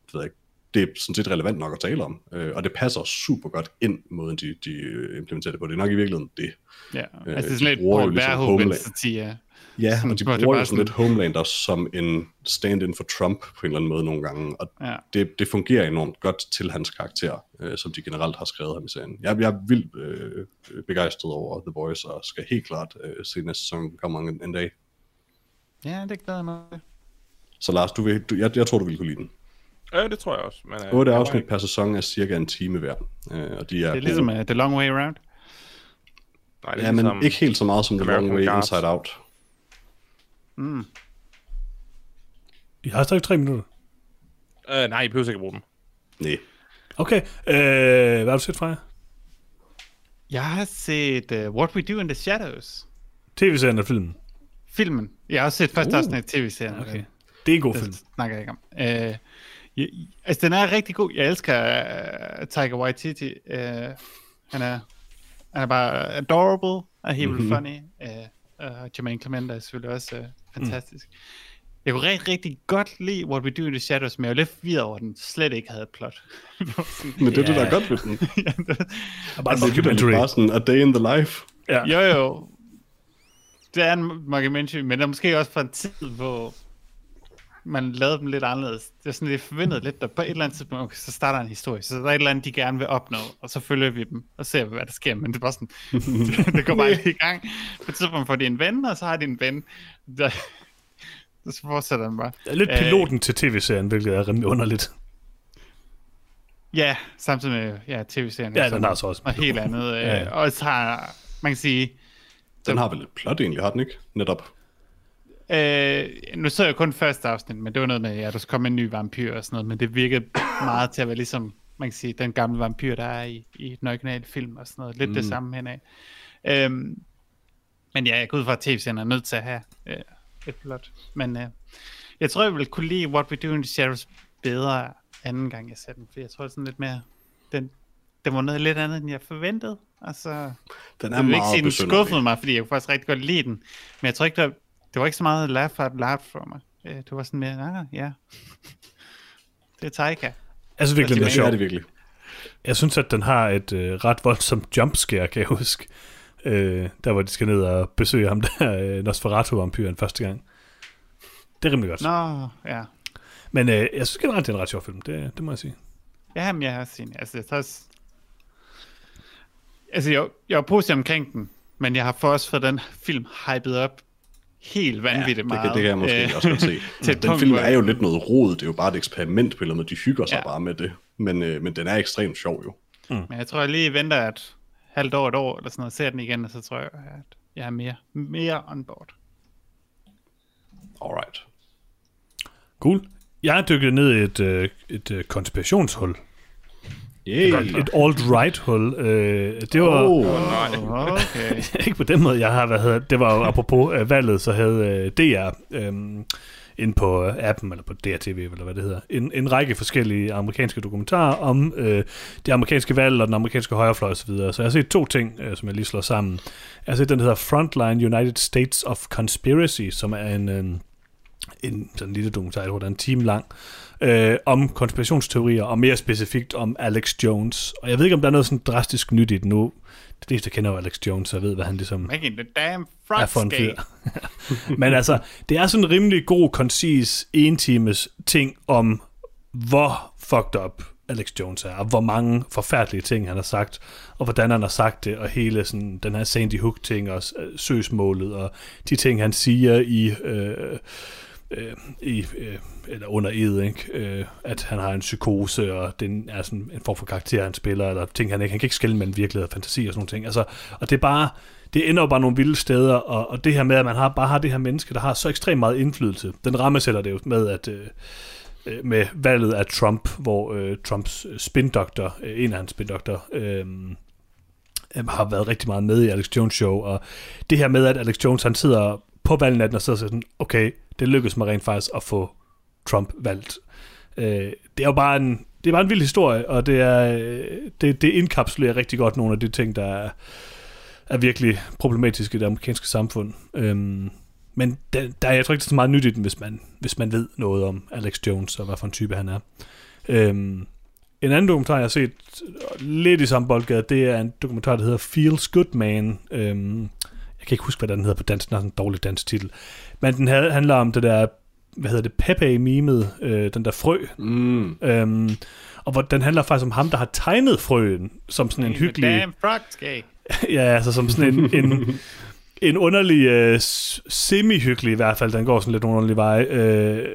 det ved jeg ikke, det er sådan set relevant nok at tale om, øh, og det passer super godt ind måden, de, de øh, implementerer det på. Det er nok i virkeligheden det. Ja, Øh, altså de sådan lidt Paul ligesom Verhoeven Homeland. satire. Ja, og de det bruger jo sådan lidt Homelander som en stand-in for Trump på en eller anden måde nogle gange, og Ja. det, det fungerer enormt godt til hans karakter, øh, som de generelt har skrevet ham i serien. Jeg, jeg er vildt øh, begejstret over The Boys, og skal helt klart øh, se næste sæson kommer en, en dag. Ja, det glæder mig. Så Lars, du vil, du, jeg, jeg tror, du vil kunne lide den. Ja, det tror jeg også. Men, øh, 8 jeg var afsnit ikke- per sæson er cirka en time hver, øh, og de er, Det er ligesom uh, The Long Way Around. Nej, det er Ja, men ligesom, ikke helt så meget som The Long American Way Gods. Inside Out. Mm. I har stadig tre minutter. Øh, nej, I behøver ikke at bruge dem. Nej. Okay, øh, hvad har du set fra jer? Jeg har set uh, What We Do in the Shadows. TV-serien og filmen? Filmen. Jeg har også set første Uh. afsnit af tv-serien. Okay. Det er en god film. Det snakker jeg ikke om. Uh, jeg, altså, den er rigtig god. Jeg elsker uh, Tiger Waititi. Uh, han, er, han er bare adorable og helt vildt funny. Uh, uh, Jermaine Clement er selvfølgelig også uh, fantastisk. Mm. Jeg kunne rigtig, rigtig godt lide What We Do in the Shadows, men jeg var lidt forvirret over, at den slet ikke havde et plot. Men det er det, der Ja. er godt ved den. Ja, det- Bare Altså, det er bare sådan a day in the life. Ja. Jo, jo. Det er en mockumentary, men det er måske også fra en tid, hvor man lavede dem lidt anderledes. Det er sådan lidt forventet lidt, der på et eller andet tidspunkt, okay, så starter en historie, så der er et eller andet, de gerne vil opnå, og så følger vi dem, og ser, hvad der sker, men det er bare sådan, det, det går bare ikke i gang. På et tidspunkt får de en ven, og så har de en ven, der, så fortsætter den bare. Det er lidt Øh, piloten til tv-serien, hvilket er rimelig underligt. Ja, samtidig med ja, tv-serien. Ja, er den har så også noget helt andet. Ja, Ja, ja. Og så har, man kan sige, Den har vel et plot egentlig, har den ikke? Netop. Øh, nu så jeg kun første afsnit, men det var noget med, at der skulle komme en ny vampyr og sådan noget, men det virkede meget til at være ligesom, man kan sige, den gamle vampyr, der er i, i den originale film og sådan noget. Lidt mm. det samme henad. Øhm, men ja, jeg går ud fra, at tv-serien er nødt til at have øh, et plot. Men øh, jeg tror, jeg vil kunne lide What We Do in the Shadows bedre anden gang, jeg ser den, for jeg tror sådan lidt mere, den, den var noget lidt andet, end jeg forventede. Altså, Den er jeg vil ikke sige, den skuffede mig, fordi jeg kunne faktisk rigtig godt lide den. Men jeg tror ikke, der, det var ikke så meget laugh out loud for mig. Øh, Det var sådan mere, ah, ja. Det er Taika. Jeg synes virkelig, er Det er sjov. det virkelig. Jeg synes, at den har et øh, ret voldsomt jumpscare, kan jeg huske. Øh, der hvor de skal ned og besøge ham der, øh, Nosferatu-vampyren første gang. Det er rimelig godt. Nå, ja. Men øh, jeg synes generelt, det er en ret sjov film. Det, det må jeg sige. Ja, men jeg har set. Altså, jeg også... Altså, jeg, jeg var positiv omkring den, men jeg har for også fået den film hypet op helt vanvittigt det, meget. det kan jeg måske Øh, også godt se. til et den punkt, film er jo lidt noget rod, det er jo bare et eksperiment på måde. De hygger sig Ja. bare med det. Men, øh, men den er ekstremt sjov jo. Men jeg tror, jeg lige venter et halvt år, et år, eller sådan noget, ser den igen, og så tror jeg, at jeg er mere, mere on board. Alright. Cool. Jeg er dykket ned i et, øh, et øh, konspirationshul. Yay. Et alt-right-hul. Øh, det var... Oh. Nej. Okay. ikke på den måde, jeg har, hvad hedder, det var jo apropos øh, valget, så havde øh, DR øh, ind på øh, appen, eller på DRTV, eller hvad det hedder, en, en række forskellige amerikanske dokumentarer om øh, det amerikanske valg og den amerikanske højrefløj osv. Så, videre. så jeg har set to ting, øh, som jeg lige slår sammen. Jeg har set den, der hedder Frontline United States of Conspiracy, som er en... Øh, en sådan lille dokumentar, hvor der er en time lang, øh, om konspirationsteorier, og mere specifikt om Alex Jones. Og jeg ved ikke, om der er noget sådan drastisk nyt i det nu. Det fleste kender jo Alex Jones, så jeg ved, hvad han ligesom Making the damn er for en fyr. Men altså, det er sådan en rimelig god, koncis, entimes ting om, hvor fucked up Alex Jones er, og hvor mange forfærdelige ting han har sagt, og hvordan han har sagt det, og hele sådan, den her Sandy Hook-ting, og øh, søgsmålet, og de ting, han siger i... Øh, øh, i, øh, eller under ed, ikke? Øh, at han har en psykose, og den er sådan en form for karakter, han spiller, eller ting, han ikke, han kan ikke skille mellem virkelighed og fantasi og sådan nogle ting. Altså, og det er bare, det ender jo bare nogle vilde steder, og, og det her med, at man har, bare har det her menneske, der har så ekstremt meget indflydelse, den rammesætter det jo med, at øh, øh med valget af Trump, hvor øh, Trumps øh, spindoktor, øh, en af hans spindoktor, øh, øh, har været rigtig meget med i Alex Jones show, og det her med, at Alex Jones, han sidder på valgnatten og så siger sådan, okay, det lykkedes mig rent faktisk at få Trump valgt. Øh, det er jo bare en, det er bare en vild historie, og det er det, det indkapslerer rigtig godt nogle af de ting, der er, er virkelig problematiske i det amerikanske samfund. Øhm, men der, der er jeg tror ikke det er så meget nyt i den, hvis man, hvis man ved noget om Alex Jones og hvad for en type han er. Øhm, en anden dokumentar, jeg har set lidt i samme boldgade, det er en dokumentar, der hedder Feels Good Man. Øhm, jeg kan ikke huske, hvad den hedder på dansk, den har sådan en dårlig dansk titel. Men den handler om det der, hvad hedder det, Pepe-mimet, øh, den der frø. Mm. Øhm, og hvor den handler faktisk om ham, der har tegnet frøen, som sådan en hyggelig... damn skate. Ja, altså som sådan en, en, en underlig, øh, semi-hyggelig i hvert fald, den går sådan lidt underlig vej, øh,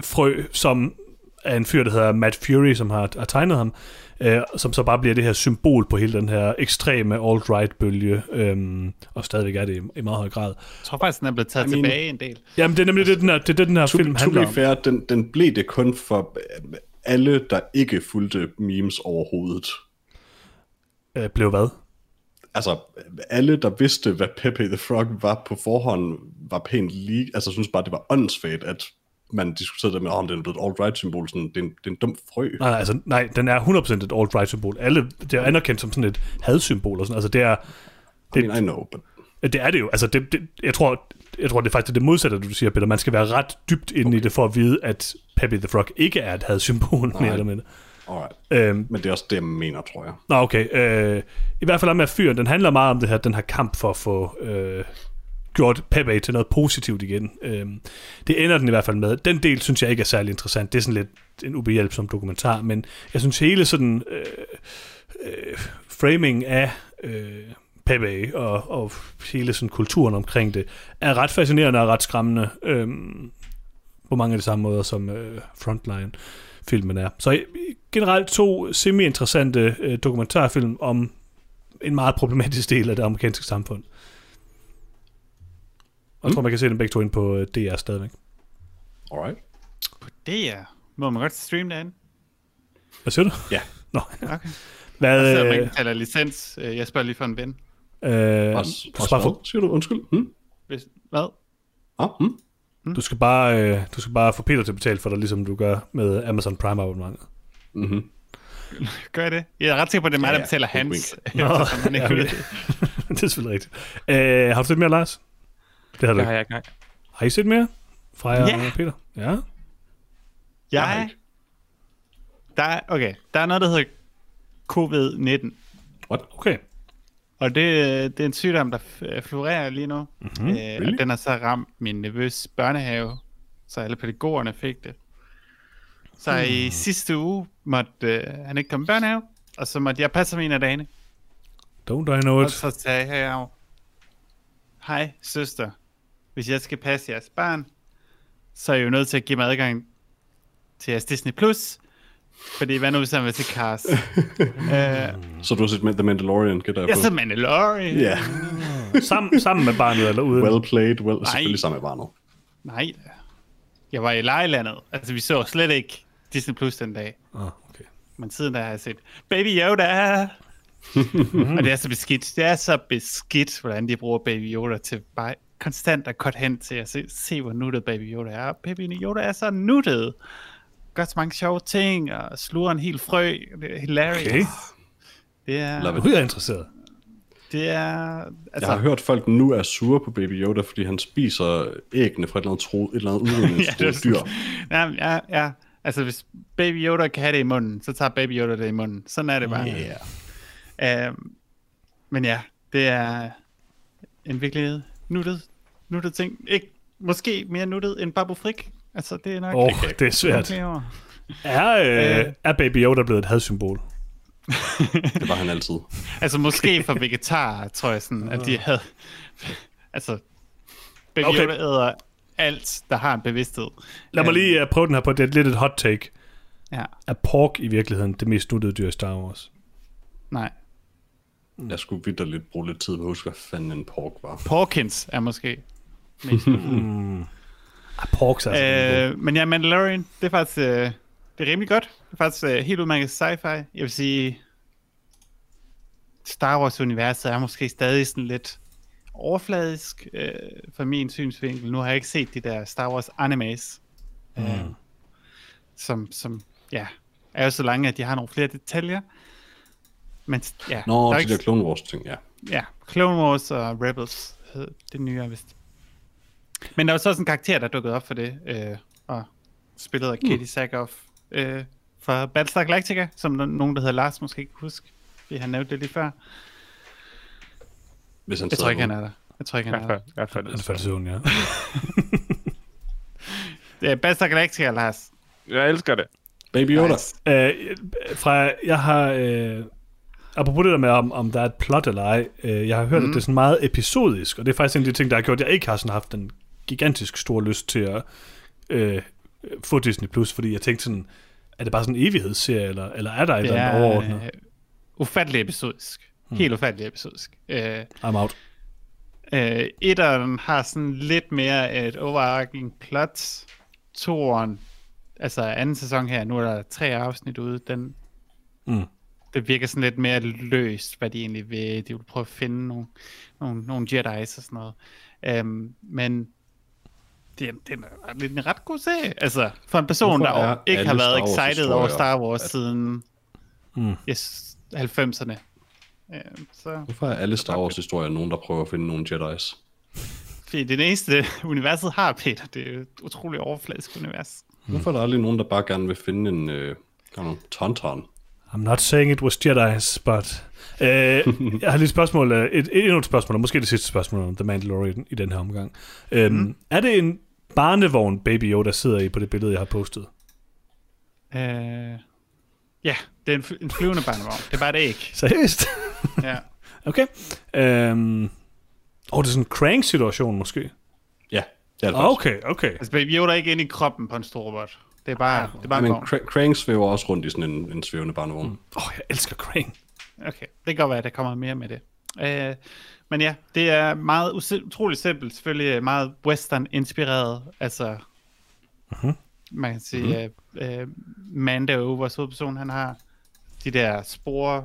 frø, som er en fyr, der hedder Matt Fury, som har, har tegnet ham, øh, som så bare bliver det her symbol på hele den her ekstreme alt-right-bølge, øh, og stadigvæk er det i, i meget høj grad. Jeg tror faktisk, den er blevet taget I mean- tilbage en del. Jamen, det er nemlig det, den her, det, er det, den her To, film to handler be om. fair, den, den blev det kun for øh, alle, der ikke fulgte memes overhovedet. Øh, blev hvad? Altså, alle, der vidste, hvad Pepe the Frog var på forhånd, var pænt lige... Altså, synes bare, det var åndssvagt, at man diskuterede det med, om den er blevet et alt-right-symbol. Sådan, det, er en, det er en dum frø. Nej, nej, altså, nej, den er 100% et alt-right-symbol. Alle, det er anerkendt som sådan et hadsymbol og sådan. Altså, det er, I mean, I know, but... det er det jo. Altså, det, det, jeg, tror, jeg tror, det er faktisk det modsatte, du siger, Peter. Man skal være ret dybt inde okay. i det, for at vide, at Pepe the Frog ikke er et hadsymbol, mere eller mindre. Alright. Øhm, Men det er også det, jeg mener, tror jeg. Nå, okay. Øh, I hvert fald at fyren, den handler meget om det her, den her kamp for at få øh, gjort Pepe til noget positivt igen. Øh, det ender den i hvert fald med. Den del synes jeg ikke er særlig interessant. Det er sådan lidt en ubehjælpsom dokumentar, men jeg synes hele sådan øh, øh, framing af øh, Pepe og, og hele sådan kulturen omkring det er ret fascinerende og ret skræmmende øh, på mange af de samme måder som øh, Frontline filmen er. Så øh, generelt to semi-interessante øh, dokumentarfilm om en meget problematisk del af det amerikanske samfund. Og jeg tror, man kan se dem begge to ind på øh, DR stadigvæk. Alright. Det er... Må man godt streame derinde? Hvad siger du? Ja. Nå, Okay. hvad... Så man Øh, kan betale licens. Øh, Jeg spørger lige for en ven. øh, Også, du, skal få, Siger du undskyld? Hmm? Hvis, hvad? Ah, hmm? du, skal bare, øh, du skal bare få Peter til at betale for dig, ligesom du gør med Amazon Prime abonnementet. Mm-hmm. Gør jeg det? Jeg er ret sikker på, at det er mig, Ja, der ja. betaler Wink, hans. Nå, ja, det, det er selvfølgelig rigtigt. Øh, har du set mere, Lars? Det har du Det ikke. har jeg ikke engang. Har I set mere? Freja Ja. og Peter? Ja. Jeg Jeg, der er, okay, der er noget, der hedder covid-19. What? Okay. Og det, det er en sygdom, der f- florerer lige nu. Mm-hmm. Øh, Really? og den har så ramt min nervøs børnehave, så alle pædagogerne fik det. Så Hmm. i sidste uge måtte øh, han ikke komme i børnehave, og så måtte jeg passe ham en af dagene. Don't I know Og it? så sagde jeg hej søster, hvis jeg skal passe jeres barn, så er I jo nødt til at give mig adgang til jeres Disney+. Plus, fordi hvad nu hvis han vil til Cars? øh, Så du har set The Mandalorian, gætter jeg jeg på? er så Mandalorian. Ja, Sam, sammen med barnet eller uden? well played. Well, selvfølgelig sammen med barnet. Nej. Jeg var i lejelandet. Altså, vi så slet ikke Disney Plus den dag. Ah, okay. Men siden da har jeg set Baby Yoda. og det er så beskidt. Det er så beskidt, hvordan de bruger Baby Yoda til konstant at cut hen til at se, se hvor nuttet Baby Yoda er. Baby Yoda er så nuttet. Gør så mange sjove ting, og sluger en helt frø. Det er hilarious. Okay. Det er, Love. Nu er jeg interesseret. det er, Jeg altså, har hørt, at folk nu er sure på Baby Yoda, fordi han spiser æggene fra et eller andet, tro, et eller andet ja, det er udrydningstroet sådan, dyr. ja, ja, ja, altså hvis Baby Yoda kan have det i munden, så tager Baby Yoda det i munden. Sådan er det bare. Yeah. Øhm, men ja, det er en virkelig nuttet, nuttet ting. Ikke, måske mere nuttet end Babu Frik. Altså, det er nok... Åh, oh, det er svært. Er, øh, Øh. er Baby Yoda blevet et hadsymbol? Det var han altid. altså, måske for vegetarer, tror jeg sådan, at de havde... altså, Baby Okay. Yoda æder alt, der har en bevidsthed. Lad mig Øhm, lige uh, prøve den her på. Det er lidt et hot take. Ja, Er pork i virkeligheden det mest nuttede dyr i Star Wars? nej. Jeg skulle vidt lidt bruge lidt tid på at huske, hvad fanden en pork var. Porkins er måske mest Ah, pork er altså Øh, men ja, Mandalorian, det er faktisk øh, det er rimelig godt. Det er faktisk øh, helt udmærket sci-fi. Jeg vil sige, Star Wars-universet er måske stadig sådan lidt overfladisk øh, fra min synsvinkel. Nu har jeg ikke set de der Star Wars animes, øh, som, som ja, er jo så lange, at de har nogle flere detaljer. Men ja, Nå, der er de ikke, der Clone Wars ting, ja. ja, Clone Wars og Rebels, hed det nye er vist. Men der var så også en karakter, der dukkede op for det, øh, og spillet af Katie Sackhoff øh, fra Battlestar Galactica, som no- nogen, der hedder Lars, måske ikke huske, fordi han nævnte det lige før. Hvis han Jeg tror ikke, han er der. Jeg tror ikke, I han er hvert der. fald, i hvert fald. Han faldt i søvn, ja. Det er Battlestar Galactica, Lars. Jeg elsker det. Baby Yoda. Nice. Øh, fra, jeg har... Øh, apropos det der med, om, om der er et plot eller ej, øh, jeg har hørt, mm. at det er sådan meget episodisk, og det er faktisk en af de ting, der har gjort, at jeg ikke har sådan haft en gigantisk stor lyst til at øh, få Disney+, Plus, fordi jeg tænkte sådan, er det bare sådan en evighedsserie, eller, eller er der et eller andet er overordnet? øh, ufattelig episodisk. Helt ufattelig episodisk. Øh, I'm out. Øh, etteren har sådan lidt mere et overarching plot. Toeren, altså anden sæson her, nu er der tre afsnit ude, den, Mm. Det virker sådan lidt mere løst, hvad de egentlig vil. De vil prøve at finde nogle, nogle, nogle Jedi's og sådan noget. Øhm, men det, er- det er lidt en ret god serie. Altså, for en person, Hvorfor der er ikke har været Star excited over Star Wars at- siden Mm. yes, 90'erne. Øhm, så Hvorfor er alle Star Wars historier nogen, der prøver at finde nogle Jedi's? Fordi det eneste universet har, Peter, det er et utroligt overfladisk univers. Hvorfor er der aldrig nogen, der bare gerne vil finde en øh, tauntaun? I'm not saying it was Jedi's, but... Øh, jeg har lige et spørgsmål, øh, et, endnu et spørgsmål, og måske det sidste spørgsmål om The Mandalorian i den her omgang. Øhm, mm. Er det en barnevogn, Baby Yoda sidder i på det billede, jeg har postet? Øh, ja, det er en, en flyvende barnevogn. Det er bare et æg. Seriøst? Ja. okay. Øhm, oh, det er sådan en crank-situation måske. Ja, det er det. Okay, okay. Altså, Baby Yoda er ikke inde i kroppen på en stor robot. Det er bare, det er bare en Men vogn. Cra- Krang svæver også rundt i sådan en, en svævende barnevogn. Mm. Åh, oh, jeg elsker crank. Okay, det kan godt være, at der kommer mere med det. Øh, men ja, det er meget utroligt simpelt. Selvfølgelig meget western-inspireret. Altså, Mhm. man kan sige, mm øh, øh, Mando, vores hovedperson, han har de der spore,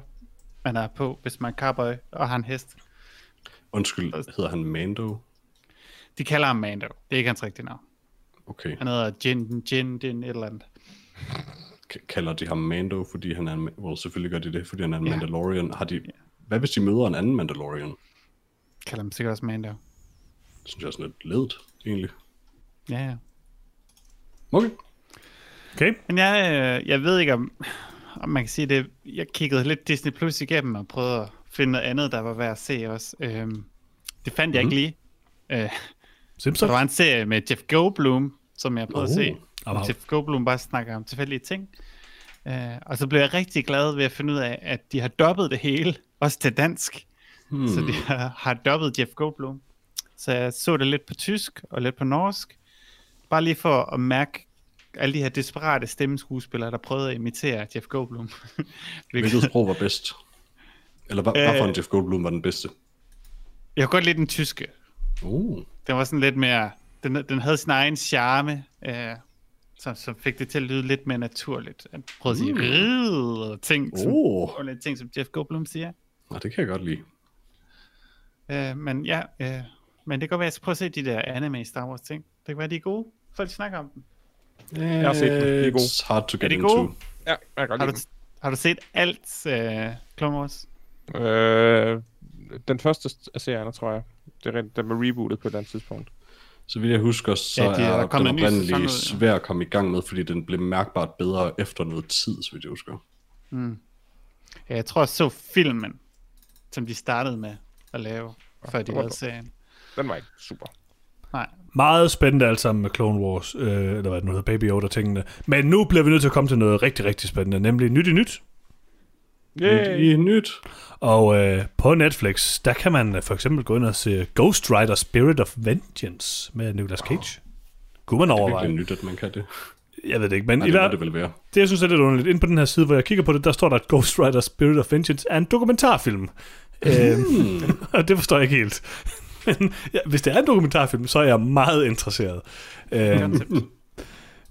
man er på, hvis man er cowboy og har en hest. Undskyld, hedder han Mando? De kalder ham Mando. Det er ikke hans rigtige navn. Okay. Han hedder Jin, Jin, Jin, et eller andet. K- kalder de ham Mando, fordi han er en... Well, selvfølgelig gør de det, fordi han er en Ja. Mandalorian. Har de... Hvad hvis de møder en anden Mandalorian? Kalder ham sikkert også Mando. Det synes jeg er sådan lidt ledet, egentlig. Ja, ja. Okay. Okay. Men jeg, øh, jeg ved ikke, om, om man kan sige det. Jeg kiggede lidt Disney Plus igennem og prøvede at finde noget andet, der var værd at se også. Øhm, det fandt jeg Mhm. ikke lige. Øh, Simpsons? der var en serie med Jeff Goldblum, som jeg prøvede Oh. at se. Wow. Og Jeff Goldblum bare snakker om tilfældige ting. Øh, og så blev jeg rigtig glad ved at finde ud af, at de har dobbet det hele, også til dansk. Hmm. Så de har, har dobbet Jeff Goldblum. Så jeg så det lidt på tysk og lidt på norsk. Bare lige for at mærke alle de her desperate stemmeskuespillere, der prøvede at imitere Jeff Goldblum. Hvilket sprog var bedst? Eller hvad, Øh. hvad for en Jeff Goldblum var den bedste? Jeg kunne godt lide den tyske. Uh. Den var sådan lidt mere... Den, den havde sin egen charme, øh, som, som fik det til at lyde lidt mere naturligt. At prøve at sige mm. og ting, som, Oh. og lidt ting, som Jeff Goldblum siger. Nå, det kan jeg godt lide. Øh, men ja, øh, Men det kan godt være, at jeg skal prøve at se de der anime Star Wars ting. Det kan være, de er gode. Folk snakker om dem. Jeg har set dem. De er gode. It's hard to Er get de into. gode? Ja, jeg kan godt Har lide du, har du set alt uh, Clone Wars? Øh, den første af serierne, tror jeg. Det er den blev rebootet på et eller andet tidspunkt. Så vidt jeg husker, så Ja, de- der er er den oprindelige ja. svær at komme i gang med, fordi den blev mærkbart bedre efter noget tid, så vidt jeg husker. Ja, jeg tror, jeg så filmen, som de startede med at lave, før de det lavede serien. Den var ikke super. Nej, Meget spændende alt sammen med Clone Wars, øh, eller hvad det nu hedder, Baby Yoda-tingene. Men nu bliver vi nødt til at komme til noget rigtig, rigtig spændende, nemlig Nyt i Nyt. Yay! I nyt. Og øh, på Netflix, der kan man øh, for eksempel gå ind og se Ghost Rider Spirit of Vengeance med Nicolas Cage. Kunne man Det er overveje. nyt, at man kan det. Jeg ved det ikke, men Nej, i det må hvert det vel være. det, jeg synes er lidt underligt, inde på den her side, hvor jeg kigger på det, der står der, at Ghost Rider Spirit of Vengeance er en dokumentarfilm. øhm, og det forstår jeg ikke helt. Men ja, hvis det er en dokumentarfilm, så er jeg meget interesseret. Øhm,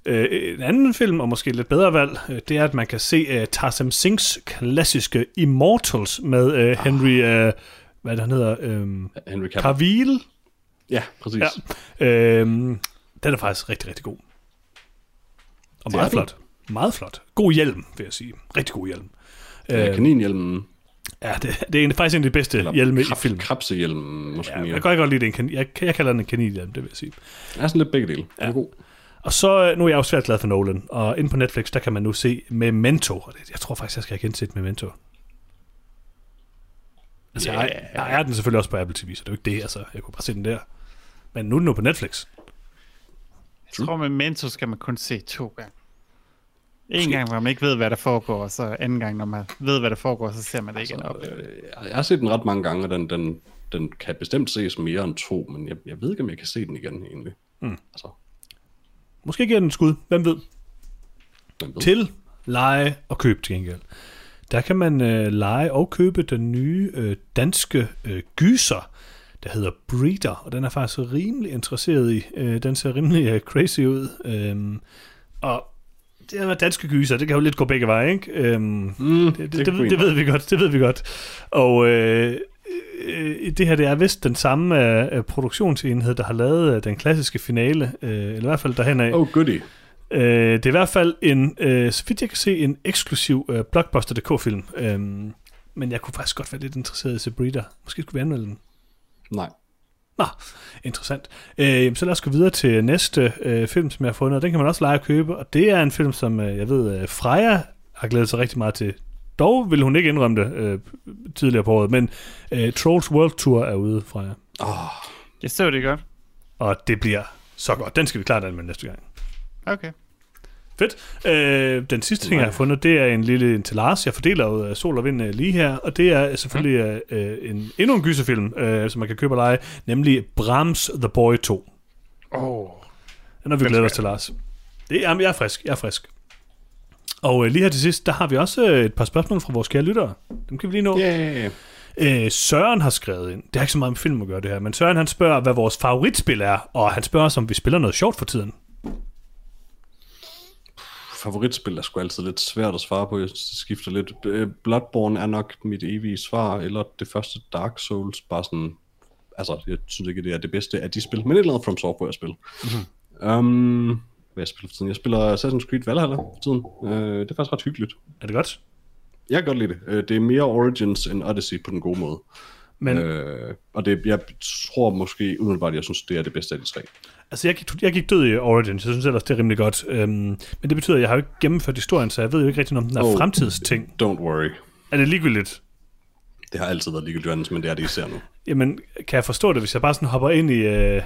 øh, en anden film, og måske lidt bedre valg, øh, det er, at man kan se uh, Tarsem Singhs klassiske Immortals med uh, Henry, uh, hvad er det, han hedder, um, Henry Cavill. Cavill. Ja, præcis. Ja. Øhm, den er faktisk rigtig, rigtig god. Og meget den. flot. Meget flot. God hjelm, vil jeg sige. Rigtig god hjelm. Ja, Øh, kaninhjelmen. ja, det, det er faktisk en af de bedste Eller hjelme i krab- film. Krabsehjelmen, måske Ja, jeg kan godt lide det. En kan, jeg, jeg kalder den en kaninhjelm, det vil jeg sige. Jeg er sådan lidt begge dele. Ja. Er god. Og så, øh, nu er jeg jo svært glad for Nolan, og inde på Netflix, der kan man nu se Memento. Og det, jeg tror faktisk, jeg skal have genset Memento. Altså, yeah. jeg, jeg er den selvfølgelig også på Apple TV, så det er jo ikke det, altså. Jeg kunne bare se den der. Men nu er den jo på Netflix. jeg tror, med Memento skal man kun se to gange. En gang, hvor man ikke ved, hvad der foregår, og så anden gang, når man ved, hvad der foregår, så ser man det igen op. Øh, Jeg jeg har set den ret mange gange, og den, den, den kan bestemt ses mere end to, men jeg, jeg ved ikke, om jeg kan se den igen egentlig. Mm. Altså, Måske giver den et skud, hvem ved? man ved. til lege og køb til gengæld. Der kan man øh, lege og købe den nye øh, danske øh, gyser, der hedder Breeder, og den er faktisk rimelig interesseret i. Øh, den ser rimelig øh, crazy ud. Øhm, og det med danske gyser, det kan jo lidt gå begge veje, ikke? Øhm, Mm, det, det, det det, det ved vi godt, det ved vi godt. Og øh, øh, det her, det er vist den samme øh, produktionsenhed, der har lavet øh, den klassiske finale, øh, eller i hvert fald derhen af. Oh, goody. Øh, det er i hvert fald en, øh, så vidt jeg kan se, en eksklusiv øh, Blockbuster.dk-film. Øhm, men jeg kunne faktisk godt være lidt interesseret i Sabrina. Måske skulle vi anmelde den. Nej. Nå, interessant. Øh, så lad os gå videre til næste øh, film, som jeg har fundet, og den kan man også lege og købe, og det er en film, som øh, jeg ved, øh, Freja har glædet sig rigtig meget til. Dog vil hun ikke indrømme det øh, tidligere på året, men øh, Trolls World Tour er ude, Freja. Jeg så det godt. Og det bliver så godt. Den skal vi klart anmelde næste gang. Okay. Fedt. Øh, den sidste ting, jeg har fundet, det er en lille en til Lars. Jeg fordeler jo øh, sol og vind øh, lige her, og det er selvfølgelig øh, en, endnu en gyserfilm, øh, som man kan købe og lege, nemlig Brahms The Boy 2. Åh, oh, Den har vi glædet os til, Lars. Det er, jeg er frisk, jeg er frisk. Og øh, lige her til sidst, der har vi også øh, et par spørgsmål fra vores kære lyttere. Dem kan vi lige nå. Yeah. Øh, Søren har skrevet ind. Det har ikke så meget med film at gøre det her, men Søren han spørger, hvad vores favoritspil er, og han spørger os, om vi spiller noget sjovt for tiden. Favoritspil er sgu altid lidt svært at svare på. Jeg synes, det skifter lidt. Øh, Bloodborne er nok mit evige svar, eller det første Dark Souls, bare sådan... Altså, jeg synes ikke, det er det bedste af de spil, men et eller andet From Software-spil. Mm-hmm. Um, hvad jeg spiller for tiden? Jeg spiller Assassin's Creed Valhalla for tiden. Uh, det er faktisk ret hyggeligt. Er det godt? Jeg kan godt lide det. Uh, det er mere Origins end Odyssey på den gode måde. Men Øh, og det, jeg tror måske umiddelbart, jeg synes, det er det bedste af de tre. Altså, jeg gik, jeg gik død i Origins. Jeg synes ellers, det er rimelig godt. Øhm, men det betyder, at jeg har jo ikke gennemført historien, så jeg ved jo ikke rigtig, om den er oh. Fremtidsting. Don't worry. Er det ligegyldigt? Det har altid været ligegyldigt, men det er det især nu. Jamen, kan jeg forstå det, hvis jeg bare sådan hopper ind i, øh,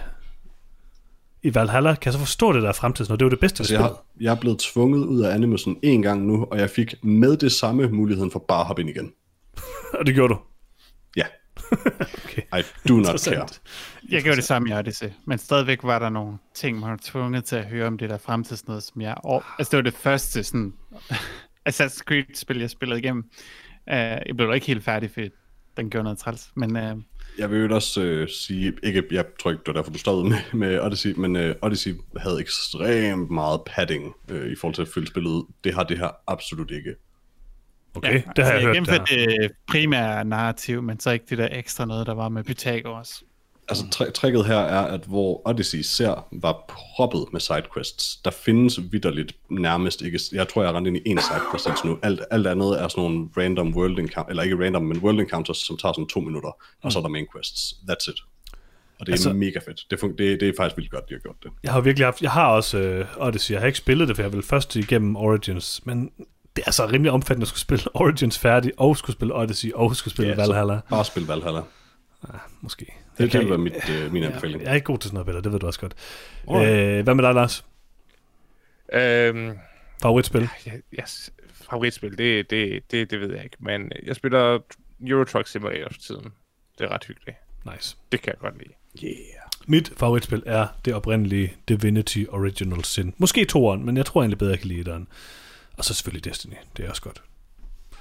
i Valhalla? Kan jeg så forstå det, der er fremtids, når det er jo det bedste Altså, jeg, spillet? har, jeg er blevet tvunget ud af Animusen en gang nu, og jeg fik med det samme muligheden for bare at hoppe ind igen. Og det gjorde du? Ja. Okay. I do not care. Jeg gjorde det samme i Odyssey, men stadigvæk var der nogle ting, man var tvunget til at høre om det der fremtidsnød, som jeg... Og, altså, det var det første sådan, Assassin's Creed-spil, jeg spillede igennem. Uh, jeg blev da ikke helt færdig, fordi den gjorde noget træls, men uh, Jeg vil jo også øh, sige, ikke, jeg tror ikke, det var derfor, du stoppede med, med Odyssey, men øh, Odyssey havde ekstremt meget padding øh, i forhold til at fylde spillet ud. Det har det her absolut ikke. Okay, ja, det har jeg, jeg hørt. gennemførte Der. det primære narrativ, men så ikke det der ekstra noget, der var med Pythagoras. Altså tr- tricket her er, at hvor Odyssey ser var proppet med sidequests, der findes vidderligt nærmest ikke, jeg tror jeg rendt ind i en sidequest indtil nu, alt, alt andet er sådan nogle random world encounters, eller ikke random, men world encounters, som tager sådan to minutter, og så er der main quests, that's it. Og det er Altså- altså, mega fedt. Det, fun- det, det er faktisk vildt godt, de har gjort det. Jeg har virkelig haft, jeg har også øh, Odyssey, jeg har ikke spillet det, for jeg vil først igennem Origins, men det er så rimelig omfattende at skulle spille Origins færdig, og skulle spille Odyssey, og skulle spille Ja, Valhalla. Bare spil Valhalla. Måske. Det, kan være mit, øh, min anbefaling. Jeg er ikke god til sådan noget, Peter, det ved du også godt. Alright. Øh, hvad med dig, Lars? Øhm, Favoritspil? jeg, yes, favoritspil, det, det, det, det ved jeg ikke. Men jeg spiller Euro Truck Simulator for tiden. Det er ret hyggeligt. Nice. Det kan jeg godt lide. Yeah. Mit favoritspil er det oprindelige Divinity Original Sin. Måske toeren, men jeg tror egentlig bedre, jeg kan lide den. Og så selvfølgelig Destiny. Det er også godt.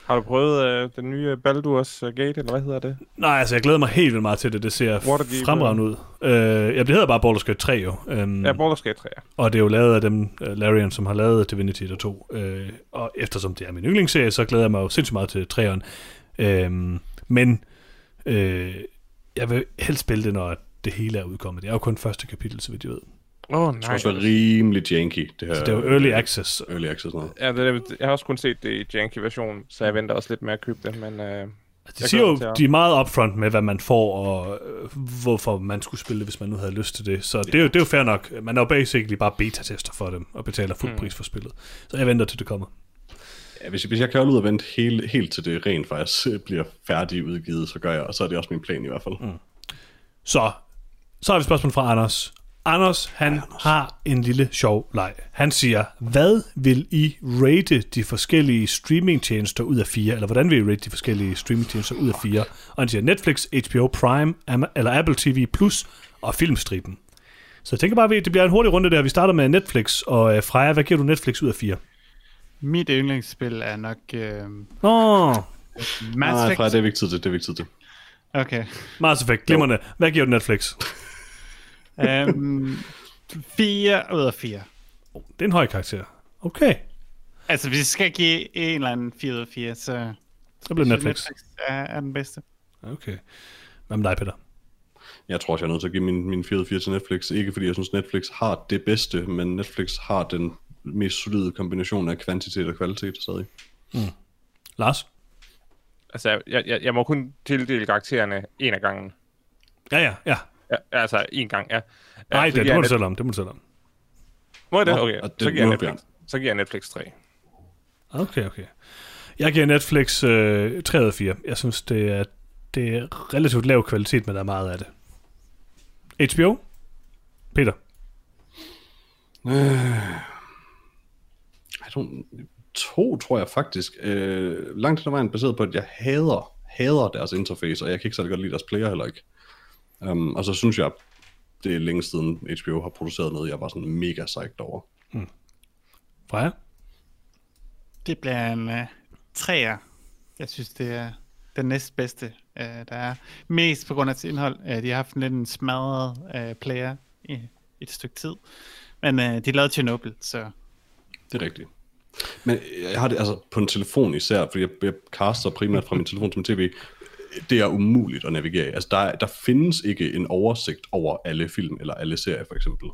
Har du prøvet øh, den nye Baldur's Gate, eller hvad hedder det? Nej, altså jeg glæder mig helt vildt meget til det. Det ser Waterdeep, fremragende ud. Øh, ja, det hedder bare Baldur's Gate 3 jo. Um, Ja, Baldur's Gate 3, ja. Og det er jo lavet af dem, uh, Larian, som har lavet Divinity der 2. Uh, og eftersom det er min yndlingsserie, så glæder jeg mig jo sindssygt meget til 3'eren. Uh, men uh, jeg vil helst spille det, når det hele er udkommet. Det er jo kun første kapitel, så vidt jeg ved. Åh, oh, Det nej. skal også være rimelig janky, det her. Så det er jo early access. Early access noget. Ja, det, er- jeg har også kun set det i janky version, så jeg venter også lidt med at købe det, men... Øh, De Jeg siger jo, de er meget upfront med, hvad man får, og øh, hvorfor man skulle spille det, hvis man nu havde lyst til det. Så det er, jo, det er jo fair nok. Man er jo basically bare beta-tester for dem, og betaler fuld Hmm. pris for spillet. Så jeg venter til det kommer. Ja, hvis, hvis jeg kan holde ud og vente helt, helt til det rent faktisk bliver færdig udgivet, så gør jeg, og så er det også min plan i hvert fald. Mm. Så, så har vi et spørgsmål fra Anders. Anders, han Anders. har en lille sjov leg. Han siger, hvad vil I rate de forskellige streamingtjenester ud af fire? Eller hvordan vil I rate de forskellige streamingtjenester ud af fire? Og han siger Netflix, HBO Prime, Ama- eller Apple TV Plus og Filmstriben. Så jeg tænker bare, at det bliver en hurtig runde der. Vi starter med Netflix, og øh, Freja, hvad giver du Netflix ud af fire? Mit yndlingsspil er nok øh, oh, Mass Nej, Effect. fra det er vi ikke tid til, det er vi ikke tid til. Okay. Mass Effect, glimrende. Hvad giver du Netflix? Um, 4 ud af 4. Oh, det er en høj karakter. Okay, Altså, hvis jeg skal give en eller anden 4 ud af 4, så så bliver Netflix. Netflix er, er den bedste. Okay. Hvad med dig, Peter? Jeg tror også, jeg er nødt til at give min, min 4 4 til Netflix. Ikke fordi jeg synes, Netflix har det bedste, men Netflix har den mest solide kombination af kvantitet og kvalitet stadig. Lars? altså, jeg, jeg, jeg må kun tildele karaktererne en af gangen. Ja, ja, ja. Ja, altså, en gang, ja. Nej, det, det må du selv om. Det må du selv om. Må jeg det? Okay, det- så giver jeg er Netflix. Bjørn. Så giver jeg Netflix 3. Okay, okay. Jeg giver Netflix øh, 3 ud af 4. Jeg synes, det er, det er relativt lav kvalitet, men der er meget af det. HBO? Peter? I don't, to, tror jeg faktisk. Øh, langt hen ad vejen baseret på, at jeg hader, hader deres interface, og jeg kan ikke særlig godt lide deres player heller ikke. Um, og så synes jeg, det er længe siden HBO har produceret noget, jeg var sådan mega psyched over. Freja? Det bliver en uh, træer. Jeg synes, det er den næstbedste, uh, der er. Mest på grund af sit indhold. Uh, de har haft en lidt en smadret uh, player i et stykke tid. Men uh, de lavede Chernobyl, så Det er rigtigt. Men jeg har det altså på en telefon især, fordi jeg, jeg caster primært fra min telefon til min tv. Det er umuligt at navigere i. Altså, der, er- der findes ikke en oversigt over alle film eller alle serier, for eksempel.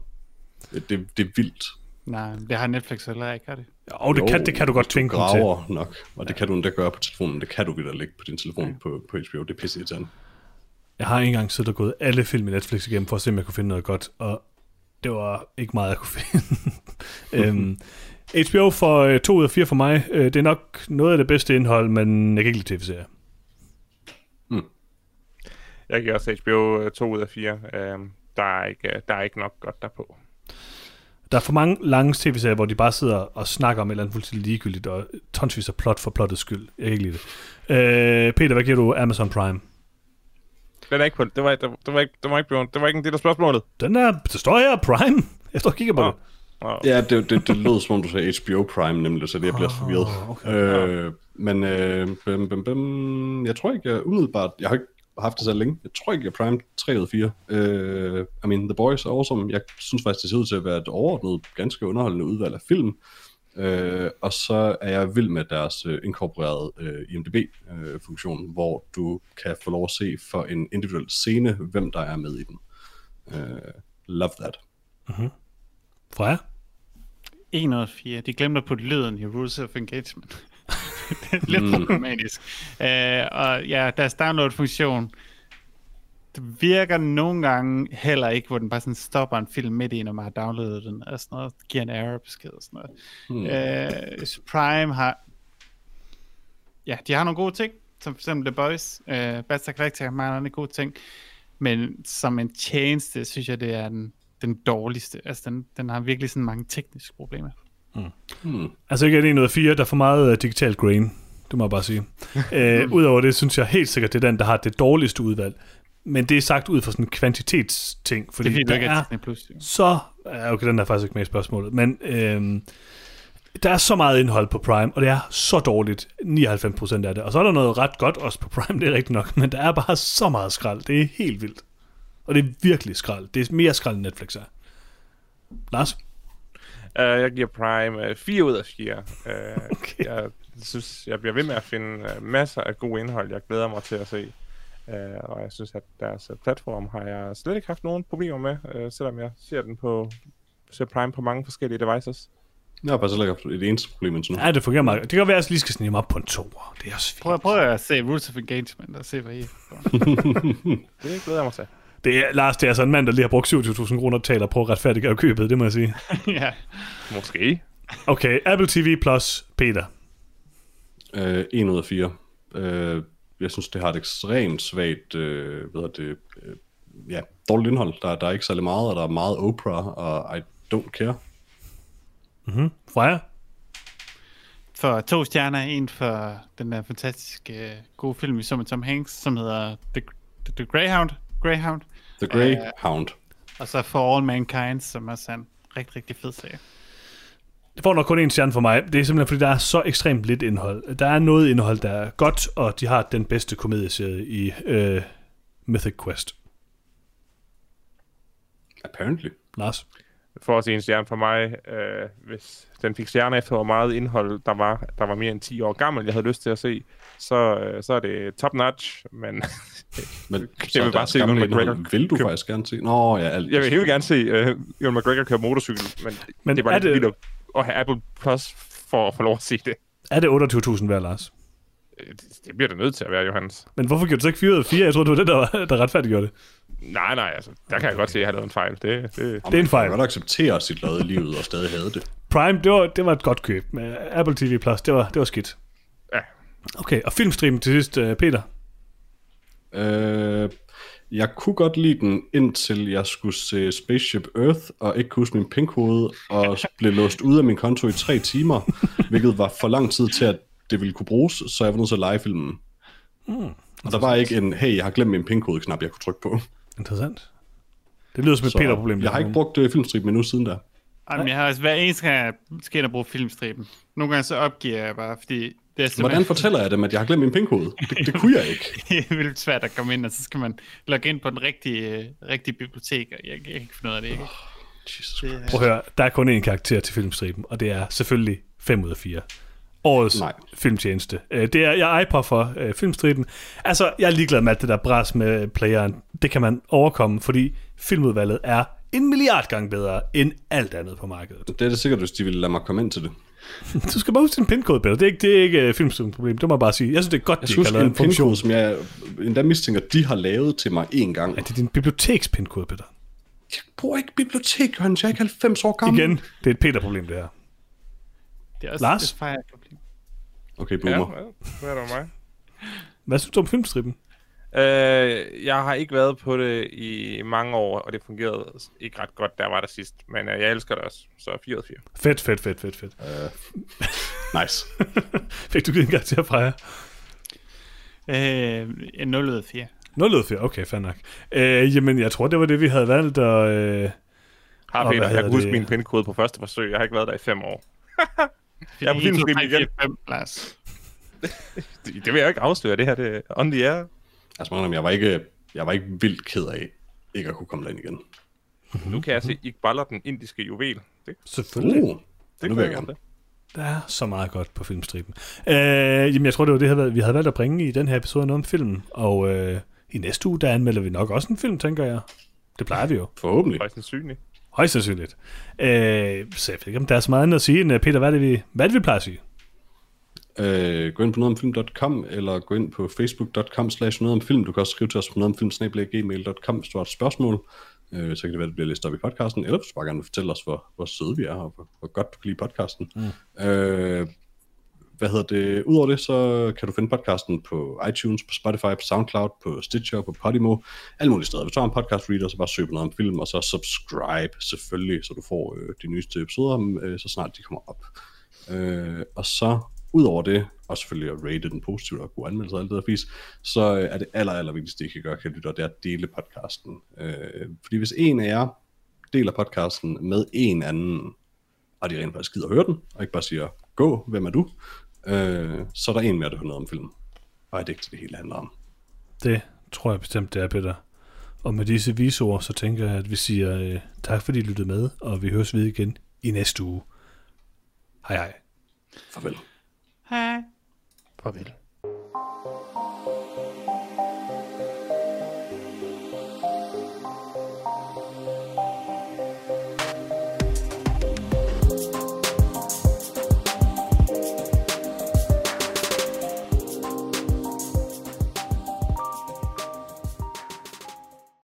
Det, det er vildt. nej, det har Netflix heller ikke, har det? Ja, og det, kan, det kan du godt tvinge dem til. graver nok, og det kan du endda gøre på telefonen. Det kan du videre lægge på din telefon på, på HBO. Det er pisse irriterende. Jeg har engang siddet og gået alle film i Netflix igennem, for at se, om jeg kunne finde noget godt, og det var ikke meget, jeg kunne finde. øhm, HBO for øh, 2 ud af 4 for mig. Øh, det er nok noget af det bedste indhold, men jeg kan ikke lide tv-serier. Jeg giver også HBO 2 ud af 4. Øhm, der, er ikke, øh, der er ikke nok godt derpå. Der er for mange lange tv-serier, hvor de bare sidder og snakker om et eller andet fuldstændig ligegyldigt, og tonsvis af plot for plottets skyld. Jeg kan ikke lide det. Øh, Peter, hvad giver du Amazon Prime? Den er ikke på, det var, det, det var ikke, det var ikke, blevet- det var ikke en del af spørgsmålet. Den er, der står her, Prime. Jeg står og kigger på Nå. det. Oh. Ja, det, det, det lød som om du sagde HBO Prime nemlig, så det jeg bliver oh, forvirret. okay. Øh, men øh, bim, bim, bim, jeg tror ikke, jeg umiddelbart, jeg har ikke haft det så længe, jeg tror ikke, jeg Prime 3 ud af 4. Øh, I mean, The Boys er awesome. Jeg synes faktisk, det ser ud til at være et overordnet, ganske underholdende udvalg af film. Øh, og så er jeg vild med deres øh, inkorporerede øh, IMDb-funktion, hvor du kan få lov at se for en individuel scene, hvem der er med i den. Øh, love that. Freja? 1 ud af 4. De glemte at putte lyden i Rules of Engagement. Det er lidt mm. problematisk. Uh, og ja, deres download-funktion, det virker nogle gange heller ikke, hvor den bare sådan stopper en film midt i, når man har downloadet den, og sådan noget, giver en error-besked og sådan noget. Mm. Uh, Prime har, ja, de har nogle gode ting, som for eksempel The Boys, uh, Battle Galactica har mange gode ting, men som en tjeneste, synes jeg, det er den, den dårligste. Altså, den, den har virkelig sådan mange tekniske problemer. Altså ikke er det en ud af fire, der er for meget uh, digital grain. Det må jeg bare sige. uh, Udover det, synes jeg helt sikkert, det er den, der har det dårligste udvalg. Men det er sagt ud fra sådan en kvantitetsting, fordi Det er der ikke er er. Plus. jo. så... Okay, den er faktisk ikke med i spørgsmålet. Men øhm, der er så meget indhold på Prime, og det er så dårligt, 99% af det. Og så er der noget ret godt også på Prime, det er rigtigt nok, men der er bare så meget skrald. Det er helt vildt. Og det er virkelig skrald. Det er mere skrald, end Netflix er. Lars? Uh, jeg giver Prime uh, 4 ud af 4. Uh, Okay. Jeg synes, jeg bliver ved med at finde uh, masser af god indhold, jeg glæder mig til at se. Uh, og jeg synes, at deres uh, platform har jeg slet ikke haft nogen problemer med, uh, selvom jeg ser den på ser Prime på mange forskellige devices. Jeg har faktisk heller ikke haft et eneste problem indtil nu. Ja, det fungerer meget. Det kan være, at jeg lige skal snige mig op på en toer. Det er også fint. Prøv, prøv at se Rules of Engagement og se, hvad I får. Det glæder jeg mig til. Det er, Lars, det er altså en mand, der lige har brugt 27.000 kroner og taler på at retfærdiggøre købet, det må jeg sige. ja. Måske. Okay, Apple TV Plus, Peter. Øh, en ud af fire. Øh, jeg synes, det har et ekstremt svagt, øh, hvad hedder det, øh, ja, dårligt indhold. Der, der er ikke særlig meget, og der er meget Oprah, og I don't care. Freja? For to stjerner, en for den der fantastiske øh, gode film, vi så med Tom Hanks, som hedder The, The, The Greyhound. Greyhound. The Greyhound. Og så For All Mankind, som også er en rigtig, rigtig fed serie. Det får nok kun en stjerne for mig. Det er simpelthen, fordi der er så ekstremt lidt indhold. Der er noget indhold, der er godt, og de har den bedste komedieserie i øh, Mythic Quest. Apparently. Lars? For at se en stjerne for mig, øh, hvis den fik stjerner efter, hvor meget indhold der var, der var mere end 10 år gammel, jeg havde lyst til at se, så, øh, så er det top notch, men Men Jeg vil bare se Ewan McGregor Vil du faktisk gerne se? Nå, ja, alt. jeg vil helt gerne se øh, Ewan McGregor køre motorcykel, men, Men det er bare er lidt det- vildt at- at have Apple Plus for at få lov at se det. Er det 28.000 hver, Lars? Øh, Det, det bliver det nødt til at være, Johannes. Men hvorfor gjorde du så ikke 4 ud af 4? Jeg troede, det var det, der, var- der retfærdiggjorde det. Nej, nej, altså, der kan jeg godt se, at jeg har lavet en fejl. Det, det, Det er en fejl. Man kan godt acceptere sit lade i livet og stadig have det. Prime, det var, det var et godt køb. Apple TV Plus, det var, det var skidt. Okay, og filmstream til sidst, øh, Peter. Øh, jeg kunne godt lide den, indtil jeg skulle se Spaceship Earth, og ikke kunne huske min pinkode, og blev låst ud af min konto i tre timer, hvilket var for lang tid til, at det ville kunne bruges, så jeg var nødt til at lege filmen. og der var ikke en, hey, jeg har glemt min pinkode-knap, jeg kunne trykke på. Interessant. Det lyder som et Peter-problem. jeg har ikke brugt uh, filmstrip endnu siden der. Jamen, jeg har også hver eneste gang, jeg skal ind og bruge filmstriben. Nogle gange så opgiver jeg bare, fordi det er Hvordan simpelthen fortæller jeg dem, at jeg har glemt min pinkode? Det, det kunne jeg ikke. det er vildt svært at komme ind, og så skal man logge ind på den rigtige, øh, rigtige bibliotek, og jeg kan ikke finde ud af det. Ikke? Jesus Det, er- Prøv at høre, der er kun én karakter til filmstriben, og det er selvfølgelig 5 ud af 4. Årets Nej. Filmtjeneste. Øh, Det er, jeg iPod for øh, filmstriben. Altså, jeg er ligeglad med alt det der bras med playeren. Det kan man overkomme, fordi filmudvalget er en milliard gange bedre end alt andet på markedet. Det er det sikkert, hvis de ville lade mig komme ind til det. Du skal bare huske din pindkode, Peter. Det er ikke, det er ikke uh, problem. Det må jeg bare sige. Jeg synes, det er godt, Jeg de lavet en en funktion. pinkode, som jeg endda mistænker, de har lavet til mig én gang. Ja, det er din bibliotekspindkode, Peter. Jeg bruger ikke bibliotek, Johannes. Jeg er ikke 90 år gammel. Igen, det er et Peter-problem, det her. det er også Lars? et fejl-problem. Okay, boomer. ja, hvad er med mig? Hvad synes du om filmstriben? Øh, jeg har ikke været på det i mange år, og det fungerede ikke ret godt, der var der sidst. Men øh, jeg elsker det også, så 4 ud af 4. Fedt, fedt, fedt, fedt, fedt. Nice. Fik du givet en karakter fra jer? Øh, en 0 ud af 4. 0 ud af 4, okay, fair nok. Øh, jamen, jeg tror, det var det, vi havde valgt, og... Øh, Har Peter, jeg kan huske det? min pindkode på første forsøg. Jeg har ikke været der i fem år. jeg er på filmstriben igen. 5, Lars. Det, det vil jeg ikke afsløre. Det her det er on the air. Altså, man, jeg var ikke, jeg var ikke vildt ked af ikke at kunne komme derind igen. Nu kan jeg se Iqbaler, den indiske juvel. Det, selvfølgelig. Uh, det nu vil jeg gerne. Der er så meget godt på filmstriben. Øh, jamen, jeg tror, det var det, her, vi havde valgt at bringe i den her episode noget om film. Og øh, i næste uge, der anmelder vi nok også en film, tænker jeg. Det plejer vi jo. Forhåbentlig. Højst sandsynligt. Højst sandsynligt. Øh, så jeg ved ikke, om der er så meget andet at sige end, øh, Peter, hvad er det, vi, hvad er det, vi plejer at sige? Øh, gå ind på nogetomfilm.com, eller gå ind på facebook.com slash nogetomfilm. Du kan også skrive til os på nogetomfilm.gmail.com, hvis du har et spørgsmål. Øh, så kan det være, at det bliver listet op i podcasten, eller hvis du bare gerne vil fortælle os, hvor, hvor søde vi er, og hvor, hvor godt du kan lide podcasten. Mm. Øh, hvad hedder det? Udover det, så kan du finde podcasten på iTunes, på Spotify, på SoundCloud, på Stitcher, på Podimo, alle mulige steder. Hvis du har en podcast reader, så bare søg på noget om film, og så subscribe selvfølgelig, så du får øh, de nyeste episoder, øh, så snart de kommer op. Øh, og så Udover det, og selvfølgelig at rate den positivt og god anmeldelse og alt det der fis, så er det aller, aller vigtigste, I kan gøre, kan lytte, det er at dele podcasten. Øh, fordi hvis en af jer deler podcasten med en anden, og de rent faktisk gider at høre den, og ikke bare siger, gå, hvem er du? Øh, så er der en mere, der hører noget om filmen. Og er det ikke det hele handler om. Det tror jeg bestemt, det er, Peter. Og med disse visord, så tænker jeg, at vi siger øh, tak, fordi I lyttede med, og vi høres ved igen i næste uge. Hej hej. Farvel. Hej. Farvel.